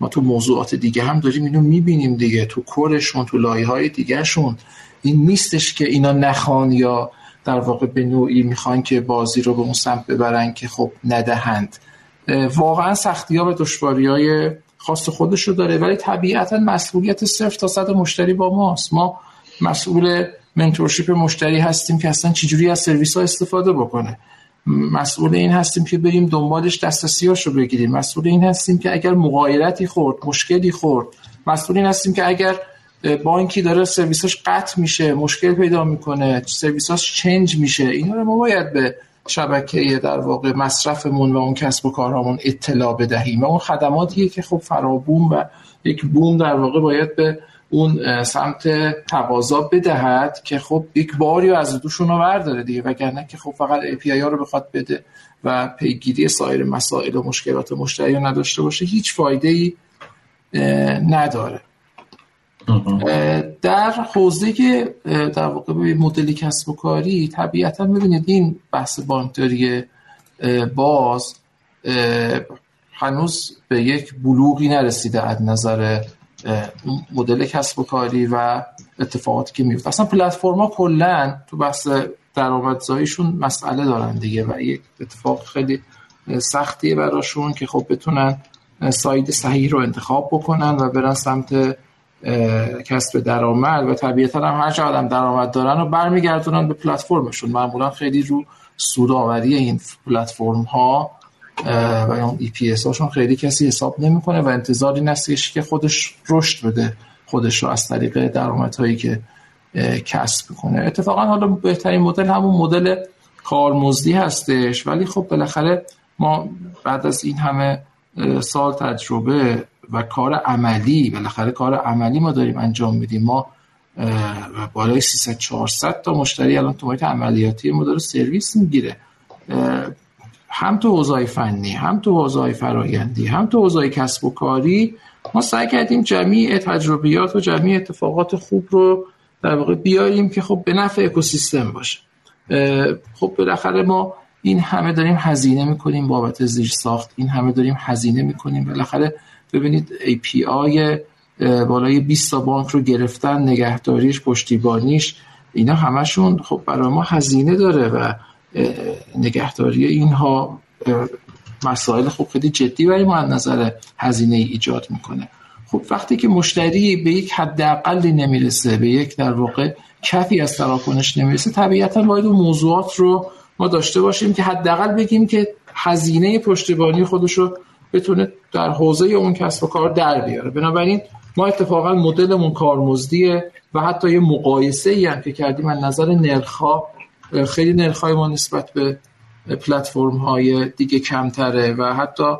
Speaker 4: ما تو موضوعات دیگه هم داریم اینو می‌بینیم دیگه. تو کورشون تو لایه های دیگه شون این نیستش که اینا نخوان یا در واقع به نوعی می‌خوان که بازی رو به اون سمت ببرن که خب ندهند. واقعا سختی ها و دشواری های خاص خودش رو داره ولی طبیعتا مسئولیت صرف تا صد مشتری با ماست. ما مسئول منتورشیپ مشتری هستیم که اصلا چجوری از سرویس ها استفاده بکنه. مسئول این هستیم که بریم دنبالش دسترسیاش رو بگیریم. مسئول این هستیم که اگر مغایرتی خورد مشکلی خورد. مسئول این هستیم که اگر بانکی داره سرویساش قطع میشه مشکل پیدا می‌کنه سرویساش چنج میشه اینا رو ما باید به شبکه در واقع مصرفمون و اون کسب و کارهامون اطلاع بدهیم. و اون خدماتیه که خب فرابوم و یک بوم در واقع باید به اون سمت تقاضا بدهد که خب یک باری از دوشون رو برداره دیگه. وگرنه که خب فقط API ها رو بخواد بده و پیگیری سایر مسائل و مشکلات مشتری رو نداشته باشه هیچ فایده ای نداره. در حوزه در واقع مدل کسب و کاری طبیعتا می‌بینید این بحث بانکداری باز هنوز به یک بلوغی نرسیده از نظر مدل کسب و کاری و اتفاقاتی که میفته اصلا پلتفرما کلا تو بحث درآمدزاییشون مسئله دارن دیگه و یک اتفاق خیلی سختیه براشون که خب بتونن ساید صحیح رو انتخاب بکنن و برن سمت کسب درآمد و طبیعتا هم هر چقدر هم درآمد دارن و برمیگردونن به پلتفرمشون. معمولا خیلی رو سودآوری این پلتفرم ها و اون EPS هاشون خیلی کسی حساب نمی‌کنه و انتظاری نستش که خودش رشد بده خودش رو از طریق درآمدهایی که کسب کنه. اتفاقا حالا بهترین مدل همون مدل کارمزدی هستش. ولی خب بالاخره ما بعد از این همه سال تجربه و کار عملی بالاخره کار عملی ما داریم انجام میدیم. ما بالای 300 400 تا مشتری الان تو عملیاتی ما داره سرویس می‌گیره. هم تو حوزه فنی هم تو حوزه فرایندی هم تو حوزه کسب و کاری ما سعی کردیم جمعی تجربیات و جمعی اتفاقات خوب رو در واقع بیاریم که خب به نفع اکوسیستم باشه. خب بالاخره ما این همه داریم هزینه می‌کنیم بابت زیر ساخت این همه داریم هزینه می‌کنیم. بالاخره ببینید API بالای 20 تا بانک رو گرفتن نگهداریش پشتیبانیش اینا همشون خب برای ما هزینه داره و نگهداری اینها مسائل خوب خیلی جدی برای ما از نظر هزینه ای ایجاد می‌کنه. خب وقتی که مشتری به یک حداقلی نمی‌رسه به یک در واقع کفی از تراکنش نمی‌رسه طبیعتا باید اون موضوعات رو ما داشته باشیم که حداقل بگیم که هزینه پشتیبانی خودش رو بتونه در حوزه اون کسب و کار در بیاره. بنابراین ما اتفاقا مدلمون کارمزدیه و حتی یه مقایسه ای هم که کردیم از نظر نرخ خیلی نرخ های ما نسبت به پلتفرم های دیگه کمتره و حتی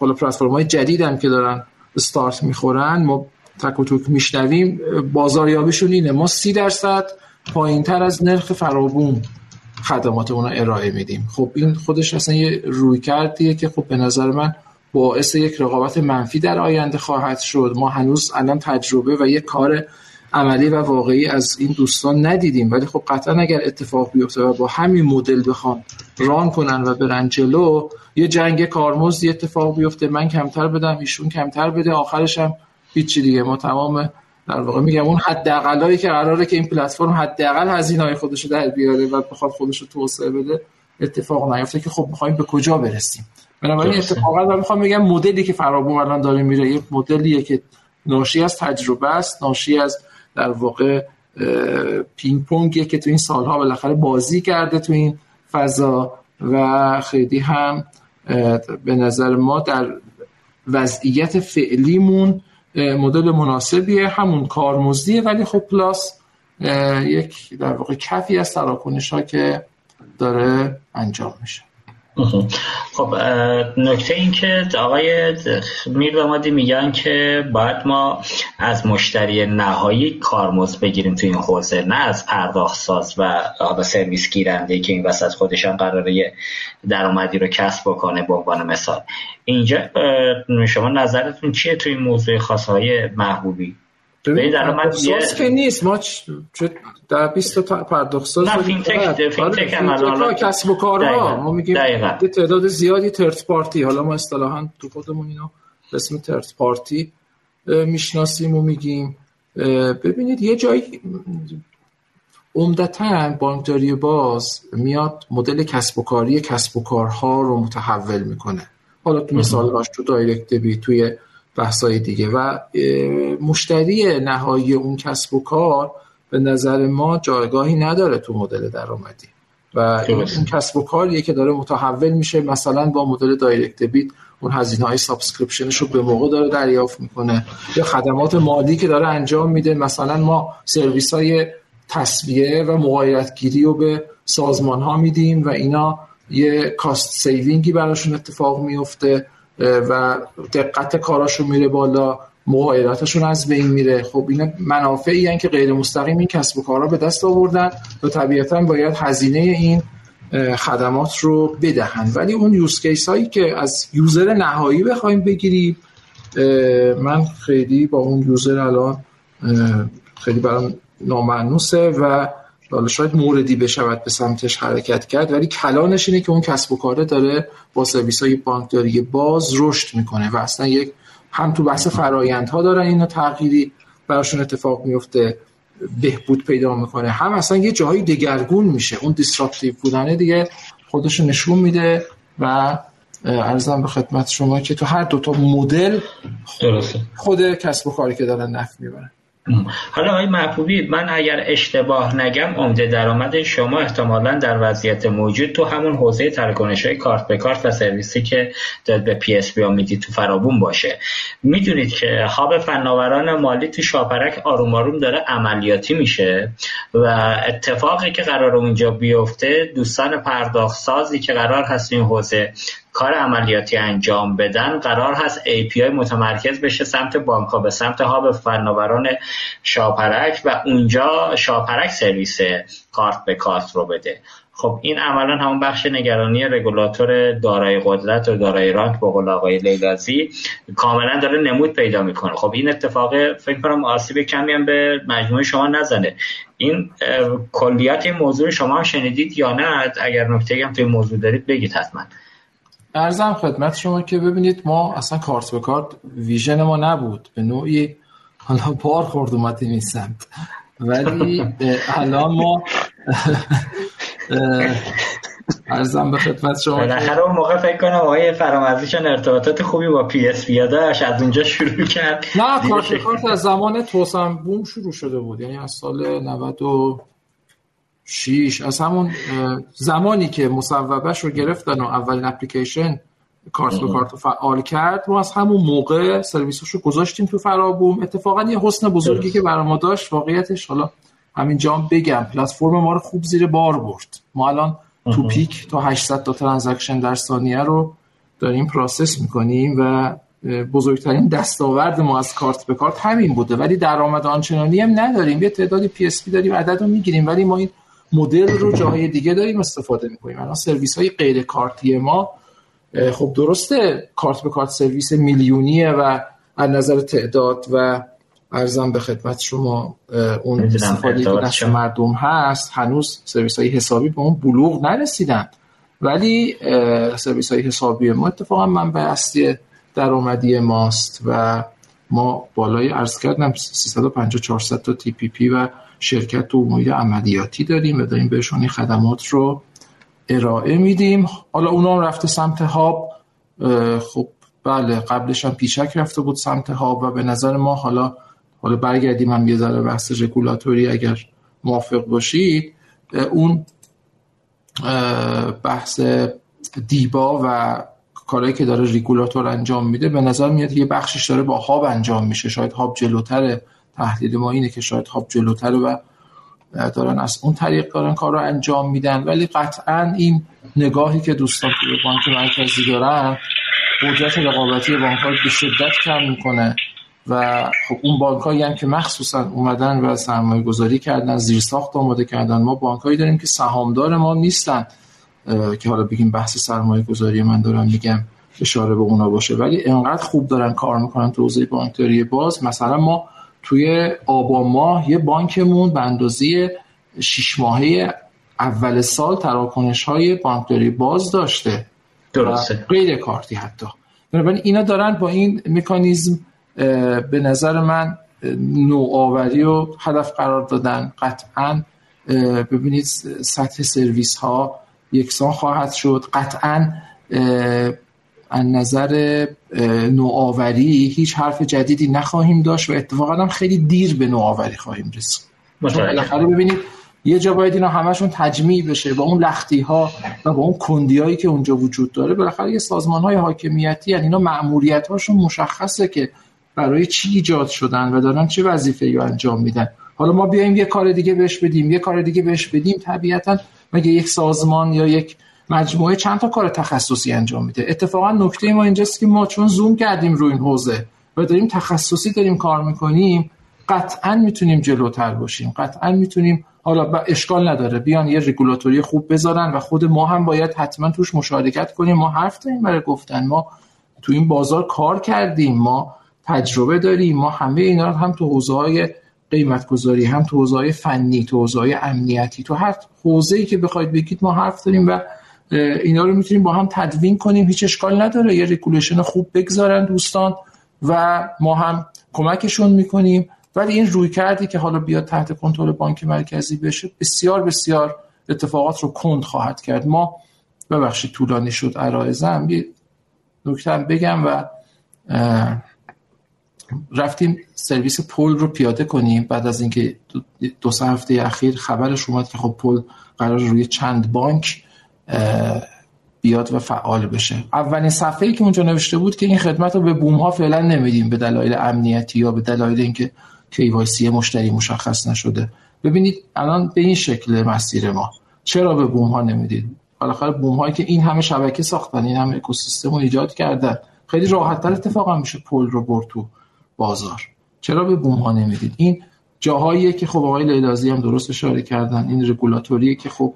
Speaker 4: حالا پلتفرم های جدید هم که دارن استارت می‌خورن ما تک و توک میشنویم بازاریابیشون اینه. ما سی درصد پایین تر از نرخ فرابون خدمات رو ارائه میدیم. خب این خودش اصلا یه روی کردیه که خب به نظر من باعث یک رقابت منفی در آینده خواهد شد. ما هنوز الان تجربه و یک کار عملی و واقعی از این دوستان ندیدیم. ولی خب قطعا اگر اتفاق بیفته و با همین مدل بخوان ران کنن و برن جلو یه جنگ کارمزد اتفاق بیفته. من کمتر بدم ایشون کمتر بده آخرش هم هیچی دیگه. ما تمام در واقع میگم اون حداقلایی که قراره که این پلتفرم حداقل هزینه‌های خودش رو در بیاره و بخواد خودش رو توسعه بده اتفاق نیفته که خب می‌خوایم به کجا برسیم. بنابراین اتفاقا من می‌خوام بگم مدلی که فرابون الان داره میره یک مدلیه که ناشی از تجربه است ناشی از در واقع پینگ پونگیه که تو این سالها بالاخره بازی کرده تو این فضا و خیلی هم به نظر ما در وضعیت فعلیمون مدل مناسبیه همون کارمزدیه ولی خب پلاس یک در واقع کفی از تراکنش ها که داره انجام میشه.
Speaker 2: خب نکته این که آقای میر و میگن که باید ما از مشتری نهایی کارمزد بگیریم تو این حوزه نه از پرداخت ساز و سرویس گیرنده که این وسط خودشان قراره درآمدی رو کسب بکنه به عنوان مثال. اینجا شما نظرتون چیه تو این موضوع خاص آقای محبوبی؟
Speaker 4: ببین درآمد که نیست. ما در 20 تا پرداخت ساز
Speaker 2: نه فینتک فینتک هم
Speaker 4: حالا کسب و کارها. ما میگیم یه تعداد زیادی third party حالا ما اصطلاحا تو خودمون اینو اسم ترت پارتی می‌شناسیم و میگیم. ببینید یه جایی عمدتا بانکداری باز میاد مدل کسب و کاری کسب و کارها رو متحول می‌کنه. حالا تو مثال تو دایرکت بی توی بحثای دیگه. و مشتری نهایی اون کسب و کار به نظر ما جایگاهی نداره تو مدل درآمدی. و این کسب و کاریه که داره متحول میشه مثلا با مدل دایرکت بیت اون هزینه های subscription ش رو به موقع داره دریافت می‌کنه. یا خدمات مالی که داره انجام میده مثلا ما سرویس های تسویه و مغایرت گیری رو به سازمان ها میدیم و اینا یه cost saving ی براشون اتفاق میفته و دقت کاراشون میره بالا مغایراتشون از بین میره. خب اینا منافعی که غیر مستقیم این کسب و کارها به دست آوردن و طبیعتا باید هزینه این خدمات رو بدهند ولی اون use case هایی که از user نهایی بخوایم بگیریم من خیلی با اون user الان خیلی برام نامأنوسه و حالا شاید موردی بشود به سمتش حرکت کرد ولی کلانش اینه که اون کسب و کاره داره با سرویس های بانکداری باز رشد می‌کنه و اصلا یک هم تو بحث فرایندها دارن اینو تغییری براشون اتفاق میفته بهبود پیدا می‌کنه هم اصلا یه جایی دگرگون میشه اون disruptive بودنه دیگه خودش نشون میده و عرضم به خدمت شما که تو هر دوتا مدل خود کسب و کاری که دارن نفع می‌برن.
Speaker 2: حالا آقای محبوبی من اگر اشتباه نگم عمده درآمد شما احتمالا در وضعیت موجود تو همون حوزه تراکنش های کارت به کارت و سرویسی که داد به PSP میدی تو فرابوم باشه. می‌دونید که هاب فناوران مالی تو شاپرک آروم آروم داره عملیاتی میشه و اتفاقی که قرار اونجا بیفته دوستان پرداخت سازی که قرار هست این حوزه کار عملیاتی انجام بدن قرار هست API متمرکز بشه سمت بانک به سمت هاب فناوران شاپرک و اونجا شاپرک سرویس کارت به کارت رو بده. خب این عملا همون بخش نگرانی رگولاتور دارای قدرت و دارای رانک به قول آقای لیلازی کاملا داره نمود پیدا می‌کنه. خب این اتفاق فکر کنم آسیب کمی هم به مجموعه شما نزنه. این کلیات این موضوع شما هم شنیدید یا نه؟ اگر نکته هم توی موضوع دارید بگید حتما.
Speaker 4: ارزم خدمت شما که ببینید ما اصلا کارت به کارت ویژن ما نبود. به نوعی حالا بار خورد اومدیم این سمت. ولی الان ما ارزم به خدمت شما
Speaker 2: بالاخره اون موقع فکر کنم آقای فرامرزیشان ارتباطات خوبی با PSP داشت از اونجا شروع کرد.
Speaker 4: نه کارت کارت از زمان توسم بوم شروع شده بود. یعنی از سال 90 شیش. از همون زمانی که مصوبهش رو گرفتن و اولین اپلیکیشن کارت به کارت فعال کرد ما از همون موقع سرویسش رو گذاشتیم تو فرابوم. اتفاقا یه حسن بزرگی که برای ما داشت واقعیتش حالا همین جام بگم پلتفرم ما رو خوب زیر بار برد. ما الان تو peak تا 800 تا transaction در ثانیه رو داریم process می‌کنیم و بزرگترین دستاورد ما از کارت به کارت همین بوده. ولی درآمد آنچنانی هم نداریم. یه تعدادی PSP داریم عدد رو می‌گیریم ولی ما این مدل رو جاهای دیگه داریم استفاده می‌کنیم. الان سرویس های غیر کارتی ما خب درسته کارت به کارت سرویس میلیونیه و از نظر تعداد و عرضم به خدمت شما اون استفاده که دست مردم هست. هنوز سرویس های حسابی به اون بلوغ نرسیدن. ولی سرویس های حسابی ما اتفاقا منبع اصلی درآمدی ماست و ما بالای عرض کردم 350 400 تا TPP و شرکت تو محیط عملیاتی داریم و داریم بهشون این خدمات رو ارائه میدیم. حالا اونا هم رفته سمت هاب خب بله قبلش هم پیچک رفته بود سمت هاب و به نظر ما حالا حالا برگردیم هم یه ذره بحث رگولاتوری اگر موافق باشید. اون بحث دیبا و کارهایی که داره ریگولاتور انجام میده به نظر میاد یه بخشش داره با هاب انجام میشه. شاید هاب جلوتره. تحلیل ما اینه که شاید هاب جلوتر و دارن از اون طریق دارن کار رو انجام میدن. ولی قطعا این نگاهی که دوستان توی بانک مرکزی دارن قدرت رقابتی بانک ها به شدت کم می‌کنه و خب اون بانک هایی هم که مخصوصا اومدن و سرمایه گذاری کردن زیر ساخت آماده کردن. ما بانک هایی داریم که سهامدار ما نیستن که حالا بگیم بحث سرمایه گذاری من دارم میگم اشاره به اونا باشه. ولی انقدر خوب دارن کار می‌کنن تو حوزه بانکداری باز. مثلا ما توی آبان ماه یه بانکمون به اندازه شیش ماهه اول سال تراکنش های بانکداری باز داشته.
Speaker 2: درسته.
Speaker 4: غیر کارتی حتی. بنابراین اینا دارن با این مکانیزم به نظر من نوآوری و هدف قرار دادن. قطعا ببینید سطح سرویس ها یکسان خواهد شد. قطعا از نظر نوآوری هیچ حرف جدیدی نخواهیم داشت و اتفاقا هم خیلی دیر به نوآوری خواهیم رسید. بالاخره ببینید یه جا باید اینا همشون تجمیع بشه با اون لختی ها و با اون کندی هایی که اونجا وجود داره. بالاخره یه سازمان های حاکمیتی یعنی اینا مأموریت هاشون مشخصه که برای چی ایجاد شدن و دارن چه وظیفه رو انجام میدن. حالا ما بیایم یه کار دیگه بهش بدیم یه کار دیگه بهش بدیم. طبیعتا مگه یک سازمان یا یک مجموعه چند تا کار تخصصی انجام میده. اتفاقا نکته ما اینجاست که ما چون زوم کردیم روی این حوزه و داریم تخصصی داریم کار می‌کنیم قطعا می‌تونیم جلوتر باشیم. قطعا می‌تونیم حالا اشکال نداره. بیان یه رگولاتوری خوب بذارن و خود ما هم باید حتما توش مشارکت کنیم. ما حرف داریم برای گفتن. ما تو این بازار کار کردیم. ما تجربه داریم. ما همه اینا رو هم تو حوزه های قیمت گذاری هم تو حوزه فنی تو حوزه امنیتی تو هر حوزه ای که بخواید بگید ما حرف داریم و اینا رو می‌تونیم با هم تدوین کنیم. هیچ اشکال نداره. یه regulation خوب بگذارن دوستان و ما هم کمکشون می‌کنیم. ولی این رویکردی که حالا بیاد تحت کنترل بانک مرکزی بشه بسیار بسیار اتفاقات رو کند خواهد کرد. ما ببخشید طولانی شد عرایزم. یه نکته بگم و رفتیم سرویس پول رو پیاده کنیم. بعد از اینکه دو سه هفته اخیر خبرش اومد که خب پول قرار روی چند بانک بیاد و فعال بشه. اولین صفحه ای که اونجا نوشته بود که این خدمت رو به بوم ها فعلا نمیدیم به دلایل امنیتی یا به دلایل اینکه KYC مشتری مشخص نشده. ببینید الان به این شکل مسیر ما. چرا به بوم ها نمی‌دید؟ بالاخره بوم هایی که این همه شبکه ساختن این همه اکوسیستم رو ایجاد کردن خیلی راحت تر اتفاقا میشه پول رو برد تو بازار. چرا به بوم ها نمی‌دید؟ این جاهاییه که خب آقای لیلازی هم درست اشاره کردن این رگولاتوریه که خب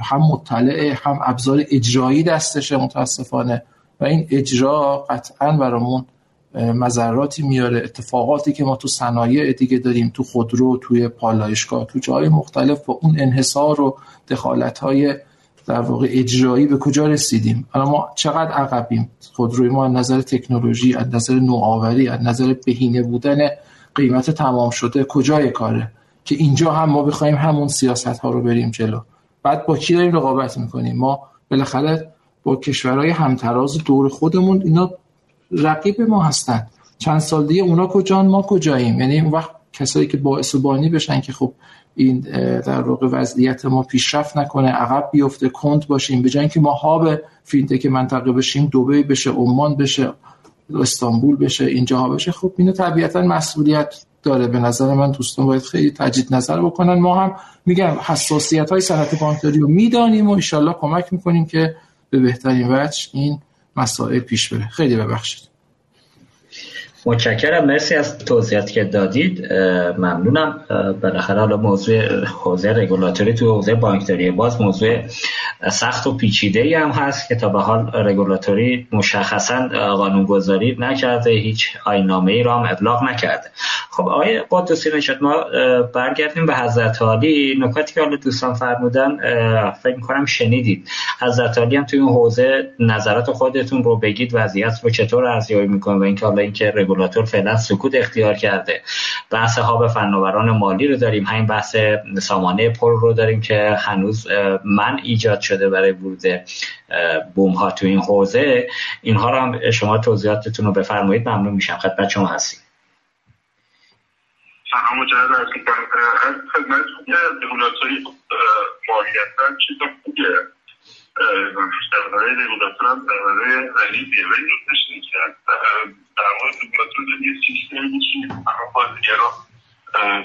Speaker 4: هم مطلعه هم ابزار اجرایی دستشه متاسفانه. و این اجرا قطعا برامون مذراتی میاره. اتفاقاتی که ما تو صنایع دیگه داریم تو خودرو توی پالایشگاه تو جای مختلف با اون انحصار و دخالت های در واقع اجرایی به کجا رسیدیم؟ الان ما چقدر عقبیم؟ خودروی ما از نظر تکنولوژی از نظر نوآوری از نظر بهینه بودن قیمت تمام شده کجای کاره؟ که اینجا هم ما بخوایم همون سیاست ها رو بریم جلو. بعد با کی داریم رقابت می‌کنیم؟ ما بالاخره با کشورهای همتراز دور خودمون اینا رقیب ما هستن. چند سال دیگه اونا کجان ما کجاییم؟ یعنی اون وقت کسایی که باعث و بانی بشن که خب این در واقع وضعیت ما پیشرفت نکنه عقب بیفته کند باشیم به جای که ما هاب فینتک منطقه بشیم دبی بشه عمان بشه استانبول بشه اینجاها بشه خب اینو طبیعتا مسئولیت داره. به نظر من دوستان باید خیلی تجدید نظر بکنن. ما هم میگم حساسیت های صنعت بانکداری رو می‌دانیم و انشالله کمک می‌کنیم که به بهترین وجه این مسائل پیش بره. خیلی ببخشید.
Speaker 2: متشکرم. مرسی از توضیحاتی که دادید. ممنونم. بالاخره حالا موضوع حوزه رگولاتوری تو حوزه بانکداری باز موضوع سخت و پیچیده ای هم هست که تا به حال رگولاتوری مشخصا قانونگذاری نکرده هیچ آینامه ای را هم ابلاغ نکرده. خب آقای قدوسی نشد ما برگردیم به حضرت عالی. نکاتی که حالا دوستان فرمودن فکر کنم شنیدید. حضرت عالی هم توی این حوزه نظرات خودتون رو بگید وضعیت رو چطور ارزیابی می‌کنه و اینکه حالا اینکه رگولاتور فعلا سکوت اختیار کرده. بحث ها فناوران مالی رو داریم. همین بحث سامانه پل رو داریم که هنوز من ایجاد شده برای ورود بوم ها تو این حوزه. اینها رو هم شما توضیحاتتون رو بفرمایید. ممنون میشم. خدمت شما هستیم.
Speaker 5: سلام مجرد از خدمت که رگولاتوری مالیتا چیز خوبیه. درباره هم درباره ولی نکتهش این که در مورد رگولاتور یه میشین همه بازیگرا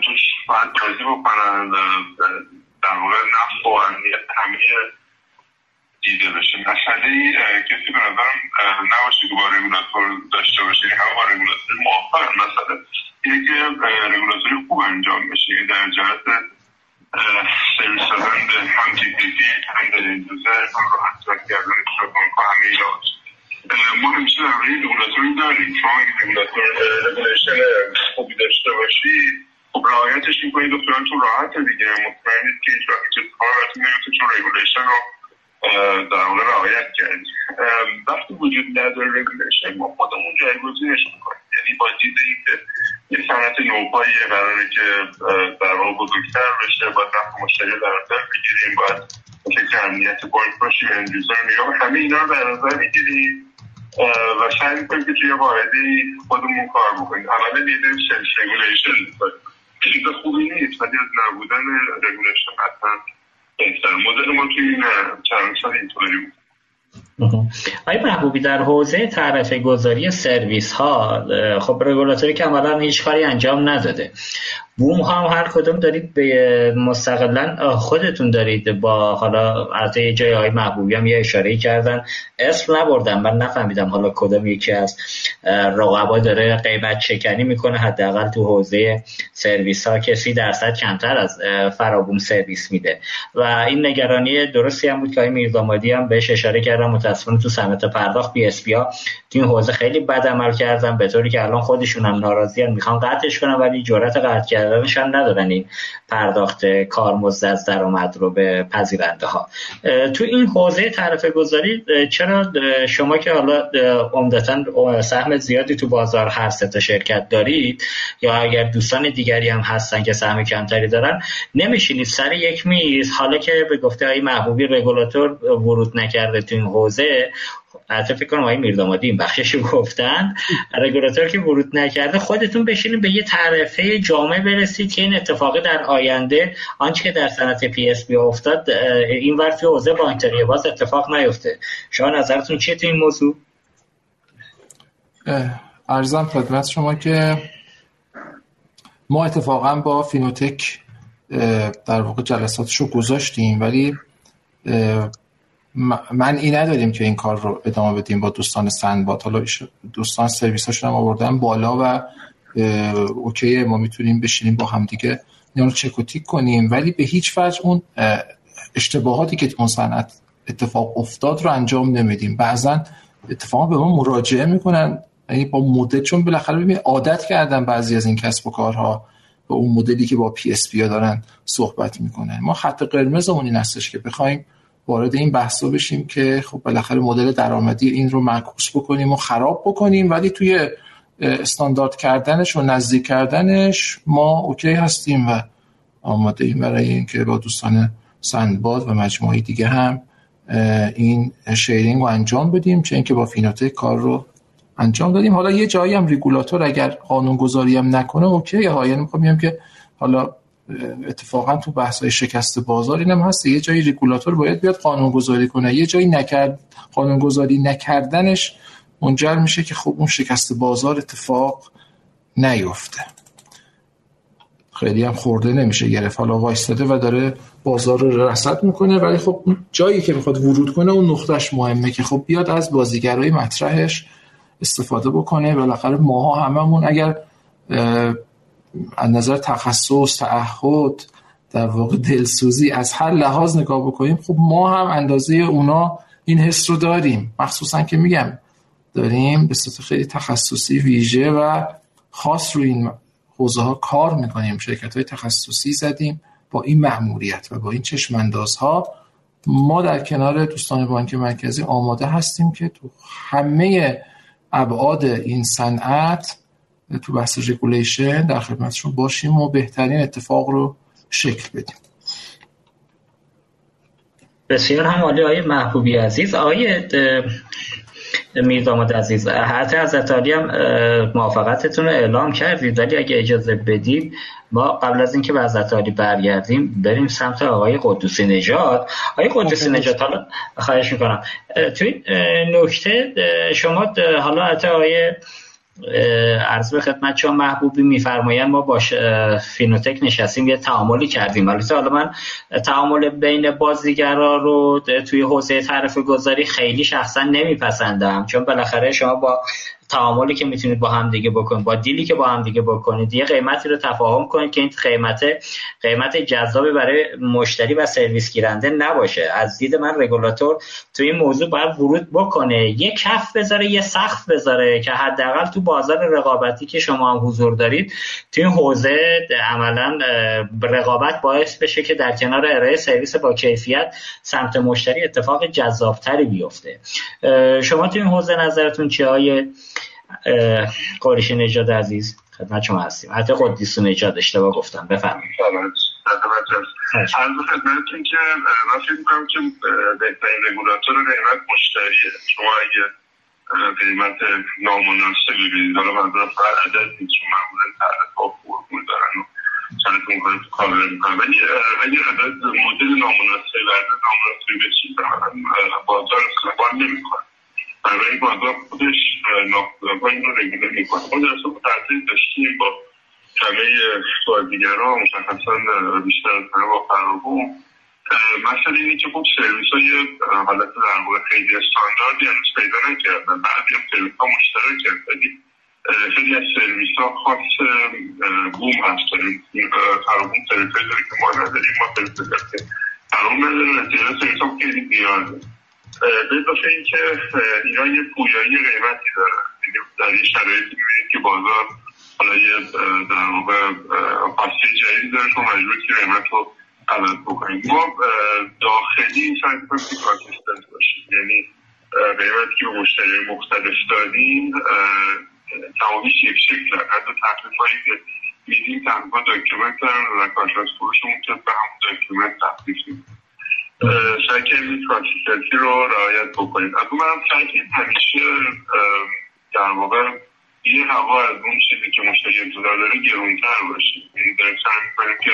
Speaker 5: توش باید بازی بکنن در واقع نفت و امنیت همه دیده بشه مسئله کسی به نظرم نباشه که با رگولاتور داشته باشه همه با رگولاتور موافقن مثلا یک رگولاتوری خوب انجام بشه در جهت سرویس دادن به هم تکنیکی هم user هم راحت کردن بانک همه اینا ما همیشه در روی رگولاتوری داریم شما اگه regulator regulation خوبی داشته باشی خب رعایتش می‌کنید و خیالتون راحته دیگه مطمئنید که هیچ کار براتون نمیفته چون regulation رو در واقع رعایت کردیم. وقتی وجود نداره regulation ما خودمون جایگزینش می‌کنیم. یعنی با دیدی که یه صنعت نوپایی قراره که در واقع بزرگتر بشه باید نفع مشتری در نظر بگیریم باید فکر امنیت بانک باشیم end user نگاه همه اینا رو در نظر می‌گیریم. و سعی می‌کنیم که توی قاعده خودمون کار بکنیم. یه self regulation چیز خوبی نیست. ولی از نبودن regulation حتما بهتر. مدل ما توی چند سال اینطوری بود.
Speaker 2: آقای محبوبی در حوزه تعرفه گذاری سرویس ها خب رگولاتوری که عملا هیچ کاری انجام نداده. بوم هم هر کدوم دارید به مستقلا خودتون دارید با حالا از آقای محبوبی هم یه اشاره کردن. اسم نبردم من نفهمیدم حالا کدوم یکی از رقبا داره قیمت چکنی می‌کنه. حداقل تو حوزه سرویس ها کسی درصد کمتر از فرابوم سرویس میده. و این نگرانی درستی هم بود که آقای میردامادی هم بهش اشاره کردم. متاسفانه تو صنعت پرداخت بی اس ها تو این حوزه خیلی بد عمل کردن به طوری که الان خودشون هم ناراضی می‌خوان قطعش کنن ولی جرأت قطع کردنش هم ندارن این پرداخت کارمزد از درآمد رو به پذیرنده ها تو این حوزه تعرفه گذاری چرا شما که حالا عمدتا سهم زیادی تو بازار هر سه تا شرکت دارید یا اگر دوستان دیگری هم هستن که سهم کمتری دارن نمیشینید سر یک میز حالا که به گفته آقای محبوبی رگولاتور ورود نکرده تو این حوزه حتی فکر کنم آقای میردامادی این بخشش گفتن. رگولاتور که ورود نکرده خودتون بشینید به یه تعرفه جامع برسید که این اتفاقی در آینده آنچه که در صنعت PSP افتاد این ور توی حوزه بانکداری باز اتفاق نیفته. شما نظرتون چیه تو این موضوع؟
Speaker 4: عرضم خدمت شما که ما اتفاقا با فینوتک در واقع جلساتش رو گذاشتیم ولی منعی نداریم که این کار رو ادامه بدیم با دوستان سندباد. حالا دوستان سرویس هاشون هم آوردن بالا و okay ما می‌تونیم بشینیم با هم دیگه اینا رو چک و tick کنیم. ولی به هیچ وجه اون اشتباهاتی که اون صنعت اتفاق افتاد رو انجام نمیدیم. بعضا اتفاقا به ما مراجعه می‌کنن. یعنی با مدل چون بالاخره ببین عادت کردن بعضی از این کسب و کارها به اون مدلی که با PSP دارن صحبت می‌کنن. ما خط قرمزمون این هستش که بخوایم وارد این بحثا بشیم که خب بالاخره مدل درآمدی این رو معکوس بکنیم و خراب بکنیم ولی توی استاندارد کردنش و نزدیک کردنش ما okay هستیم و آماده ایم برای اینکه با دوستان سندباد و مجموعه دیگه هم این sharing رو انجام بدیم چه اینکه با فینوتک کار رو انجام دادیم. حالا یه جایی هم ریگولاتور اگر قانون گذاری هم نکنه okay ها. یعنی می‌خوام که حالا اتفاقا تو بحث های شکست بازار اینم هست. یه جایی رگولاتور باید بیاد قانون گذاری کنه. یه جایی نکرد قانون گذاری نکردنش منجر میشه که خب اون شکست بازار اتفاق نیفته. خیلی هم خورده نمیشه گرفت. حالا وایستاده و داره بازار رو رصد می‌کنه ولی خب جایی که می‌خواد ورود کنه اون نقطهش مهمه که خب بیاد از بازیگرای مطرحش استفاده بکنه. بالاخره ماها هممون اگر از نظر تخصص تعهد در واقع دلسوزی از هر لحاظ نگاه بکنیم خب ما هم اندازه اونا این حس رو داریم. مخصوصا که میگم داریم به صورت خیلی تخصصی ویژه و خاص رو این حوزه ها کار می‌کنیم. شرکت های تخصصی زدیم با این مأموریت و با این چشم ها ما در کنار دوستان بانک مرکزی آماده هستیم که تو همه ابعاد این صنعت تو بحث رگولیشن در خدمتشون باشیم و بهترین اتفاق رو شکل بدیم.
Speaker 2: بسیار هم عالی آقای محبوبی عزیز. آقای میرداماد عزیز حتی از عالی هم موافقتتون رو اعلام کردید ولی اگه اجازه بدید ما قبل از اینکه به حضرت عالی برگردیم بریم سمت آقای قدوسی نجات آقای قدوسی نجات حالا خواهش می‌کنم. توی نکته شما حالا حتی آقای عرض به خدمت شما محبوبی میفرمایند ما با فینوتک نشستیم یه تعاملی کردیم. البته حالا من تعامل بین بازیگرا رو توی حوزه تعرف گذاری خیلی شخصا نمیپسندم. چون بالاخره شما با تعاملی که می‌تونید با هم دیگه بکنید با دیلی که با هم دیگه بکنید یه قیمتی رو تفاهم کنید که این قیمت قیمت جذابی برای مشتری و سرویس گیرنده نباشه. از دید من رگولاتور تو این موضوع باید ورود بکنه. یه کف بذاره یه سقف بذاره که حداقل تو بازار رقابتی که شما هم حضور دارید تو این حوزه عملا رقابت باعث بشه که در کنار ارائه سرویس با کیفیت سمت مشتری اتفاق جذابتری بیفته. شما تو این حوزه نظرتون چه قارش نجاد عزیز خدمت شما هستیم. حتی قدیس نجاد اشتباه گفتم. بفرمایید.
Speaker 5: عرض خدمتتون که من فکر می‌کنم که بهترین رگولاتور قیمت مشتریه. شما اگه قیمت نامناسبی ببینید حالا منظورم فقط عدد نیست چون معمولا تعرف ها فرمول دارن و می‌کنه تو کامل می‌کنه ولی اگه عدد مدل نامناسب و عدد نامناسب به چیز بازار استقبال نمی‌کنه برای این خودش ناخداگاه این رو رگوله می‌کنه. ما در صبح تحصیل داشتیم با همه بازیگران مشخصا بیشتر از همه با فراغون مثلا اینه که خب سرویس های حالت در واقع خیلی استانداردی هنوز پیدا نکردن. بعضی هم سرویس ها مشترک ولی خیلی از سرویس ها خاص بوم هست. فرابوم سرویس های داره که ما نداریم ما سرویس داریم. نداره نتیجه سرویس ها خیلی زیاده. به اضافه اینکه اینا یه پویایی قیمتی دارن یعنی در یه شرایطی می‌بینید که بازار حالا یه در واقع پاسچه جدید داره که مجبور که قیمت رو عوض بکنیم. ما داخلی سعی کنیم که consistent باشیم. یعنی قیمتی که به مشتری مختلف دادیم تمامیش یک شکل حتی تخفیف هایی که میدیم تقریبا document دارن و کارشناس فروشمون که به همون document تخفیف میدیم. سعی کنیم consistency رو رعایت بکنیم. از اون منم سعی همیشه در واقع یه هوا از اون چیزی که مشتری انتظار داره گرونتر باشه. یعنی داریم سعی می‌کنیم که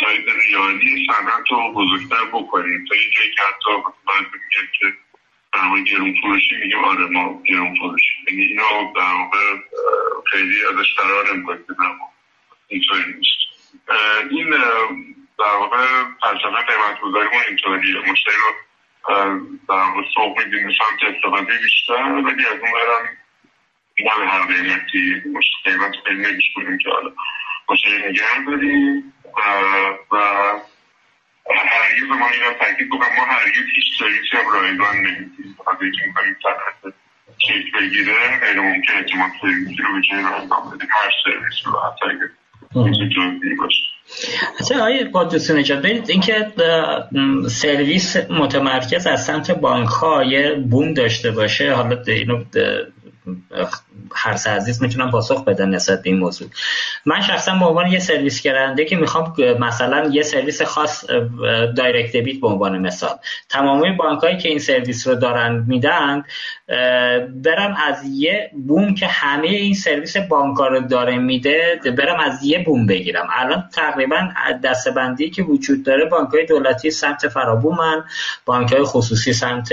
Speaker 5: سایز ریالی صنعت رو بزرگتر بکنیم. تا یه جایی که حتی باید میگه که در گرون فروشی میگیم آره ما گرون فروشی یعنی اینو در واقع خیلی ازش قرار نمی‌کنیم اینطوری نیست. این در واقع فلسفه قیمت گذاریمون اینطوریه مشتری رو در واقع سوق میدیم. سمت استفاده بیشتر ولی از اون برم نه به هر قیمتی قیمت خیلی نمیش کنیم که حالا مشتری نگه داریم. و هرگز ما این رو تاکید بکنم ما هرگز هیچ سرویسی هم رایگان نمیدیم. بخاطر اینکه می‌کنیم صنعت شکل بگیره غیر ممکنه که ما سرویسی رو به جای رایگان بدیم. هر سرویس رو حتی اگر باشه.
Speaker 2: اصلا آقای قدوسی نجات برید اینکه سرویس متمرکز از سمت بانک ها یه بوم داشته باشه حالا اینو هر عزیز می‌تونم پاسخ بدن نسبت به این موضوع. من شخصا به عنوان یه سرویس گیرنده که می‌خوام مثلا یه سرویس خاص direct debit به عنوان مثال. تمامی بانک که این سرویس رو دارن میدن برم از یه بوم که همه این سرویس بانک رو داره میده برم از یه بوم بگیرم. الان تقریبا دسته‌بندی که وجود داره بانک های دولتی سمت فرابوم ان بانک های خصوصی سمت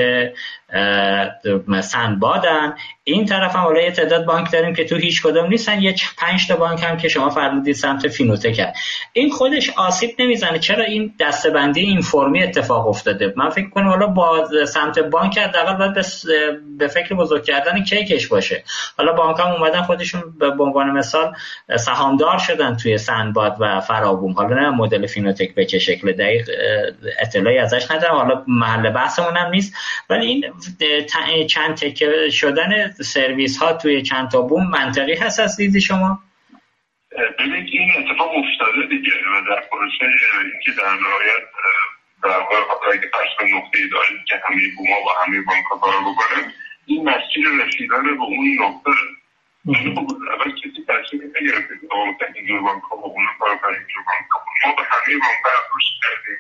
Speaker 2: سندبادن. این طرف هم حالا یه تعداد بانک داریم که تو هیچ کدوم نیستن. یه پنج تا بانک هم که شما فرمودید سمت فینوتک این خودش آسیب نمی‌زنه. چرا این دسته‌بندی این فرمی اتفاق افتاده؟ من فکر کنم حالا با سمت بانک حداقل باید به فکر بزرگ کردن کیکش باشه. حالا بانک هم اومدن خودشون به عنوان مثال سهامدار شدن توی سندباد و فرابوم. حالا نه مدل فینوتک به چه شکل دقیق اطلاعی ازش ندارم. حالا محل بحثمون هم نیست. ولی این چند تکه شدن سرویس ها توی چند تا بوم منطقی هست از دید شما؟
Speaker 5: ببینید این اتفاق افتاده دیگه. و در پروسه اینکه در نهایت در واقع اگه فرض نقطه دارید که همه بوما با همه بانک ها کار بکنن این مسیر رسیدن به اون نقطه اول کسی تصمیم نگرفته که آقا مثلا اینجور بانک ها با اون کار کنیم اینجور بانک ها ما به همه بانک ها اپروش کردیم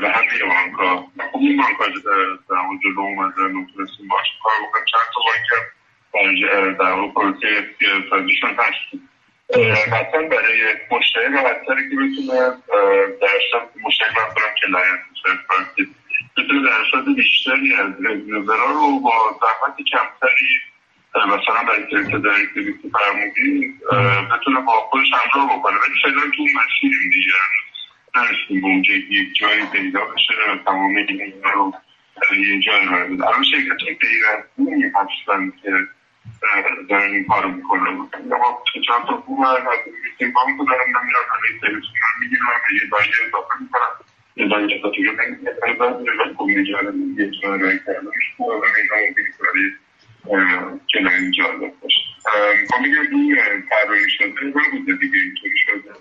Speaker 5: به همه بانک ها خب این بانک ها در اون جلو اومدن و تونستیم باش کار چند تا بانک هم در اون پروسه سازیشون هستیم حتی برای مشتری راحتتره که بتونه در مشتری منظورم کلاینت بتونه درصد بیشتری از رزیوزرا رو با زحمت کمتری مثلا سرویس direct فرمودی بتونه با خودش همراه بکنه. ولی فعلا تو مسیریم دیگه. نرسیم به اونجا یک جایی پیدا بشه و تمام این رو جایی برده الان شرکت های غیر از اونی هستن که دارن این کارو می‌کنن. ما چند تا بوم هست میسیم بانک دارن نمیرن همه سرویس می‌گیرن و یه اضافه می‌کنن اضافه می‌کنن یه بایه اضافه می‌کنن یه بایه اضافه می‌کنن یه بایه کنار جالب باشه ما میگم این طراحی شده. نبوده دیگه اینطوری شده.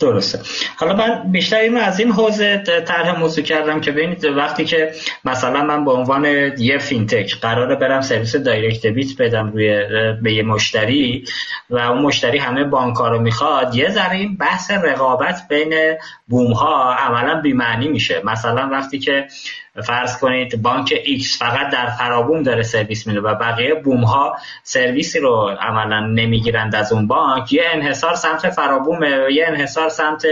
Speaker 2: درسته. حالا من بیشتر اینو از این حوزه طرح موضوع کردم که ببینید وقتی که مثلا من به عنوان یه فینتک قراره برم سرویس direct debit بدم روی به یه مشتری و اون مشتری همه بانک رو می‌خواد یه ذره این بحث رقابت بین بوم ها عملا بی‌معنی میشه. مثلا وقتی که فرض کنید بانک X فقط در فرابوم داره سرویس میده و بقیه بوم ها سرویسی رو عملا نمی‌گیرند از اون بانک یه انحصار سمت فرابومه و یه انحصار سمت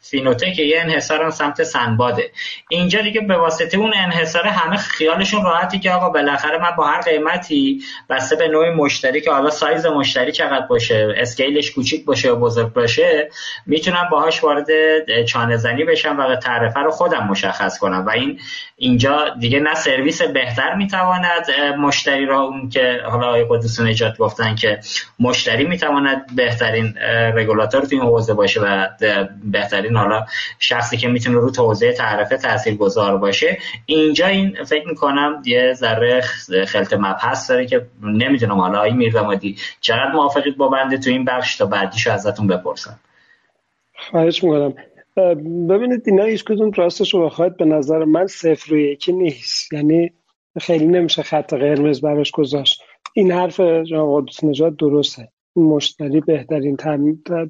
Speaker 2: فینوتک یه انحصار هم سمت سندباده. اینجا دیگه به واسطه اون انحصار همه خیالشون راحته که آقا بالاخره من با هر قیمتی بسته به نوع مشتری که حالا سایز مشتری چقدر باشه scaleش کوچیک باشه یا بزرگ باشه می‌تونم باهاش وارد چانه زنی بشم و تعرفه رو خودم مشخص کنم. و این اینجا دیگه نه سرویس بهتر می‌تواند مشتری را اون که حالا آقای قدوس نجات گفتن که مشتری می‌تواند بهترین رگولاتور تو این حوزه باشه و بهترین حالا شخصی که می‌تونه رو حوزه تعرفه تاثیرگذار باشه. اینجا این فکر می‌کنم یه ذره خلط مبحث داره که نمی‌دونم حالا آقای میردمادی چقدر موافقید با بنده تو این بخش تا بعدیشو ازتون بپرسم.
Speaker 3: خواهش می‌کنم. ببینید اینا هیچ کدوم راستش رو بخواید به نظر من صفر و یکی نیست. یعنی خیلی نمیشه خط قرمز براش گذاشت. این حرف جناب قدوس نجات درسته. مشتری بهترین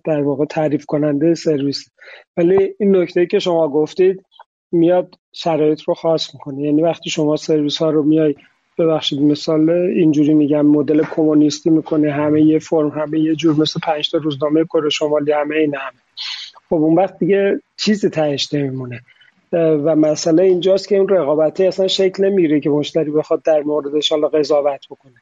Speaker 3: در واقع تعریف کننده سرویس ولی این نکته که شما گفتید میاد شرایط رو خاص می‌کنه. یعنی وقتی شما سرویس ها رو میای ببخشید مثال اینجوری میگم مدل کمونیستی می‌کنه همه یه فرم همه یه جور مثل پنج تا روزنامه کره شمالی همه این همه. خب اون وقت دیگه چیزی تهش نمیمونه. و مسئله اینجاست که اون رقابتی اصلا شکل نمیره که مشتری بخواد در موردش حالا قضاوت بکنه.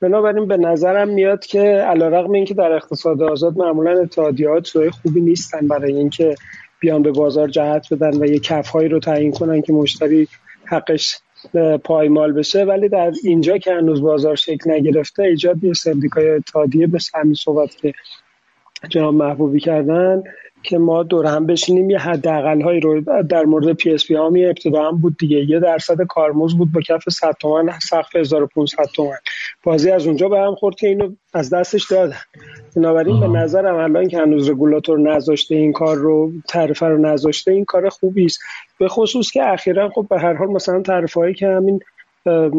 Speaker 3: بنابراین به نظرم میاد که علیرغم اینکه در اقتصاد آزاد معمولا اتحادیات سوی خوبی نیستن برای اینکه بیان به بازار جهت بدن و یه کفهایی رو تعیین کنن که مشتری حقش پایمال بشه. ولی در اینجا که هنوز بازار شکل نگرفته ایجاد یه سندیکای اتحادیه به همین صحبت که جناب محبوبی کردن. که ما دور هم بشینیم یه حداقل هایی رو در مورد پی اس پی هم یه ابتدا هم بود دیگه. یه درصد کارمزد بود با کف 100 تومن سقف 1500 تومن. بازی از اونجا به هم خورد که اینو از دستش دادن بنابراین به نظرم الان که هنوز رگولاتور نذاشته این کار رو تعرفه رو نذاشته این کار خوبی است. به خصوص که اخیرا خب به هر حال مثلا تعرفه هایی که همین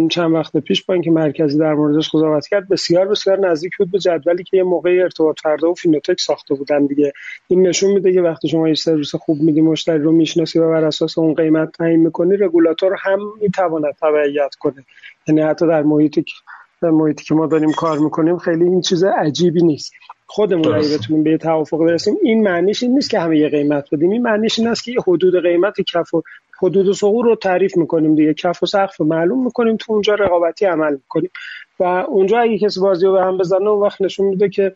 Speaker 3: چند وقت پیش بانک مرکزی در موردش قضاوت کرد بسیار بسیار نزدیک بود به جدولی که یه موقع ارتباط فردا و فینوتک ساخته بودن دیگه. این نشون میده که وقتی شما یه سرویس خوب میدی مشتری رو می‌شناسی و بر اساس اون قیمت تعیین می‌کنی رگولاتور هم می‌تواند تبعیت کنه. یعنی حتی در محیطی در محیطی که ما داریم کار می‌کنیم خیلی این چیز عجیبی نیست. خودمون اگه بتونیم به توافق برسیم این معنیش این نیست که همه یه قیمت بدیم. این معنیش این است که یه حدود قیمت کف و حدود سقور رو تعریف می‌کنیم دیگه. کف و سقف رو معلوم می‌کنیم تو اونجا رقابتی عمل می‌کنیم. و اونجا اگه کسی بازی رو به هم بزنه اون وقت نشون میده که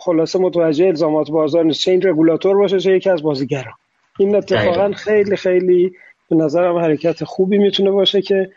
Speaker 3: خلاصه متوجه الزامات بازار نیست. چه این رگولاتور باشه چه یکی از بازیگران این اتفاقا خیلی خیلی به نظرم حرکت خوبی می‌تونه باشه که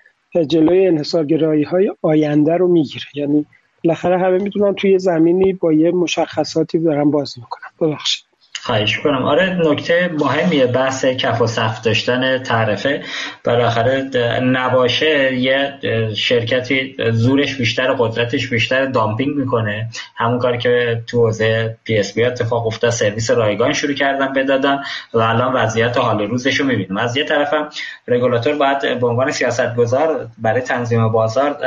Speaker 3: جلوی انحصارگرایی های آینده رو می‌گیره. یعنی بالاخره همه می‌تونن توی زمینی با یه مشخصاتی دارن بازی می‌کنن. ببخشید.
Speaker 2: خواهش کنم آره نکته مهمیه بحث کف و صف داشتن تعرفه. بالاخره نباشه یه شرکتی زورش بیشتر قدرتش بیشتر دامپینگ می‌کنه. همون کاری که تو حوزه پی اس پی اتفاق افتاد سرویس رایگان شروع کردن به دادن و الان وضعیت حال روزش رو می‌بینیم. از یه طرف هم رگولاتور باید به عنوان سیاستگزار برای تنظیم بازار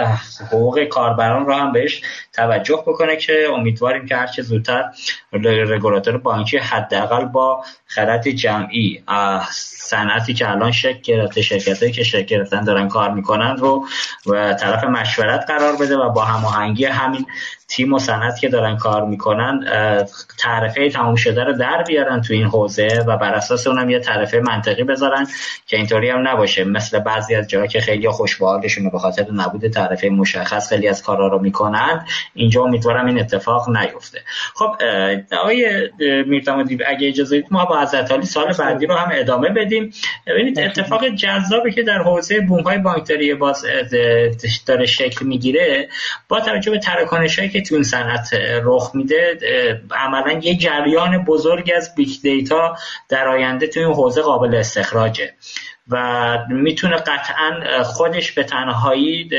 Speaker 2: حقوق کاربران رو هم بهش توجه بکنه که امیدواریم که هرچه زودتر رگولاتور بانکی حداقل با خرد جمعی صنعتی که الان شکل گرفته شرکت که شکل گرفتن دارن کار می‌کنن رو و طرف مشورت قرار بده و با هماهنگی همین تیم و صنعت که دارن کار می‌کنن تعرفه تمام شده رو در بیارن تو این حوزه و بر اساس اونم یه تعرفه منطقی بذارن که اینطوری هم نباشه. مثل بعضی از جاها که خیلی خوشبالشون به خاطر نبود تعرفه مشخص خیلی از کارا رو می‌کنن اینجا امیدوارم این اتفاق نیفته. خب آقای میرتمادی اگه اجازه بدید ما با حضرت علی سال بعدی رو هم ادامه بدیم. ببینید اتفاق جذابی که در حوزه بوم های بانکداری باز داره شکل می‌گیره با توجه به تراکنشایی که تو این صنعت رخ میده عملا یه جریان بزرگ از big data در آینده تو این حوزه قابل استخراجه و می‌تونه قطعا خودش به تنهایی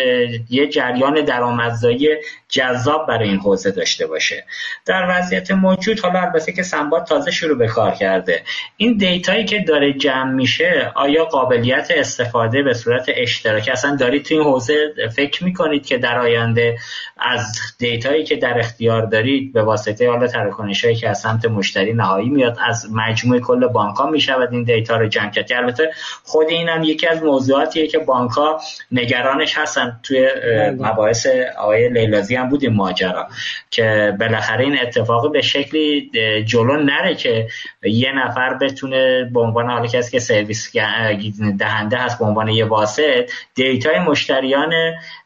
Speaker 2: یه جریان درآمدزایی جذاب برای این حوزه داشته باشه. در وضعیت موجود حالا البته که سندباد تازه شروع به کار کرده. این dataیی که داره جمع میشه آیا قابلیت استفاده به صورت اشتراکی اصلا دارید تو این حوزه فکر می‌کنید که در آینده از dataیی که در اختیار دارید به واسطه حالا تراکنش هایی که از سمت مشتری نهایی میاد از مجموع کل بانک ها می‌شود این data رو جمع کرد البته خود اینم یکی از موضوعاتیه که بانک ها نگرانش هستن توی بله. مباحث آقای لیلازی هم بود این ماجرا که بالاخره این اتفاق به شکلی جلو نره که یه نفر بتونه به عنوان حالا کسی که سرویس دهنده هست به عنوان یه واسط data ی مشتریان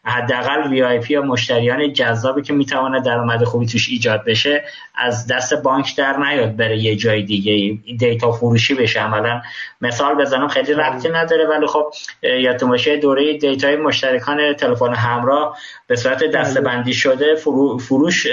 Speaker 2: حداقل VIP یا مشتریان جذابی که می‌تونه درآمد خوبی توش ایجاد بشه از دست بانک در نیاد بره یه جای دیگه data فروشی بشه. عملا مثال بزنم خیلی ربطی نداره ولی خب یادتون باشه دوره data ی مشترکان تلفن همراه به صورت دسته‌بندی شده فروش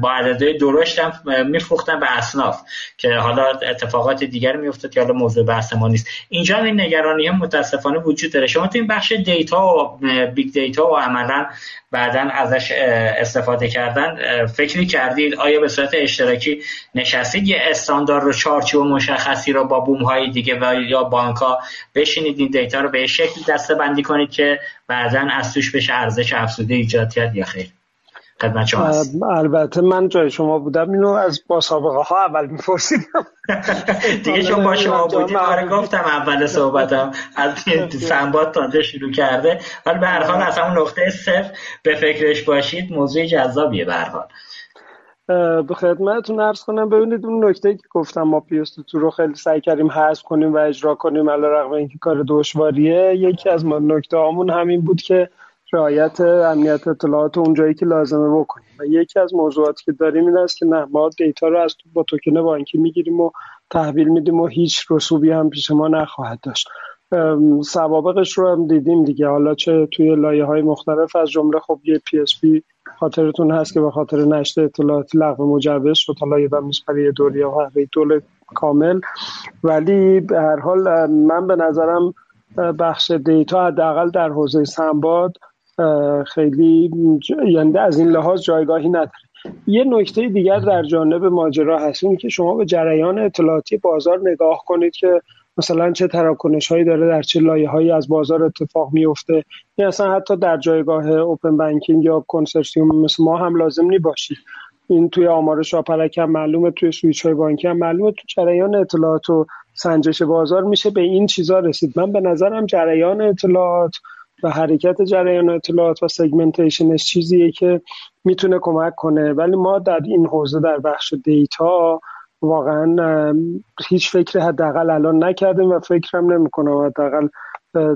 Speaker 2: با عددهای درشت هم میفروختن به اصناف که حالا اتفاقات دیگر میفته که حالا موضوع بحث ما نیست. اینجا این نگرانی هم متاسفانه وجود داره. شما تو این بخش data و big data و عملا بعدا ازش استفاده کردن فکری کردید آیا به صورت اشتراکی نشستید یه استاندارد و چارچوب مشخصی رو با بوم های دیگه و یا بانک ها بشینید این data رو به شکل دسته بندی کنید که بعدا از توش بشه ارزش افزوده ایجاد کرد یا خیر؟ خدمت شما
Speaker 3: البته من جای شما بودم اینو از با سابقه ها اول میپرسیدم.
Speaker 2: دیگه چون با شما بودید آره گفتم اول صحبتم از سنباد تازه شروع کرده. ولی به هر حال از همون نقطه صفر به فکرش باشید موضوع جذابیه به هر حال.
Speaker 3: به خدمتتون عرض کنم ببینید اون نکته که گفتم ما پیوست تو رو خیلی سعی کردیم حذف کنیم و اجرا کنیم علی رغم اینکه کار دشواریه یکی از ما نکته هامون همین بود که رعایت امنیت اطلاعات اونجایی که لازمه بکنیم. و یکی از موضوعاتی که داریم این است که نه ما data رو از با توکن بانکی می‌گیریم و تحویل میدیم و هیچ رسوبی هم پیش ما نخواهد داشت. سوابقش رو هم دیدیم دیگه. حالا چه توی لایه های مختلف از جمله خب یه پی اس پی خاطرتون هست که به خاطر نشت اطلاعات لغو مجوز شد. حالا یادم نیست برای دوره‌ای یا دوره کامل. ولی به هر حال من به نظرم بخش data حداقل در حوزه سندباد خیلی یعنی از این لحاظ جایگاهی نداره. یه نکته دیگر در جانب ماجرا هست این که شما به جریان اطلاعاتی بازار نگاه کنید که مثلا چه تراکنش هایی داره در چه لایه هایی از بازار اتفاق میفته یا اصلا حتی در جایگاه open banking یا کنسرسیوم مثل ما هم لازم نیست باشید. این توی آمار شاپرک هم معلومه توی سویچ های بانکی هم معلومه. تو جریان اطلاعات و سنجش بازار میشه به این چیزا رسید. من به نظرم جریان اطلاعات و حرکت جریان اطلاعات و segmentation ش چیزیه که می‌تونه کمک کنه. ولی ما در این حوزه در بخش دیتا واقعا هیچ فکری حداقل الان نکردیم و فکرم نمی‌کنم حداقل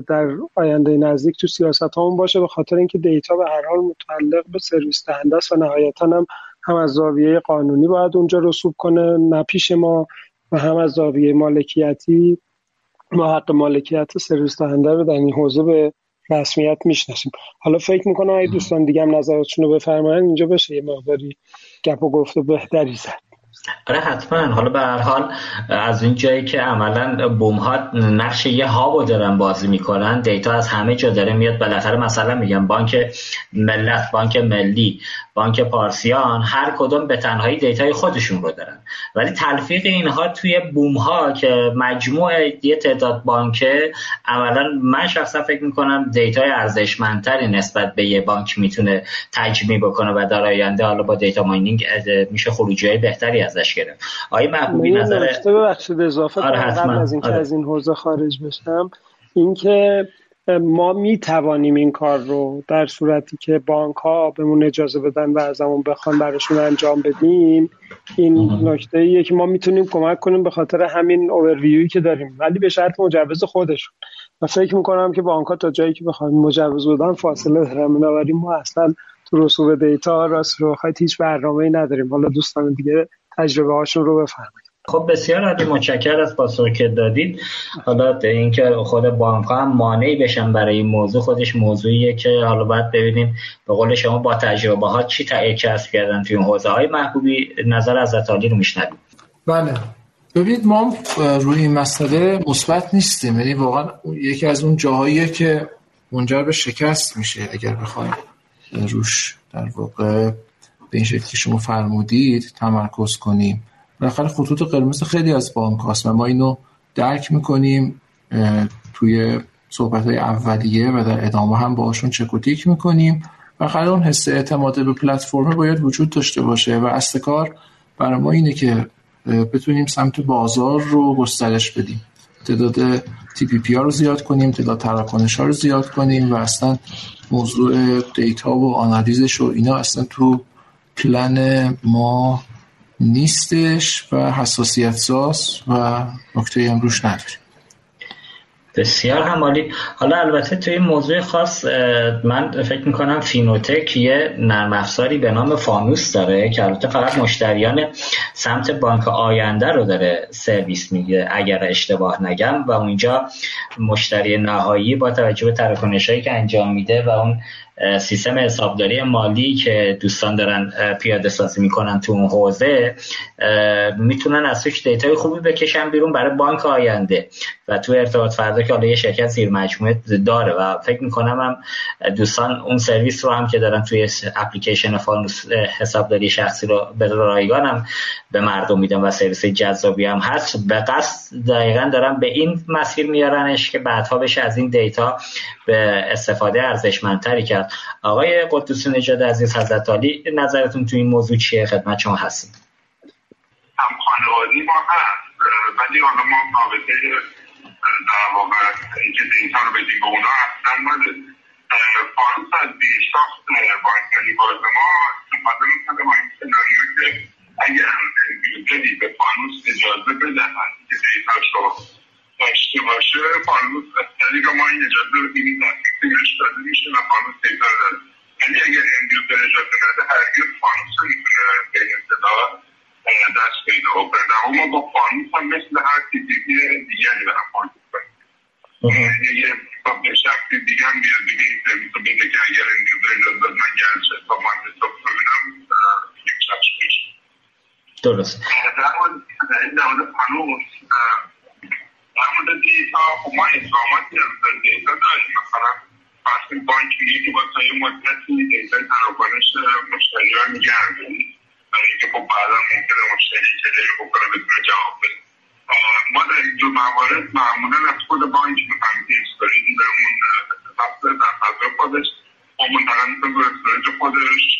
Speaker 3: در آینده نزدیک تو سیاست همون باشه. به خاطر اینکه دیتا به هر حال متعلق به سرویس دهنده است و نهایتا هم هم از زاویه قانونی باید اونجا رسوب کنه. نه پیش ما و هم از زاویه مالکیتی. ما حق مالکیت سرویس دهنده رو در این حوزه به رسمیت می‌شناسیم. حالا فکر می‌کنم اگه دوستان دیگه هم نظراتشون رو بفرمایید اینجا بشه یه مقداری گپ و گفته بهتری زد.
Speaker 2: آره حتما. حالا به هر حال از این جایی که عملا بوم ها نقش یه hub و دارن بازی می‌کنن دیتا از همه جا داره میاد. بالاخره مثلا میگم بانک ملت بانک ملی بانک پارسیان هر کدوم به تنهایی دیتای خودشون رو دارن. ولی تلفیق اینها توی بوم ها که مجموع یه تعداد بانکه عملا من شخصا فکر می‌کنم دیتای ارزشمندتری نسبت به یه بانک می‌تونه تجمیع بکنه و در آینده حالا با data mining میشه خروجی بهتری ازش گرفت. آیا محبوبی نظر
Speaker 3: ببخشید اضافه آره از اینکه آره. از این حوزه خارج بشم اینکه ما می توانیم این کار رو در صورتی که بانک ها بهمون اجازه بدن و ازمون بخوان براشون انجام بدیم این نکته ایه که ما می‌تونیم کمک کنیم به خاطر همین اوورویوی که داریم ولی به شرط مجوز خودشون. و فکر می‌کنم که بانک ها تا جایی که بخوایم مجوز بدن فاصله دارن بنابراین ما اصلا تو رسوب دیتا راست رو هیچ برنامه ای نداریم. حالا دوستان دیگه تجربه هاشون رو بفرمایید.
Speaker 2: خب بسیار عالی. متشکر از پاسخی که دادید. حالا اینکه خود بانک هم مانعی بشن برای این موضوع خودش موضوعیه که حالا باید ببینیم به قول شما با تجربه ها چی تایید کسب کردن توی حوزه های محبوبی. نظر از عالی رو میشنویم
Speaker 4: بله. ببینید ما روی این مسئله مثبت نیستیم. یعنی واقعا یکی از اون جاهاییه که منجر به شکست میشه. اگر بخوایم روش در واقع به این شکل که شما فرمودید تمرکز کنیم. بالاخره خطوط قرمز خیلی از بانک هاست. و ما اینو درک می‌کنیم توی صحبت های اولیه و در ادامه هم باشون چک و تیک می‌کنیم. بالاخره اون حس اعتماد به پلتفرم باید وجود داشته باشه. و اصل کار برای ما اینه که بتونیم سمت بازار رو گسترش بدیم. تعداد TPP ها رو زیاد کنیم تعداد تراکنش ها رو زیاد کنیم و اصلا موضوع دیتا و آنالیزش و اینا اصلا تو پلن ما نیستش و حساسیت ساز و نکته هم روش نداریم.
Speaker 2: بسیار همالی حالا البته توی این موضوع خاص من فکر می‌کنم فینوتک یه نرم افزاری به نام فانوس داره که البته فقط مشتریان سمت بانک آینده رو داره سرویس میگه اگر اشتباه نگم. و اونجا مشتری نهایی با توجه به تراکنش که انجام میده و اون سیستم حسابداری مالی که دوستان دارن پیاده سازی می‌کنن تو اون حوزه می‌تونن از توش دیتای خوبی بکشن بیرون برای بانک آینده. و تو ارتباط فردا که حالا یه شرکت زیر مجموعه داره و فکر می‌کنم هم دوستان اون سرویس رو هم که دارن توی اپلیکیشن فانوس حسابداری شخصی رو به رایگان هم به مردم میدن و سرویس جذابی هم هست. به قصد دقیقا دارن به این مسیر میارنش که بعدها بشه از این دیتا به استفاده ارزشمندتری کرد. آقای قدوس نژاد عزیز حضرتعالی نظرتون تو این موضوع چیه؟ خدمت شما هستید
Speaker 5: هم خانواده ما هست ولی حالا ما رابطه در واقع اینکه دیتا رو بدیم به اونا اصلا نداره فانوس از پیشتاخت بانکداری باز ما استفاده می‌کنه. با این سناریو که اگر user ی به فانوس اجازه بدهند که دیتاش رو داشته باشه فانوس از طریق ما این اجازه رو دیگه تصمیمش داده میشه و فانوس دیتا رو داره یعنی اگر end user اجازه نده هرگز فانوس رو می‌تونه به اصطلاح دست پیدا بکنه اما با فانوس هم مثل هر تی پی پی دیگری دارم فانوس کنیم یه به شخصی دیگه هم بیاد دیگه این سرویس رو بده که اگر اندیوزر اجازه داد من گرچه تا من حساب کنم یک شخص میشه
Speaker 2: درست
Speaker 5: در در دیتا خب ما اقداماتی از دیتا داریم مثلا فرض بانک میگه که با تا یه مدتی دیتا تراکنش مشتریان نگه برای اینکه خب بعدا ممکنه مشتری کلیه بکنه بتونه جواب بده ما در این دو موارد معمولا از خود بانک می‌خوایم که استوریجی بهمون ثبت در فضا خودش با منطقه می‌کنه خودش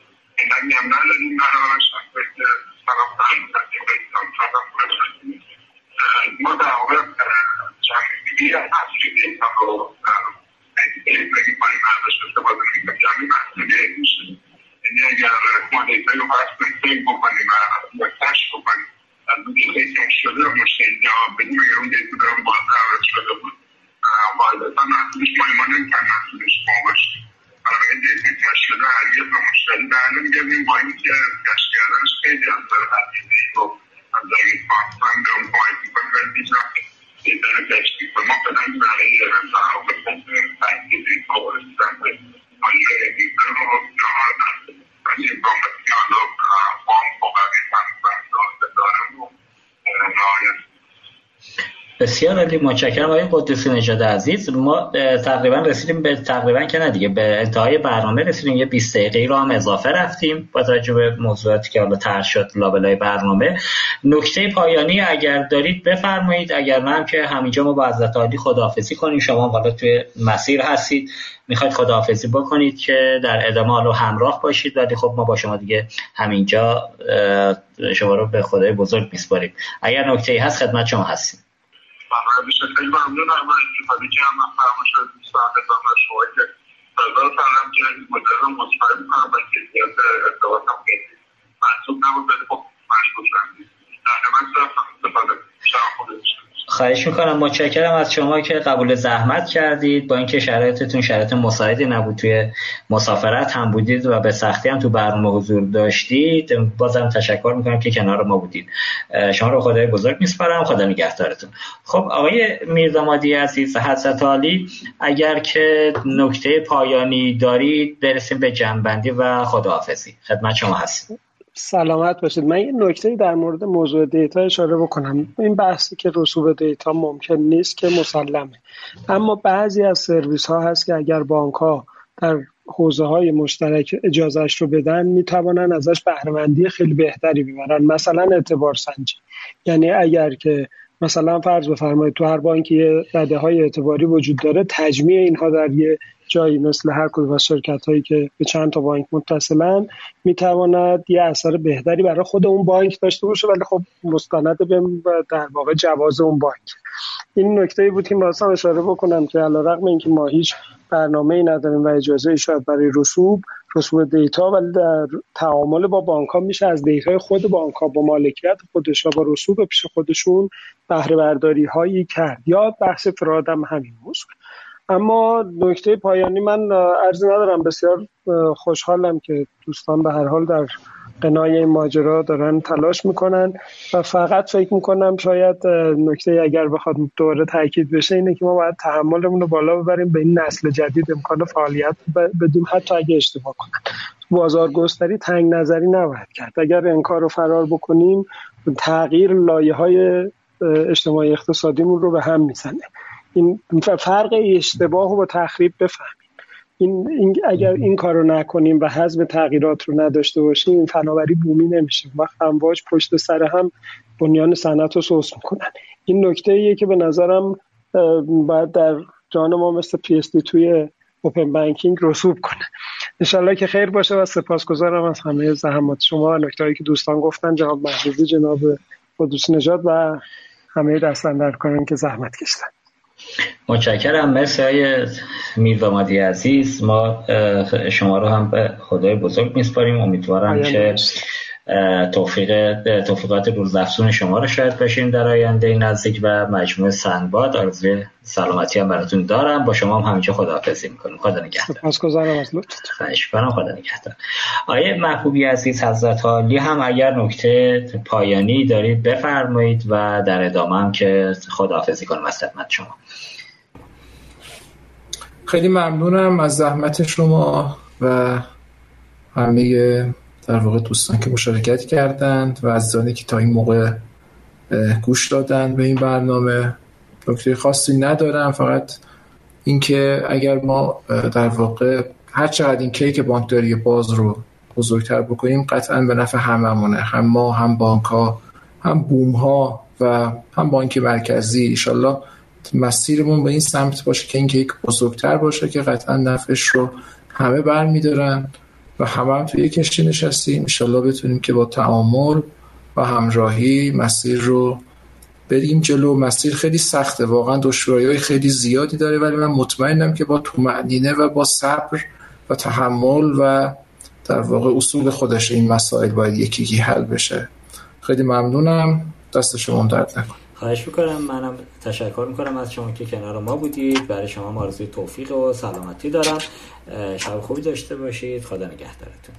Speaker 5: هم خب داره ما هم هرگز به مشتری در نمیگردیم با اینکه کشف کردنش خیلی از نظر هزینه رو از نظر فاکسان به اون کمک می‌کنه ولی هیچ وقت دیتا رو کشف می‌کنه ما فعلا برای تعامل تحقیق دیتا و رسیدن به آنجای دیتا رو ولی امکان که حالا بانک و بقیه فنی دارم رو رعایت
Speaker 2: بسیار عالی متشکرم آقای قدوسی نژاد عزیز. ما تقریبا رسیدیم به تقریبا که نه دیگه به انتهای برنامه رسیدیم. یه 20 دقیقه رو هم اضافه رفتیم با توجه به موضوعاتی که حالا طرح شد لابلای برنامه. نکته پایانی اگر دارید بفرمایید. اگر نه که همینجا ما با حضرت عالی خداحافظی کنیم. شما حالا توی مسیر هستید. می‌خواید خداحافظی بکنید که در ادامه حالا همراه باشید. ولی خب ما با شما دیگه همینجا شما رو به خدای بزرگ میسپاریم. اگر نکته ای هست خدمت شما هستیم.
Speaker 5: فرمایشش خیلی ممنونم و استفاده کردم. از فرمایش دوستان خدمت شما که نظر فرم که مدل مصفر میکنم و کیفیت ارتباط هم خیلی محسوب نبود ولی خب مشکوک در من صرف استفاده میشم خودشم
Speaker 2: خواهش می‌کنم متشکرم از شما که قبول زحمت کردید. با اینکه شرایطتون شرایط مساعدی نبود توی مسافرت هم بودید و به سختی هم تو برنامه حضور داشتید. بازم تشکر می‌کنم که کنار ما بودید. شما رو خدای بزرگ میسپارم. خدا نگهدارتون. خب آقای میردامادی عزیز حضرت عالی اگر که نکته پایانی دارید برسیم به جنبندی و خداحافظی. خدمت شما هستیم
Speaker 3: سلامت باشید. من یه نکته در مورد موضوع دیتا اشاره بکنم. این بحثی که رسوب دیتا ممکن نیست که مسلمه. اما بعضی از سرویس ها هست که اگر بانک ها در حوزه های مشترک اجازهش رو بدن می‌توانن ازش بهرهمندی خیلی بهتری ببرن. مثلا اعتبار سنجی. یعنی اگر که مثلا فرض بفرمایید تو هر بانکی رده های اعتباری وجود داره تجمیع اینها در یه جایی مثل هر کدوم از شرکت هایی که به چند تا بانک متصلن می‌تواند یه اثر بهتری برای خود اون بانک داشته باشه ولی خب مستند به در واقع جواز اون بانک. این نکته بود که واسه اشاره بکنم که علیرغم اینکه ما هیچ برنامه ای نداریم و اجازه شاید برای رسوب رسوب دیتا ولی در تعامل با بانک ها میشه از دیتای خود بانک ها با مالکیت خودش با رسوب پیش خودشون بهره برداری هایی کرد. یا بحث فرادم همین موضوع. اما نکته پایانی من ارزی ندارم. بسیار خوشحالم که دوستان به هر حال در قنای این ماجرا دارن تلاش می‌کنن و فقط فکر می‌کنم شاید نکته اگر بخواد دوباره تاکید بشه اینه که ما باید تحملمون رو بالا ببریم به این نسل جدید امکان فعالیت بدیم. حتی اگه اشتباه کنن بازار گستری تنگ نظری نباید کرد. اگر این کار رو فرار بکنیم تغییر لایه های اجتماعی اقتصادیمون رو به هم می‌زنه. این فرق اشتباه رو با تخریب بفهمیم. این, این اگر این کار رو نکنیم و حزم تغییرات رو نداشته باشیم این فناوری بومی نمیشه. وقت امواج پشت سر هم بنیان صنعت رو سوس می‌کنن. این نکته ایه که به نظرم باید در جان ما مثل PS توی open banking رسوب کنه. انشالله که خیر باشه و سپاسگزارم از همه زحمات. شما و نکته که دوستان گفتن جناب محفوظی جناب قدوس نژاد و همه دستن کنن که زحمت کشتن
Speaker 8: متشکرم. مرسی های میر و مادی عزیز. ما شما رو هم به خدای بزرگ میسپاریم. امیدوارم که توفیق توفیقات روزافزون شما رو شاهد باشیم در آینده نزدیک و مجموعه سنباد آرزوی سلامتی هم براتون دارم. با شما هم همینجا خداحافظی می‌کنم. خدا نگهدار.
Speaker 3: سپاسگزارم از
Speaker 8: خواهش کنم خدا نگهدار. آیه محبوبی عزیز حضرت عالی هم اگر نکته پایانی دارید بفرمایید و در ادامه هم که خداحافظی کنم از خدمت شما.
Speaker 4: خیلی ممنونم از زحمت شما و همه در واقع دوستان که مشارکت کردند و عزیزانی که تا این موقع گوش دادن به این برنامه. نکته خاصی ندارم فقط اینکه اگر ما در واقع هر چقدر این کیک بانکداری باز رو بزرگتر بکنیم قطعا به نفع هممونه. هم ما هم بانک ها هم بوم ها و هم بانک مرکزی. ایشالله مسیرمون به این سمت باشه که این کیک بزرگتر باشه که قطعا نفعش رو همه برمیدارن. و همه هم توی کشتی نشستیم. انشالله بتونیم که با تعامل و همراهی مسیر رو بریم جلو. مسیر خیلی سخته. واقعا دشواری های خیلی زیادی داره. ولی من مطمئنم که با تومعنینه و با صبر و تحمل و در واقع اصول خودش این مسائل باید یکی حل بشه. خیلی ممنونم. دست شما درد نکن
Speaker 2: خواهش می‌کنم. منم تشکر می‌کنم از شما که کنار ما بودید. برای شما آرزوی توفیق و سلامتی دارم. شب خوبی داشته باشید. خدا نگهدارتون.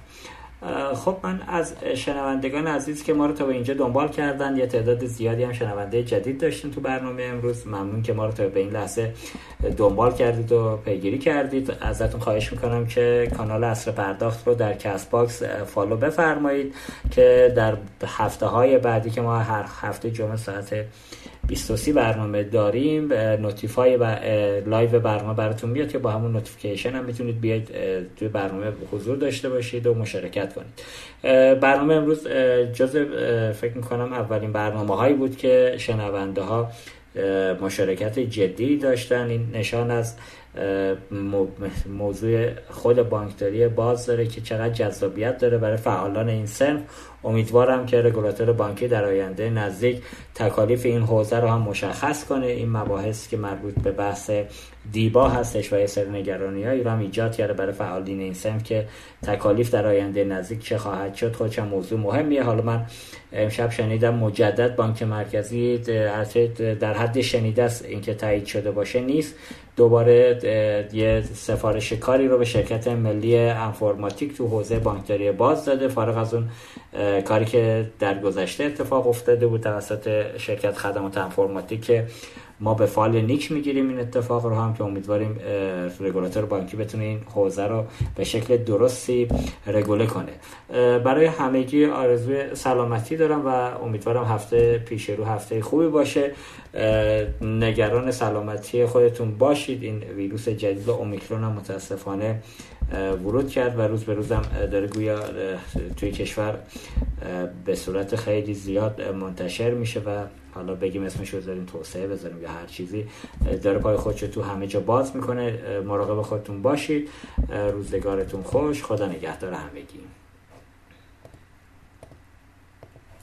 Speaker 2: خب من از شنوندگان عزیز که ما رو تا به اینجا دنبال کردن یه تعداد زیادی هم شنونده جدید داشتیم تو برنامه امروز. ممنون که ما رو تا به این لحظه دنبال کردید و پیگیری کردید. ازتون خواهش می‌کنم که کانال عصر پرداخت رو در کست باکس follow بفرمایید که در هفته های بعدی که ما هر هفته جمعه ساعت 23 برنامه داریم notify و live برنامه براتون میاد که با همون notification هم می‌تونید بیاید توی برنامه حضور داشته باشید و مشارکت کنید. برنامه امروز جز فکر می‌کنم اولین برنامه هایی بود که شنونده ها مشارکت جدی داشتن. این نشان از موضوع خود بانکداری باز داره که چقدر جذابیت داره برای فعالان این سنف. امیدوارم که رگولاتور بانکی در آینده نزدیک تکالیف این حوزه رو هم مشخص کنه. این مباحث که مربوط به بحث دیبا هستش و یه سر نگرانی هایی رو هم ایجاد کرده برای فعالین این سنف که تکالیف در آینده نزدیک چه خواهد شد خودش موضوع مهمیه. حالا من امشب شنیدم مجدد بانک مرکزی در حد شنیده است اینکه تایید شده باشه نیست. دوباره یه سفارش کاری رو به شرکت ملی انفرماتیک تو حوزه بانکداری باز داده. فارغ از اون کاری که در گذشته اتفاق افتاده بود توسط شرکت خدمات انفرماتیک که ما به فال نیک می‌گیریم این اتفاق رو هم که امیدواریم رگولاتور بانکی بتونه این حوزه رو به شکل درستی رگوله کنه. برای همگی آرزوی سلامتی دارم و امیدوارم هفته پیش رو هفته خوبی باشه. نگران سلامتی خودتون باشید. این ویروس جدید اومیکرون هم متاسفانه ورود کرد و روز به روزم داره گویا توی کشور به صورت خیلی زیاد منتشر میشه و حالا بگیم اسمش رو بذاریم توسعه بذاریم یا هر چیزی. داره پای خودش تو همه جا باز می‌کنه. مراقب خودتون باشید. روزگارتون خوش. خدا نگهدار همگی.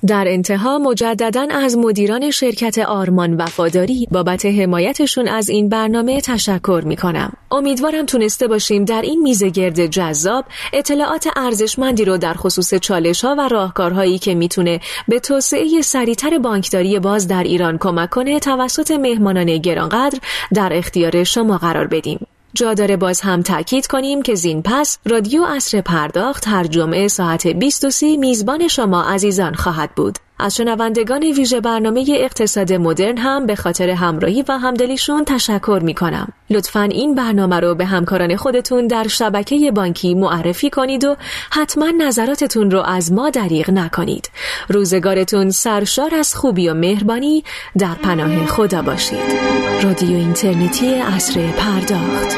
Speaker 1: در انتها مجددا از مدیران شرکت آرمان وفاداری بابت حمایتشون از این برنامه تشکر می کنم. امیدوارم تونسته باشیم در این میزه گرد جذاب اطلاعات ارزشمندی رو در خصوص چالش ها و راهکارهایی که می‌تونه به توسعه سریعتر بانکداری باز در ایران کمک کنه توسط مهمانان گرانقدر در اختیار شما قرار بدیم. جا داره باز هم تاکید کنیم که زین پس رادیو اصر پرداخت هر جمعه ساعت 23 میزبان شما عزیزان خواهد بود. از شنوندگان ویژه برنامه اقتصاد مدرن هم به خاطر همراهی و همدلیشون تشکر می کنم. لطفا این برنامه رو به همکاران خودتون در شبکه بانکی معرفی کنید و حتما نظراتتون رو از ما دریغ نکنید. روزگارتون سرشار از خوبی و مهربانی در پناه خدا باشید. رادیو اینترنتی اصر پرداخت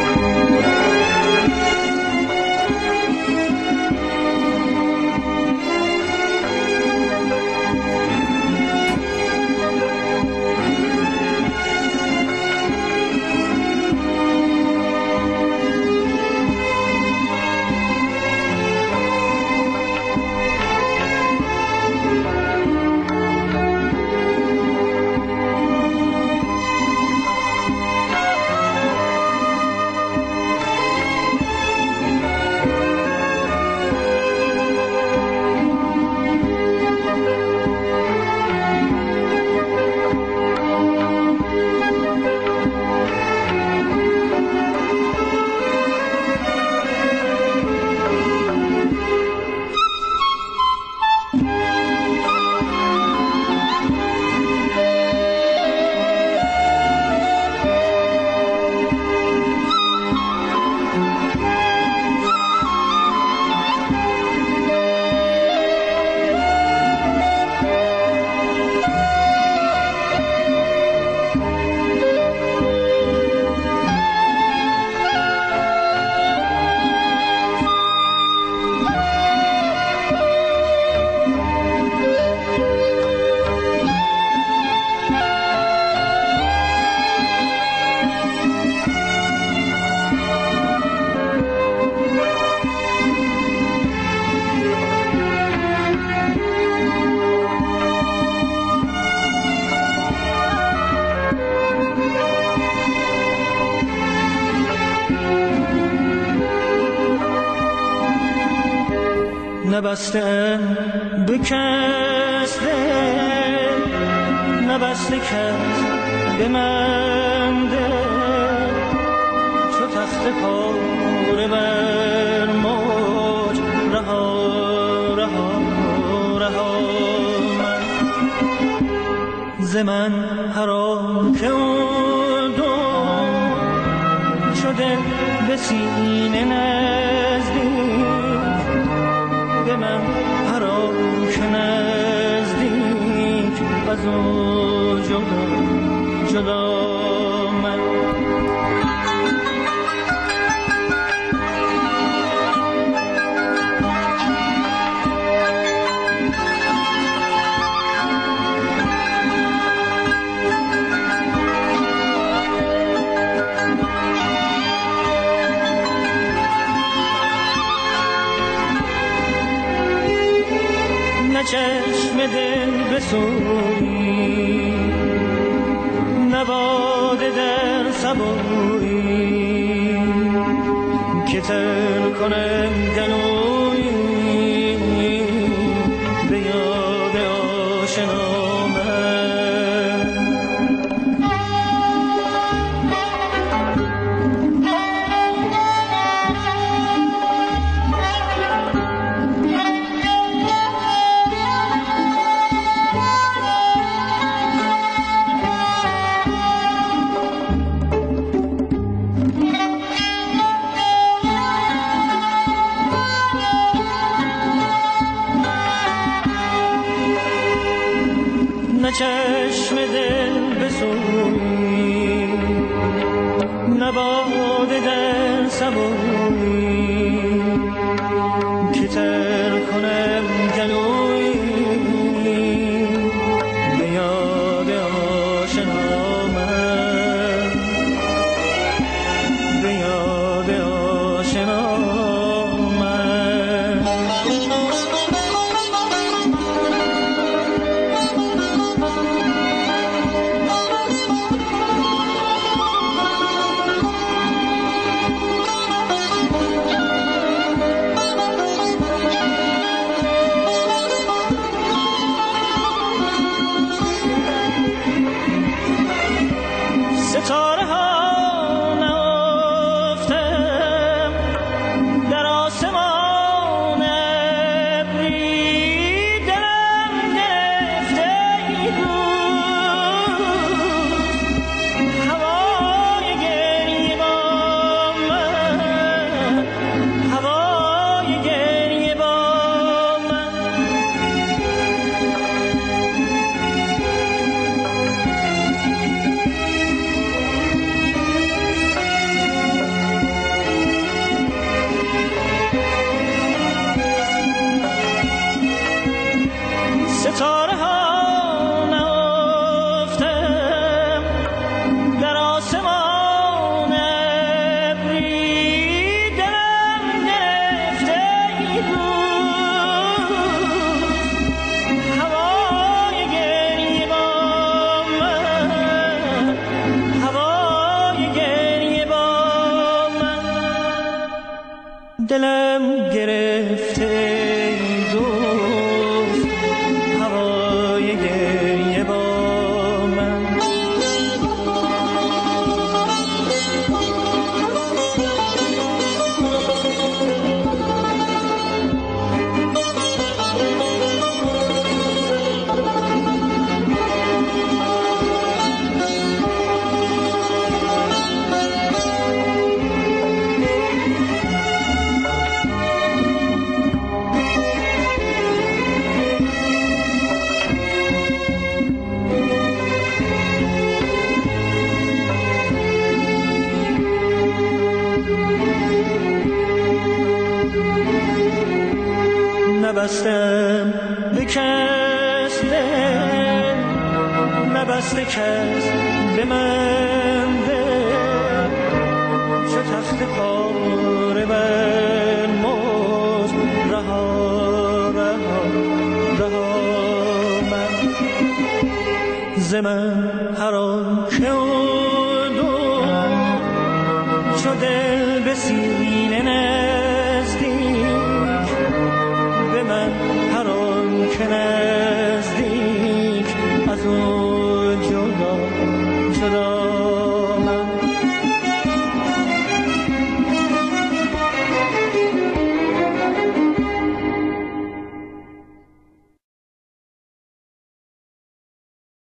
Speaker 7: نبسته به